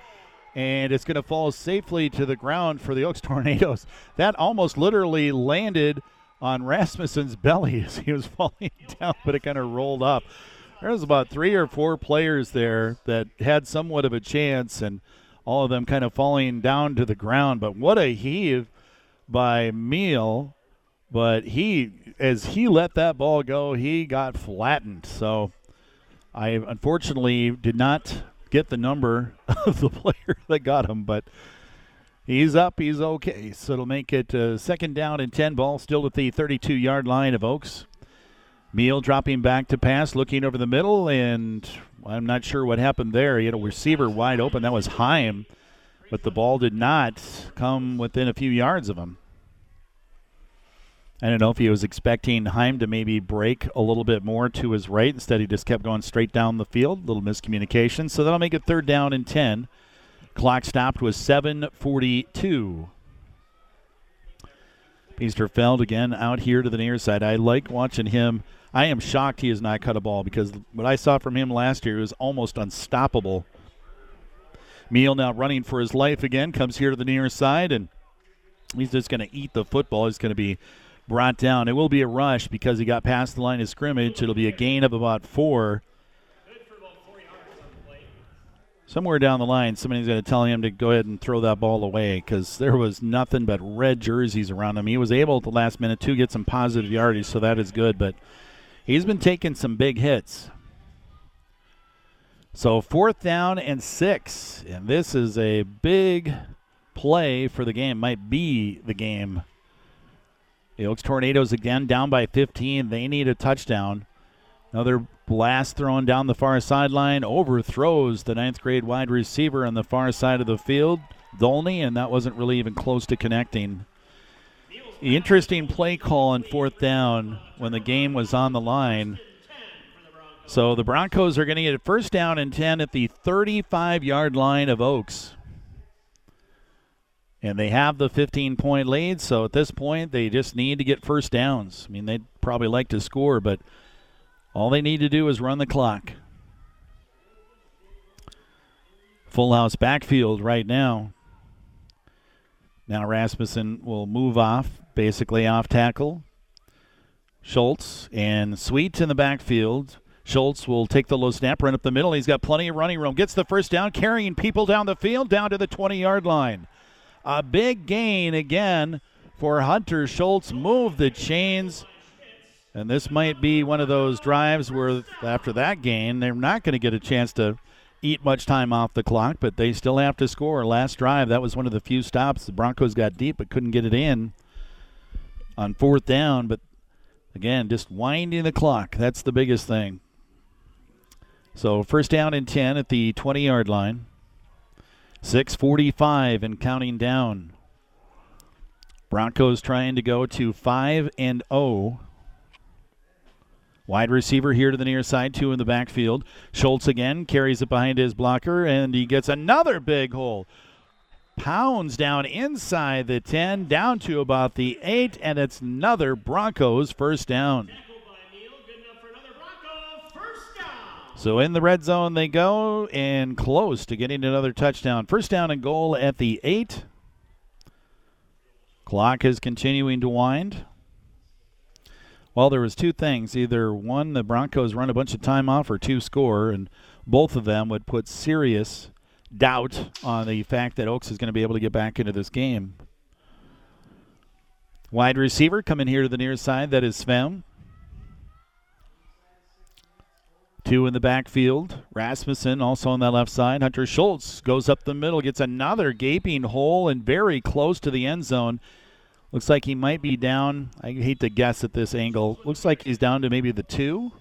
and it's going to fall safely to the ground for the Oakes Tornadoes. That almost literally landed on Rasmussen's belly as he was falling down, but it kind of rolled up. There was about three or four players there that had somewhat of a chance, and all of them kind of falling down to the ground. But what a heave by Meal but he, as he let that ball go, he got flattened. So I unfortunately did not get the number of the player that got him, but he's up. He's okay. So it'll make it uh, second down and 10 ball, still at the 32 yard line of Oakes. Meal dropping back to pass, looking over the middle, and I'm not sure what happened there. He had a receiver wide open. That was Heim, but the ball did not come within a few yards of him. I don't know if he was expecting Heim to maybe break a little bit more to his right. Instead, he just kept going straight down the field. Little miscommunication. So that'll make it third down and 10. Clock stopped with 7.42. Biesterfeld again out here to the near side. I like watching him. I am shocked he has not cut a ball because what I saw from him last year was almost unstoppable. Meal now running for his life again, comes here to the near side, and he's just going to eat the football. He's going to be brought down. It will be a rush because he got past the line of scrimmage. It'll be a gain of about four. Somewhere down the line, somebody's going to tell him to go ahead and throw that ball away because there was nothing but red jerseys around him. He was able at the last minute to get some positive yardage, so that is good. But he's been taking some big hits. So fourth down and six, and this is a big play for the game. Might be the game the Oakes Tornadoes again down by 15. They need a touchdown. Another blast thrown down the far sideline overthrows the ninth grade wide receiver on the far side of the field, Dolney, and that wasn't really even close to connecting. Interesting play call on fourth down when the game was on the line. So the Broncos are going to get a first down and 10 at the 35 yard line of Oakes and they have the 15 point lead. So at this point, they just need to get first downs. I mean, they'd probably like to score, but all they need to do is run the clock. Full house backfield right now. Now Rasmussen will move off, basically off tackle. Schultz and Sweet in the backfield. Schultz will take the low snap, run up the middle. He's got plenty of running room. Gets the first down, carrying people down the field, down to the 20 yard line. A big gain again for Hunter Schultz. Move the chains. And this might be one of those drives where, after that gain, they're not going to get a chance to eat much time off the clock, but they still have to score. Last drive, that was one of the few stops. The Broncos got deep but couldn't get it in on fourth down. But again, just winding the clock. That's the biggest thing. So, first down and 10 at the 20 yard line. 645 and counting down. Broncos trying to go to 5 and 0. Wide receiver here to the near side, two in the backfield. Schultz again carries it behind his blocker, and he gets another big hole. pounds down inside the 10, down to about the 8, and it's another Broncos first down. So in the red zone they go and close to getting another touchdown. First down and goal at the 8. Clock is continuing to wind. Well, there was two things. Either one, the Broncos run a bunch of time off, or two, score, and both of them would put serious doubt on the fact that Oakes is going to be able to get back into this game. Wide receiver coming here to the near side. That is Sven. Two in the backfield. Rasmussen also on that left side. Hunter Schultz goes up the middle, gets another gaping hole and very close to the end zone. Looks like he might be down. I hate to guess at this angle. Looks like he's down to maybe the two.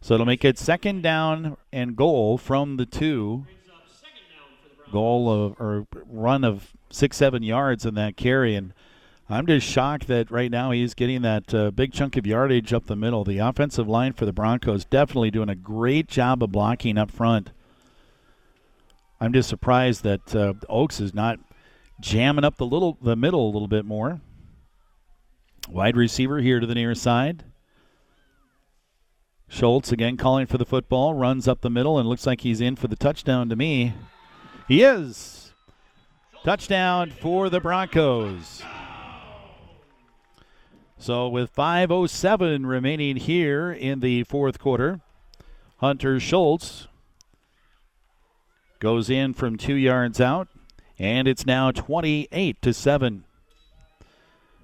So it'll make it second down and goal from the two. Goal of or run of six seven yards in that carry, and I'm just shocked that right now he's getting that uh, big chunk of yardage up the middle. The offensive line for the Broncos definitely doing a great job of blocking up front. I'm just surprised that uh, Oakes is not jamming up the little the middle a little bit more. Wide receiver here to the near side. Schultz again calling for the football, runs up the middle, and looks like he's in for the touchdown to me. He is. Touchdown for the Broncos. So with 5.07 remaining here in the fourth quarter, Hunter Schultz goes in from two yards out, and it's now 28 to 7.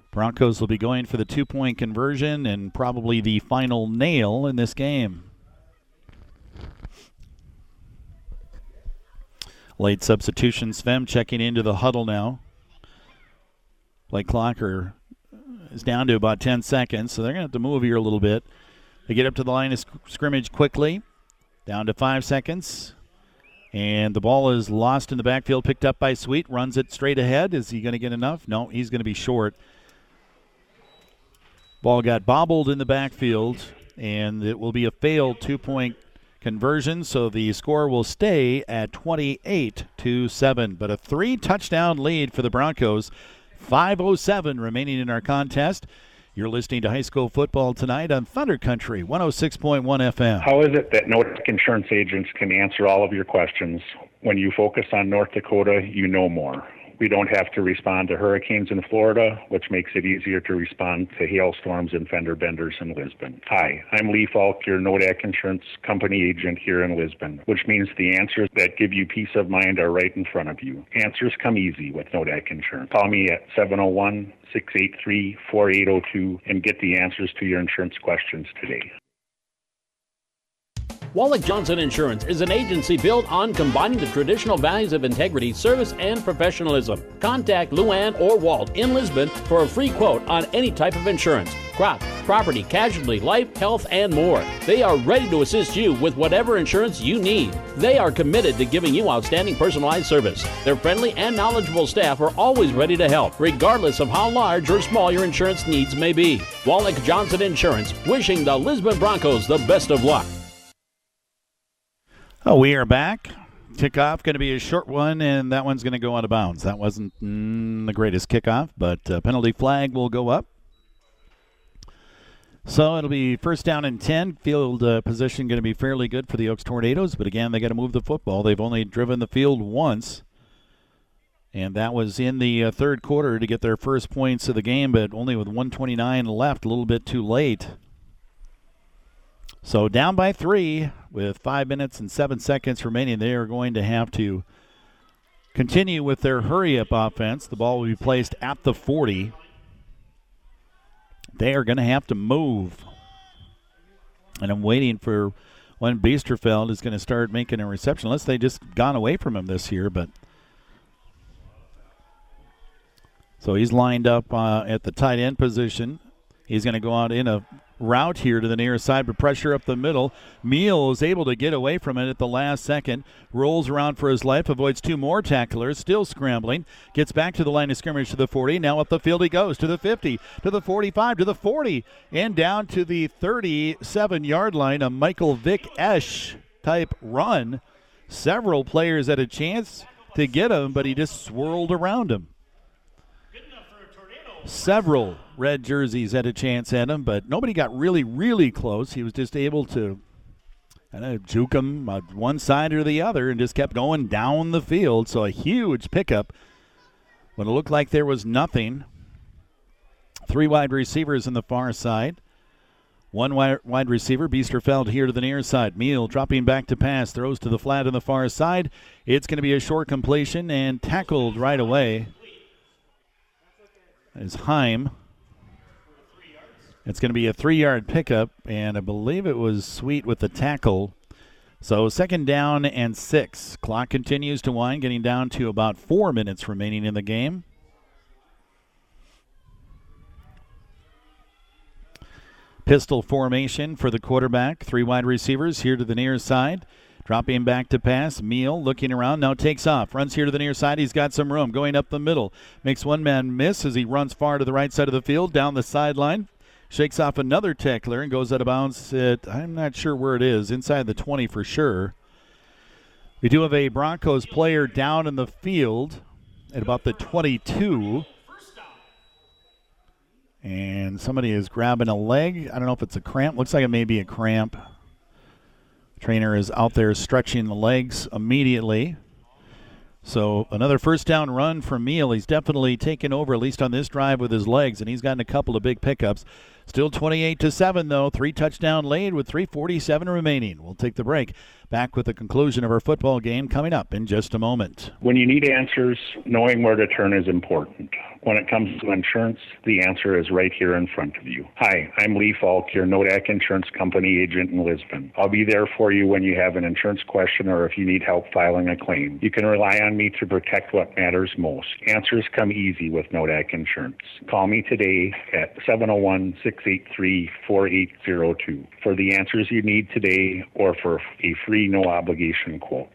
Broncos will be going for the two point conversion and probably the final nail in this game. Late substitution. Sven checking into the huddle now. Play clocker is down to about 10 seconds, so they're going to have to move here a little bit. They get up to the line of scrimmage quickly. Down to five seconds. And the ball is lost in the backfield, picked up by Sweet. Runs it straight ahead. Is he going to get enough? No, he's going to be short. Ball got bobbled in the backfield, and it will be a failed two point conversion, so the score will stay at 28 to 7. But a three touchdown lead for the Broncos. 5.07 remaining in our contest. You're listening to high school football tonight on Thunder Country 106.1 FM. How is it that Nodak insurance agents can answer all of your questions? When you focus on North Dakota, you know more. We don't have to respond to hurricanes in Florida, which makes it easier to respond to hailstorms and fender benders in Lisbon. Hi, I'm Lee Falk, your Nodak Insurance Company agent here in Lisbon, which means the answers that give you peace of mind are right in front of you. Answers come easy with Nodak Insurance. Call me at 701 683 4802 and get the answers to your insurance questions today. Wallach Johnson Insurance is an agency built on combining the traditional values of integrity, service, and professionalism. Contact Luann or Walt in Lisbon for a free quote on any type of insurance crop, property, casualty, life, health, and more. They are ready to assist you with whatever insurance you need. They are committed to giving you outstanding personalized service. Their friendly and knowledgeable staff are always ready to help, regardless of how large or small your insurance needs may be. Wallach Johnson Insurance, wishing the Lisbon Broncos the best of luck. Oh, we are back. Kickoff going to be a short one, and that one's going to go out of bounds. That wasn't mm, the greatest kickoff, but uh, penalty flag will go up. So it'll be first down and 10. Field uh, position going to be fairly good for the Oakes Tornadoes, but again, they got to move the football. They've only driven the field once, and that was in the uh, third quarter to get their first points of the game, but only with 129 left, a little bit too late. So down by three with five minutes and seven seconds remaining. They are going to have to continue with their hurry up offense. The ball will be placed at the 40. They are going to have to move. And I'm waiting for when Biesterfeld is going to start making a reception, unless they just gone away from him this year. But so he's lined up uh, at the tight end position. He's going to go out in a route here to the near side, but pressure up the middle. Meal is able to get away from it at the last second. Rolls around for his life, avoids two more tacklers, still scrambling. Gets back to the line of scrimmage to the 40. Now up the field he goes to the 50, to the 45, to the 40, and down to the 37 yard line. A Michael Vick Esch type run. Several players had a chance to get him, but he just swirled around him. Several red jerseys had a chance at him, but nobody got really, really close. He was just able to kind of juke him on one side or the other and just kept going down the field. So a huge pickup when it looked like there was nothing. Three wide receivers in the far side. One wide receiver, Biesterfeld here to the near side. Meal dropping back to pass, throws to the flat on the far side. It's going to be a short completion and tackled right away. Is Heim. It's going to be a three yard pickup, and I believe it was Sweet with the tackle. So second down and six. Clock continues to wind, getting down to about four minutes remaining in the game. Pistol formation for the quarterback. Three wide receivers here to the near side. Dropping back to pass. Meal looking around. Now takes off. Runs here to the near side. He's got some room. Going up the middle. Makes one man miss as he runs far to the right side of the field. Down the sideline. Shakes off another tackler and goes out of bounds at, I'm not sure where it is, inside the 20 for sure. We do have a Broncos player down in the field at about the 22. And somebody is grabbing a leg. I don't know if it's a cramp. Looks like it may be a cramp. Trainer is out there stretching the legs immediately. So another first down run for Meal. He's definitely taken over, at least on this drive, with his legs, and he's gotten a couple of big pickups. Still 28 to 7, though. Three touchdown lead with 347 remaining. We'll take the break. Back with the conclusion of our football game coming up in just a moment. When you need answers, knowing where to turn is important. When it comes to insurance, the answer is right here in front of you. Hi, I'm Lee Falk, your Nodak Insurance Company agent in Lisbon. I'll be there for you when you have an insurance question or if you need help filing a claim. You can rely on me to protect what matters most. Answers come easy with Nodak Insurance. Call me today at 701 683 4802 for the answers you need today or for a free no obligation quote.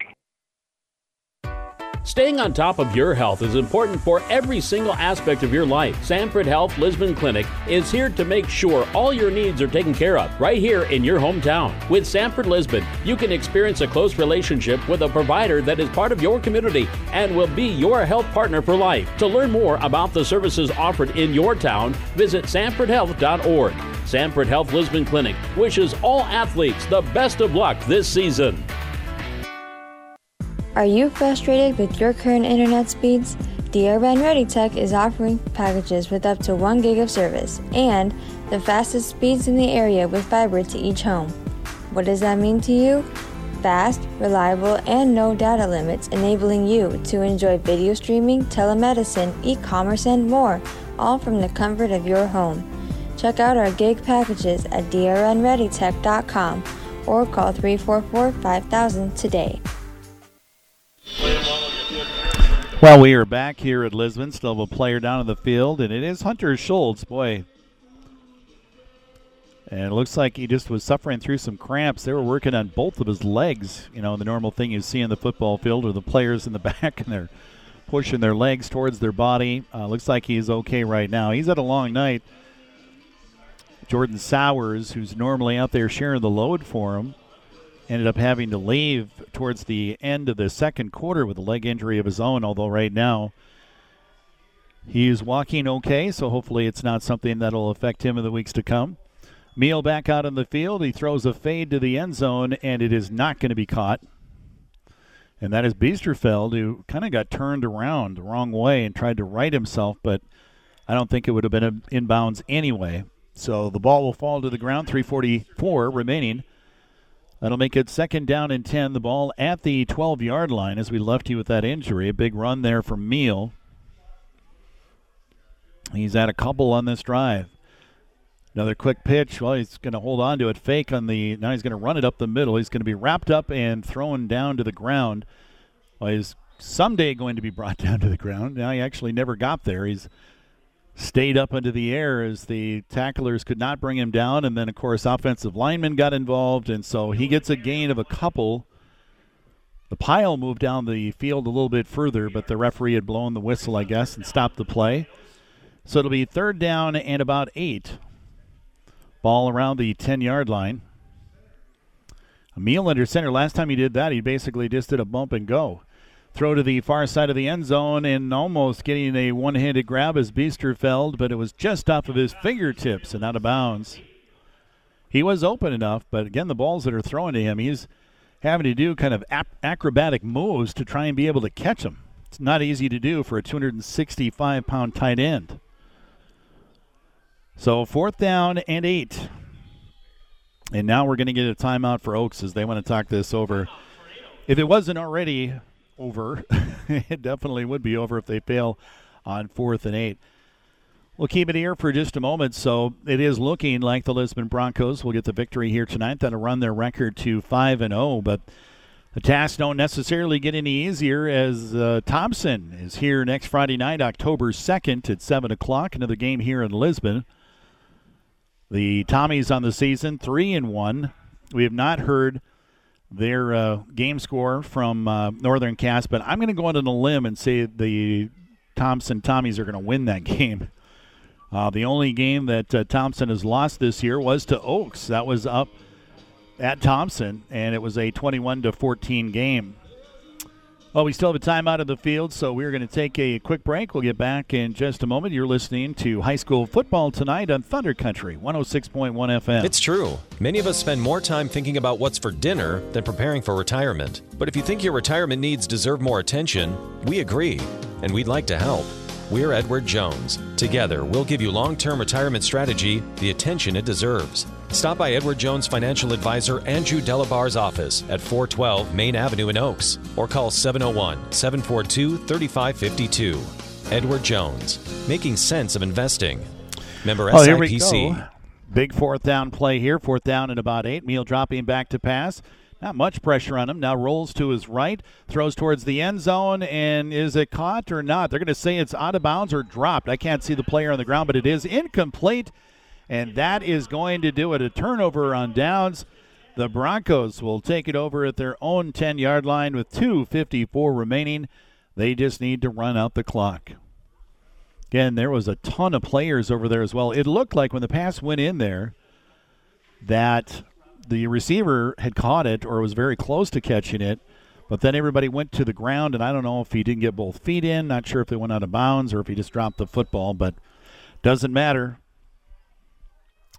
Staying on top of your health is important for every single aspect of your life. Sanford Health Lisbon Clinic is here to make sure all your needs are taken care of right here in your hometown. With Sanford Lisbon, you can experience a close relationship with a provider that is part of your community and will be your health partner for life. To learn more about the services offered in your town, visit sanfordhealth.org. Sanford Health Lisbon Clinic wishes all athletes the best of luck this season. Are you frustrated with your current internet speeds? DRN Ready Tech is offering packages with up to 1 gig of service and the fastest speeds in the area with fiber to each home. What does that mean to you? Fast, reliable, and no data limits, enabling you to enjoy video streaming, telemedicine, e commerce, and more, all from the comfort of your home. Check out our gig packages at drnreadytech.com or call 344 5000 today. Well, we are back here at Lisbon. Still have a player down in the field, and it is Hunter Schultz. Boy. And it looks like he just was suffering through some cramps. They were working on both of his legs. You know, the normal thing you see in the football field are the players in the back, and they're pushing their legs towards their body. Uh, looks like he's okay right now. He's had a long night. Jordan Sowers, who's normally out there sharing the load for him, ended up having to leave towards the end of the second quarter with a leg injury of his own, although right now he's walking okay, so hopefully it's not something that'll affect him in the weeks to come. Meal back out on the field. He throws a fade to the end zone, and it is not going to be caught. And that is Biesterfeld, who kind of got turned around the wrong way and tried to right himself, but I don't think it would have been inbounds anyway. So the ball will fall to the ground. 344 remaining That'll make it second down and 10. The ball at the 12 yard line as we left you with that injury. A big run there from Meal. He's had a couple on this drive. Another quick pitch. Well, he's going to hold on to it. Fake on the. Now he's going to run it up the middle. He's going to be wrapped up and thrown down to the ground. Well, he's someday going to be brought down to the ground. Now he actually never got there. He's stayed up into the air as the tacklers could not bring him down. And then, of course, offensive linemen got involved. And so he gets a gain of a couple. The pile moved down the field a little bit further, but the referee had blown the whistle, I guess, and stopped the play. So it'll be third down and about eight. Ball around the 10 yard line. Emil under center. Last time he did that, he basically just did a bump and go. Throw to the far side of the end zone and almost getting a one handed grab as Biesterfeld, but it was just off of his fingertips and out of bounds. He was open enough, but again, the balls that are thrown to him, he's having to do kind of acrobatic moves to try and be able to catch them. It's not easy to do for a 265 pound tight end. So, fourth down and eight. And now we're going to get a timeout for Oakes as they want to talk this over. If it wasn't already over. it definitely would be over if they fail on fourth and eight. We'll keep it here for just a moment. So it is looking like the Lisbon Broncos will get the victory here tonight. That'll run their record to five and zero. Oh, but the tasks don't necessarily get any easier as uh, Thompson is here next Friday night, October second at seven o'clock. Another game here in Lisbon. The Tommies on the season three and one. We have not heard their uh, game score from uh, Northern Cass, but I'm going to go out on a limb and say the Thompson Tommies are going to win that game. Uh, the only game that uh, Thompson has lost this year was to Oakes. That was up at Thompson, and it was a 21 to 14 game. Well, we still have a timeout of the field, so we're going to take a quick break. We'll get back in just a moment. You're listening to high school football tonight on Thunder Country 106.1 FM. It's true. Many of us spend more time thinking about what's for dinner than preparing for retirement. But if you think your retirement needs deserve more attention, we agree, and we'd like to help. We're Edward Jones. Together, we'll give you long term retirement strategy the attention it deserves. Stop by Edward Jones financial advisor Andrew Delabar's office at 412 Main Avenue in Oakes or call 701 742 3552. Edward Jones, making sense of investing. Member oh, SIPC. Big fourth down play here. Fourth down and about eight. Meal dropping back to pass. Not much pressure on him. Now rolls to his right, throws towards the end zone, and is it caught or not? They're going to say it's out of bounds or dropped. I can't see the player on the ground, but it is incomplete and that is going to do it. A turnover on downs. The Broncos will take it over at their own 10 yard line with 2.54 remaining. They just need to run out the clock. Again, there was a ton of players over there as well. It looked like when the pass went in there that the receiver had caught it or was very close to catching it, but then everybody went to the ground, and I don't know if he didn't get both feet in. Not sure if they went out of bounds or if he just dropped the football, but doesn't matter.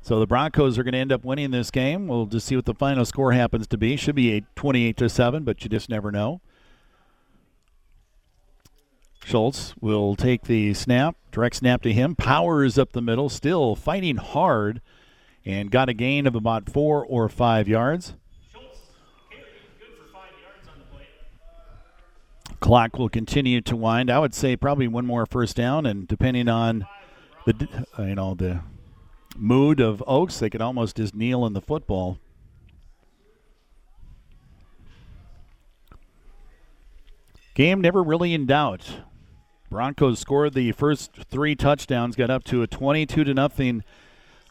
So the Broncos are going to end up winning this game. We'll just see what the final score happens to be. Should be a 28 to 7, but you just never know. Schultz will take the snap, direct snap to him, powers up the middle, still fighting hard, and got a gain of about four or five yards. Clock will continue to wind. I would say probably one more first down, and depending on the uh, you know the mood of Oakes, they could almost just kneel in the football. Game never really in doubt. Broncos scored the first three touchdowns, got up to a 22 to nothing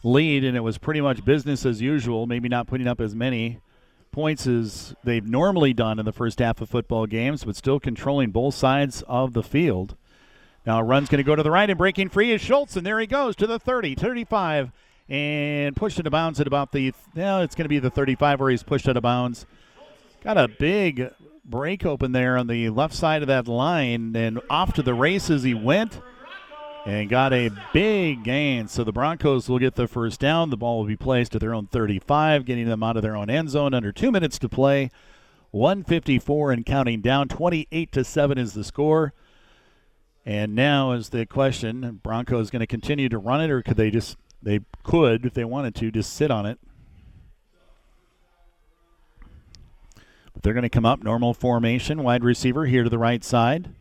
lead, and it was pretty much business as usual. Maybe not putting up as many points as they've normally done in the first half of football games, but still controlling both sides of the field. Now, run's going to go to the right, and breaking free is Schultz, and there he goes to the 30, 35, and pushed into bounds at about the, well, it's going to be the 35 where he's pushed out of bounds. Got a big break open there on the left side of that line, and off to the races he went and got a big gain. So the Broncos will get the first down. The ball will be placed at their own 35, getting them out of their own end zone under two minutes to play. 154 and counting down. 28 to 7 is the score. And now is the question: Broncos going to continue to run it, or could they just they could if they wanted to just sit on it? But they're going to come up normal formation, wide receiver here to the right side.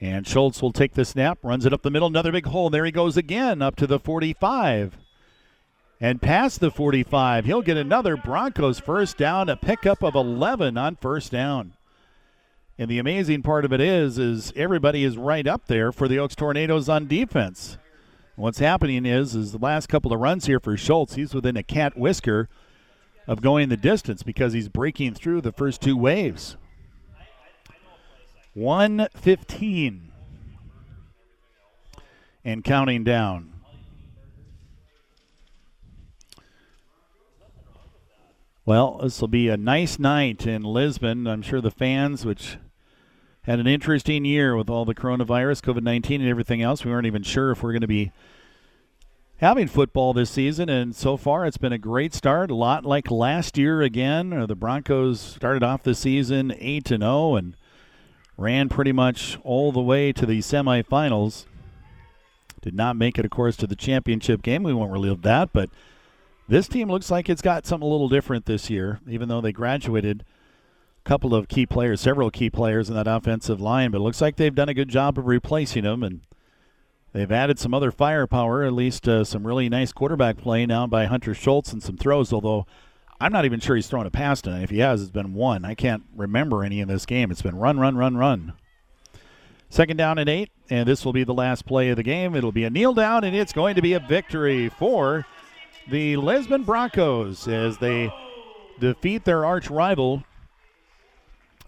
And Schultz will take the snap, runs it up the middle, another big hole. There he goes again, up to the 45. And past the 45, he'll get another Broncos first down, a pickup of 11 on first down. And the amazing part of it is, is everybody is right up there for the Oakes Tornadoes on defense. What's happening is, is the last couple of runs here for Schultz, he's within a cat whisker of going the distance because he's breaking through the first two waves. 115 and counting down. Well, this will be a nice night in Lisbon. I'm sure the fans, which had an interesting year with all the coronavirus, COVID 19, and everything else. We weren't even sure if we're going to be having football this season, and so far it's been a great start. A lot like last year again. Uh, the Broncos started off the season 8 to 0 and ran pretty much all the way to the semifinals. Did not make it, of course, to the championship game. We won't relive that, but this team looks like it's got something a little different this year, even though they graduated couple of key players, several key players in that offensive line, but it looks like they've done a good job of replacing them, and they've added some other firepower, at least uh, some really nice quarterback play now by Hunter Schultz and some throws, although I'm not even sure he's thrown a pass tonight. If he has, it's been one. I can't remember any in this game. It's been run, run, run, run. Second down and eight, and this will be the last play of the game. It'll be a kneel down, and it's going to be a victory for the Lisbon Broncos as they defeat their arch rival,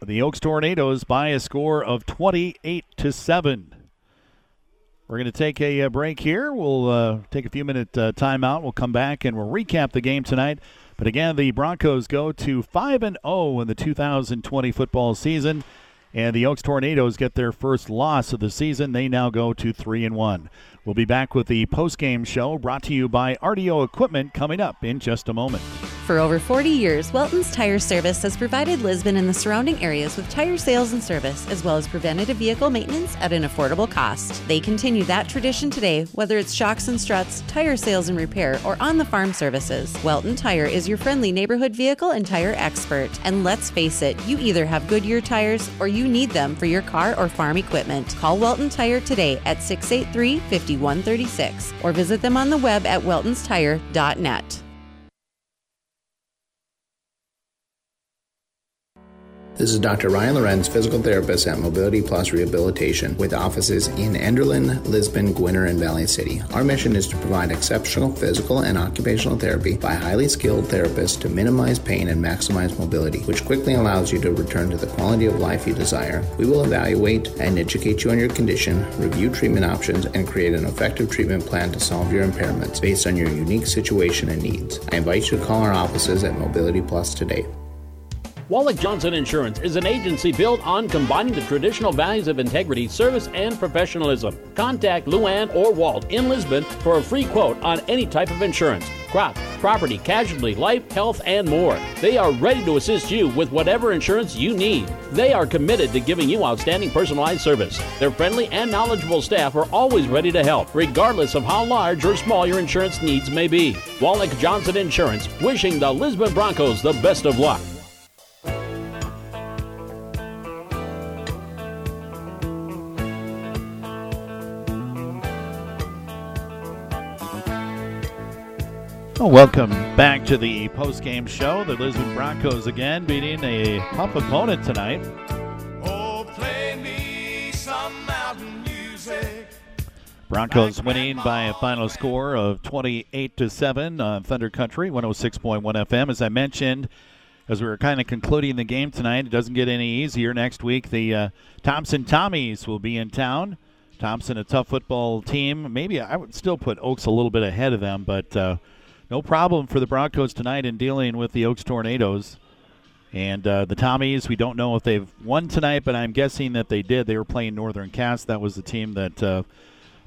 the Oakes Tornadoes, by a score of 28 to 7. We're going to take a, uh, break here. We'll uh, take a few minute uh, timeout. We'll come back and we'll recap the game tonight. But again, the Broncos go to 5 and 0 in the 2020 football season. And the Oakes Tornadoes get their first loss of the season. They now go to 3 and 1. We'll be back with the post-game show brought to you by RDO Equipment coming up in just a moment. For over 40 years, Welton's Tire Service has provided Lisbon and the surrounding areas with tire sales and service, as well as preventative vehicle maintenance at an affordable cost. They continue that tradition today, whether it's shocks and struts, tire sales and repair, or on the farm services. Welton Tire is your friendly neighborhood vehicle and tire expert. And let's face it, you either have Goodyear tires or you need them for your car or farm equipment. Call Welton Tire today at 683 5136 or visit them on the web at weltonstire.net. This is Dr. Ryan Lorenz, physical therapist at Mobility Plus Rehabilitation, with offices in Enderlin, Lisbon, Gwinner, and Valley City. Our mission is to provide exceptional physical and occupational therapy by highly skilled therapists to minimize pain and maximize mobility, which quickly allows you to return to the quality of life you desire. We will evaluate and educate you on your condition, review treatment options, and create an effective treatment plan to solve your impairments based on your unique situation and needs. I invite you to call our offices at Mobility Plus today. Wallach Johnson Insurance is an agency built on combining the traditional values of integrity, service, and professionalism. Contact Luann or Walt in Lisbon for a free quote on any type of insurance crop, property, casualty, life, health, and more. They are ready to assist you with whatever insurance you need. They are committed to giving you outstanding personalized service. Their friendly and knowledgeable staff are always ready to help, regardless of how large or small your insurance needs may be. Wallach Johnson Insurance, wishing the Lisbon Broncos the best of luck. Well, welcome back to the post-game show. The Lisbon Broncos again beating a tough opponent tonight. Oh, play me some mountain music. Broncos winning by a final score of 28 to 7 on Thunder Country 106.1 FM. As I mentioned, as we were kind of concluding the game tonight, it doesn't get any easier. Next week, the uh, Thompson Tommies will be in town. Thompson, a tough football team. Maybe I would still put Oakes a little bit ahead of them, but uh, no problem for the Broncos tonight in dealing with the Oakes Tornadoes. And uh, the Tommies, we don't know if they've won tonight, but I'm guessing that they did. They were playing Northern Cass. That was the team that uh,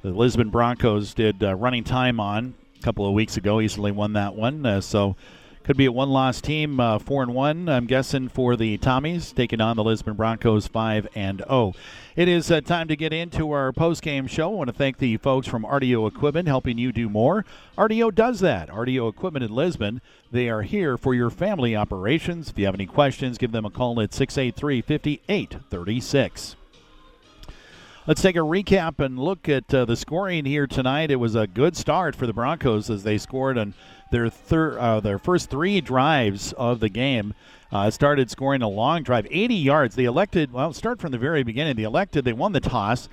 the Lisbon Broncos did uh, running time on a couple of weeks ago. Easily won that one. Uh, so could be a one-loss team, uh, four and one. I'm guessing for the Tommies taking on the Lisbon Broncos, five and zero. Oh. It is uh, time to get into our post-game show. I want to thank the folks from RDO Equipment helping you do more. RDO does that. RDO Equipment in Lisbon. They are here for your family operations. If you have any questions, give them a call at 683 5836. Let's take a recap and look at uh, the scoring here tonight. It was a good start for the Broncos as they scored on their thir- uh, their first three drives of the game. Uh, started scoring a long drive, 80 yards. They elected, well, start from the very beginning. They elected, they won the toss.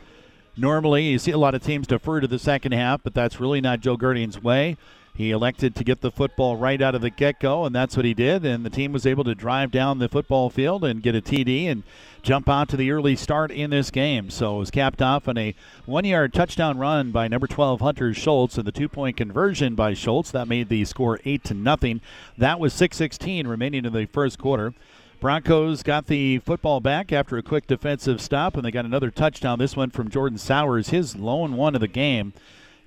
Normally, you see a lot of teams defer to the second half, but that's really not Joe Gerding's way. He elected to get the football right out of the get go, and that's what he did. And the team was able to drive down the football field and get a TD and jump out to the early start in this game. So it was capped off on a one yard touchdown run by number 12 Hunter Schultz and the two point conversion by Schultz. That made the score 8 to nothing. That was 6 16 remaining in the first quarter. Broncos got the football back after a quick defensive stop, and they got another touchdown. This one from Jordan Sowers, his lone one of the game,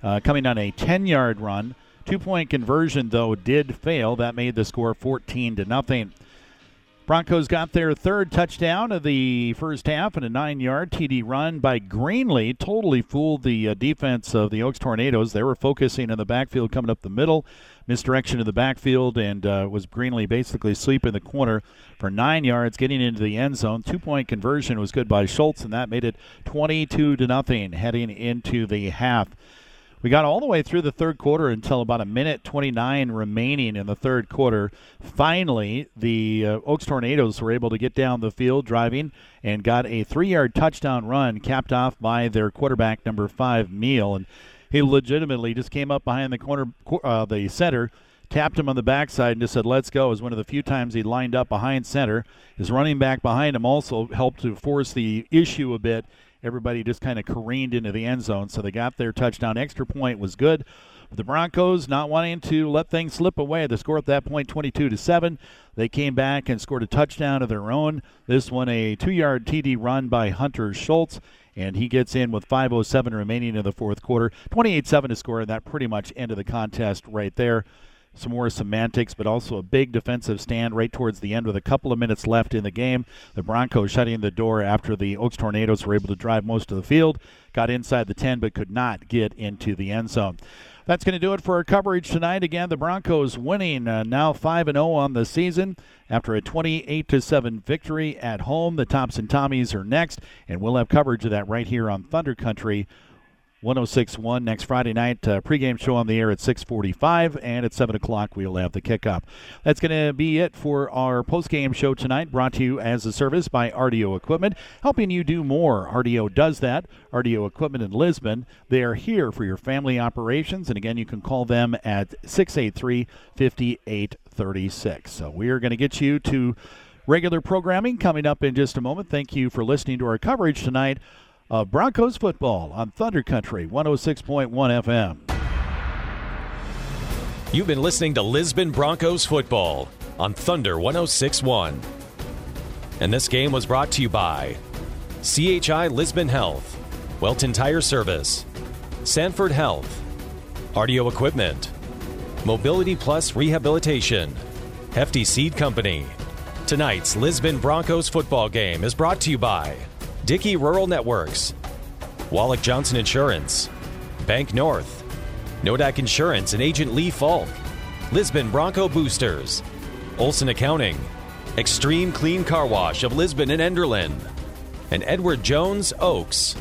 uh, coming on a 10 yard run. Two point conversion, though, did fail. That made the score 14 to nothing. Broncos got their third touchdown of the first half and a nine yard TD run by Greenlee. Totally fooled the uh, defense of the Oakes Tornadoes. They were focusing in the backfield coming up the middle. Misdirection of the backfield and uh, was Greenlee basically asleep in the corner for nine yards, getting into the end zone. Two point conversion was good by Schultz, and that made it 22 to nothing heading into the half. We got all the way through the third quarter until about a minute 29 remaining in the third quarter. Finally, the uh, Oakes Tornadoes were able to get down the field driving and got a three yard touchdown run capped off by their quarterback, number five, Meal. And he legitimately just came up behind the corner, uh, the center, tapped him on the backside, and just said, Let's go. Was one of the few times he lined up behind center. His running back behind him also helped to force the issue a bit everybody just kind of careened into the end zone. So they got their touchdown. Extra point was good. The Broncos not wanting to let things slip away. The score at that point, 22 to seven. They came back and scored a touchdown of their own. This one, a two-yard TD run by Hunter Schultz, and he gets in with 5:07 remaining in the fourth quarter. 28-7 to score, and that pretty much ended the contest right there some more semantics, but also a big defensive stand right towards the end with a couple of minutes left in the game. The Broncos shutting the door after the Oakes Tornadoes were able to drive most of the field, got inside the 10, but could not get into the end zone. That's going to do it for our coverage tonight. Again, the Broncos winning uh, now 5 and 0 on the season after a 28 to 7 victory at home. The Thompson Tommies are next, and we'll have coverage of that right here on Thunder Country 1061 next Friday night. Uh, pregame show on the air at 645, and at 7 o'clock we'll have the kickoff. That's going to be it for our postgame show tonight, brought to you as a service by RDO Equipment, helping you do more. RDO does that. RDO Equipment in Lisbon. They are here for your family operations, and again, you can call them at 683 5836. So we are going to get you to regular programming coming up in just a moment. Thank you for listening to our coverage tonight of Broncos football on Thunder Country 106.1 FM. You've been listening to Lisbon Broncos football on Thunder 1061. And this game was brought to you by CHI Lisbon Health, Welton Tire Service, Sanford Health, RDO Equipment, Mobility Plus Rehabilitation, Hefty Seed Company. Tonight's Lisbon Broncos football game is brought to you by Dickey Rural Networks, Wallach Johnson Insurance, Bank North, Nodak Insurance and Agent Lee Falk, Lisbon Bronco Boosters, Olson Accounting, Extreme Clean Car Wash of Lisbon and Enderlin, and Edward Jones Oakes.